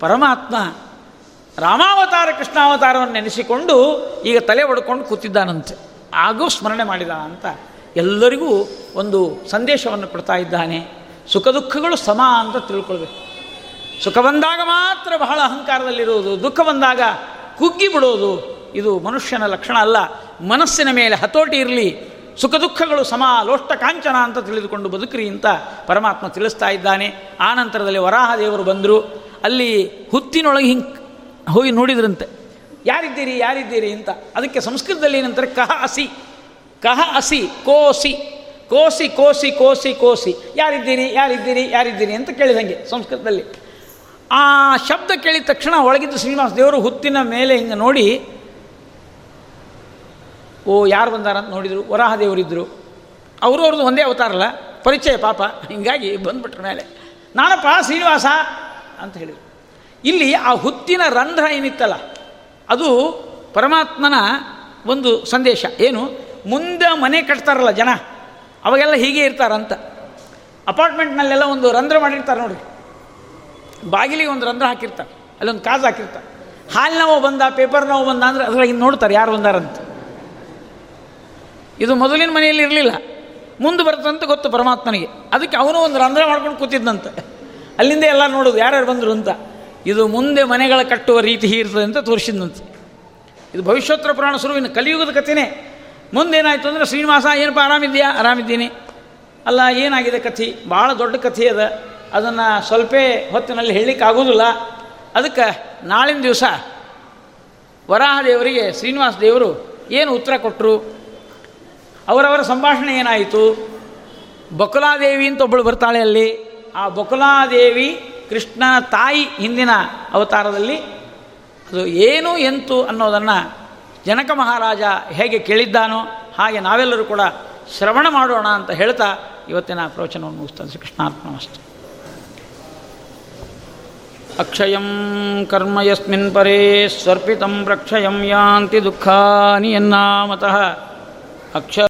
ಪರಮಾತ್ಮ ರಾಮಾವತಾರ, ಕೃಷ್ಣಾವತಾರವನ್ನು ನೆನೆಸಿಕೊಂಡು ಈಗ ತಲೆ ಒಡ್ಕೊಂಡು ಕೂತಿದ್ದಾನಂತೆ. ಆಗೂ ಸ್ಮರಣೆ ಮಾಡಿದ ಅಂತ ಎಲ್ಲರಿಗೂ ಒಂದು ಸಂದೇಶವನ್ನು ಕೊಡ್ತಾ ಇದ್ದಾನೆ. ಸುಖ ದುಃಖಗಳು ಸಮ ಅಂತ ತಿಳ್ಕೊಳ್ಬೇಕು. ಸುಖ ಬಂದಾಗ ಮಾತ್ರ ಬಹಳ ಅಹಂಕಾರದಲ್ಲಿರುವುದು. ದುಃಖ ಬಂದಾಗ ಕುಗ್ಗಿ ಬಿಡೋದು ಇದು ಮನುಷ್ಯನ ಲಕ್ಷಣ ಅಲ್ಲ. ಮನಸ್ಸಿನ ಮೇಲೆ ಹತೋಟಿ ಇರಲಿ. ಸುಖ ದುಃಖಗಳು ಸಮ ಲೋಷ್ಟ ಕಾಂಚನ ಅಂತ ತಿಳಿದುಕೊಂಡು ಬದುಕ್ರಿ ಅಂತ ಪರಮಾತ್ಮ ತಿಳಿಸ್ತಾ ಇದ್ದಾನೆ. ಆ ನಂತರದಲ್ಲಿ ವರಾಹ ದೇವರು ಬಂದರು. ಅಲ್ಲಿ ಹುತ್ತಿನೊಳಗೆ ಹಿಂಗೆ ಹೋಗಿ ನೋಡಿದ್ರಂತೆ. ಯಾರಿದ್ದೀರಿ ಯಾರಿದ್ದೀರಿ ಅಂತ. ಅದಕ್ಕೆ ಸಂಸ್ಕೃತದಲ್ಲಿ ಏನಂತಾರೆ? ಕಹ ಅಸಿ. ಕಹ ಅಸಿ, ಕೋಸಿ. ಕೋಸಿ ಕೋಸಿ ಕೋಸಿ ಕೋಸಿ. ಯಾರಿದ್ದೀರಿ ಯಾರಿದ್ದೀರಿ ಯಾರಿದ್ದೀರಿ ಅಂತ ಕೇಳಿದಂಗೆ ಸಂಸ್ಕೃತದಲ್ಲಿ. ಆ ಶಬ್ದ ಕೇಳಿದ ತಕ್ಷಣ ಒಳಗಿದ್ದ ಶ್ರೀನಿವಾಸ ದೇವರು ಹುತ್ತಿನ ಮೇಲೆ ಹಿಂಗೆ ನೋಡಿ ಓ, ಯಾರು ಬಂದಾರ ಅಂತ ನೋಡಿದರು ವರಾಹದೇವರಿದ್ದರು ಅವರು ಅವ್ರದ್ದು ಒಂದೇ ಅವತಾರಲ್ಲ ಪರಿಚಯ ಪಾಪ. ಹಿಂಗಾಗಿ ಬಂದ್ಬಿಟ್ರ ಮೇಲೆ. ನಾನಪ್ಪ, ಶ್ರೀನಿವಾಸ ಅಂತ ಹೇಳಿದರು. ಇಲ್ಲಿ ಆ ಹುತ್ತಿನ ರಂಧ್ರ ಏನಿತ್ತಲ್ಲ, ಅದು ಪರಮಾತ್ಮನ ಒಂದು ಸಂದೇಶ. ಏನು? ಮುಂದೆ ಮನೆ ಕಟ್ತಾರಲ್ಲ ಜನ, ಅವಾಗೆಲ್ಲ ಹೀಗೆ ಇರ್ತಾರಂತ. ಅಪಾರ್ಟ್ಮೆಂಟ್ನಲ್ಲೆಲ್ಲ ಒಂದು ರಂಧ್ರ ಮಾಡಿರ್ತಾರೆ ನೋಡಿ ಬಾಗಿಲಿಗೆ ಒಂದು ರಂಧ್ರ ಹಾಕಿರ್ತಾರೆ, ಅಲ್ಲೊಂದು ಕಾಜು ಹಾಕಿರ್ತಾರೆ. ಹಾಲು ಬಂದ ಪೇಪರ್ ನೋವು ಬಂದ ಅಂದರೆ ನೋಡ್ತಾರೆ ಯಾರು ಬಂದಾರಂತ. ಇದು ಮೊದಲಿನ ಮನೆಯಲ್ಲಿ ಇರಲಿಲ್ಲ. ಮುಂದೆ ಬರ್ತಂತ ಗೊತ್ತು ಪರಮಾತ್ಮನಿಗೆ. ಅದಕ್ಕೆ ಅವನು ಒಂದು ರಂಧ್ರ ಮಾಡ್ಕೊಂಡು ಕೂತಿದ್ದಂತೆ. ಅಲ್ಲಿಂದ ಎಲ್ಲ ನೋಡೋದು, ಯಾರ್ಯಾರು ಬಂದರು ಅಂತ. ಇದು ಮುಂದೆ ಮನೆಗಳ ಕಟ್ಟುವ ರೀತಿ ಇರ್ತದೆ ಅಂತ ತೋರಿಸಿದಂತೆ ಇದು ಭವಿಷ್ಯೋತ್ತರ ಪುರಾಣ ಸುರುವಿನ ಕಲಿಯುಗದ ಕಥೆನೇ. ಮುಂದೇನಾಯಿತು ಅಂದರೆ ಶ್ರೀನಿವಾಸ, ಏನಪ್ಪ ಆರಾಮಿದ್ಯಾ ಆರಾಮಿದ್ದೀನಿ. ಅಲ್ಲ, ಏನಾಗಿದೆ ಕಥೆ? ಭಾಳ ದೊಡ್ಡ ಕಥೆ ಅದ. ಅದನ್ನು ಸ್ವಲ್ಪ ಹೊತ್ತಿನಲ್ಲಿ ಹೇಳಲಿಕ್ಕೆ ಆಗೋದಿಲ್ಲ. ಅದಕ್ಕೆ ನಾಳಿನ ದಿವಸ ವರಾಹ ದೇವರಿಗೆ ಶ್ರೀನಿವಾಸ ದೇವರು ಏನು ಉತ್ತರ ಕೊಟ್ಟರು ಅವರವರ ಸಂಭಾಷಣೆ ಏನಾಯಿತು? ಬಕುಲಾದೇವಿ ಅಂತ ಒಬ್ಬಳು ಬರ್ತಾಳೆ ಅಲ್ಲಿ. ಆ ಬಕುಲಾದೇವಿ ಕೃಷ್ಣನ ತಾಯಿ ಹಿಂದಿನ ಅವತಾರದಲ್ಲಿ. ಅದು ಏನು, ಎಂತು ಅನ್ನೋದನ್ನು ಜನಕ ಮಹಾರಾಜ ಹೇಗೆ ಕೇಳಿದ್ದಾನೋ ಹಾಗೆ ನಾವೆಲ್ಲರೂ ಕೂಡ ಶ್ರವಣ ಮಾಡೋಣ ಅಂತ ಹೇಳ್ತಾ ಇವತ್ತಿನ ಪ್ರವಚನವನ್ನು ಮುಗಿಸ್ತಾನೆ ಶ್ರೀ ಕೃಷ್ಣಾರ್ಪಣಮಸ್ತು ಅಕ್ಷಯಂ ಕರ್ಮ ಯಸ್ಮಿನ್ ಪರೇ ಸ್ವರ್ಪಿತಂ ಪ್ರಕ್ಷಯಂ ಯಾಂತಿ ದುಃಖಾನಿ ಎನ್ನಾಮತಃ. अक्षर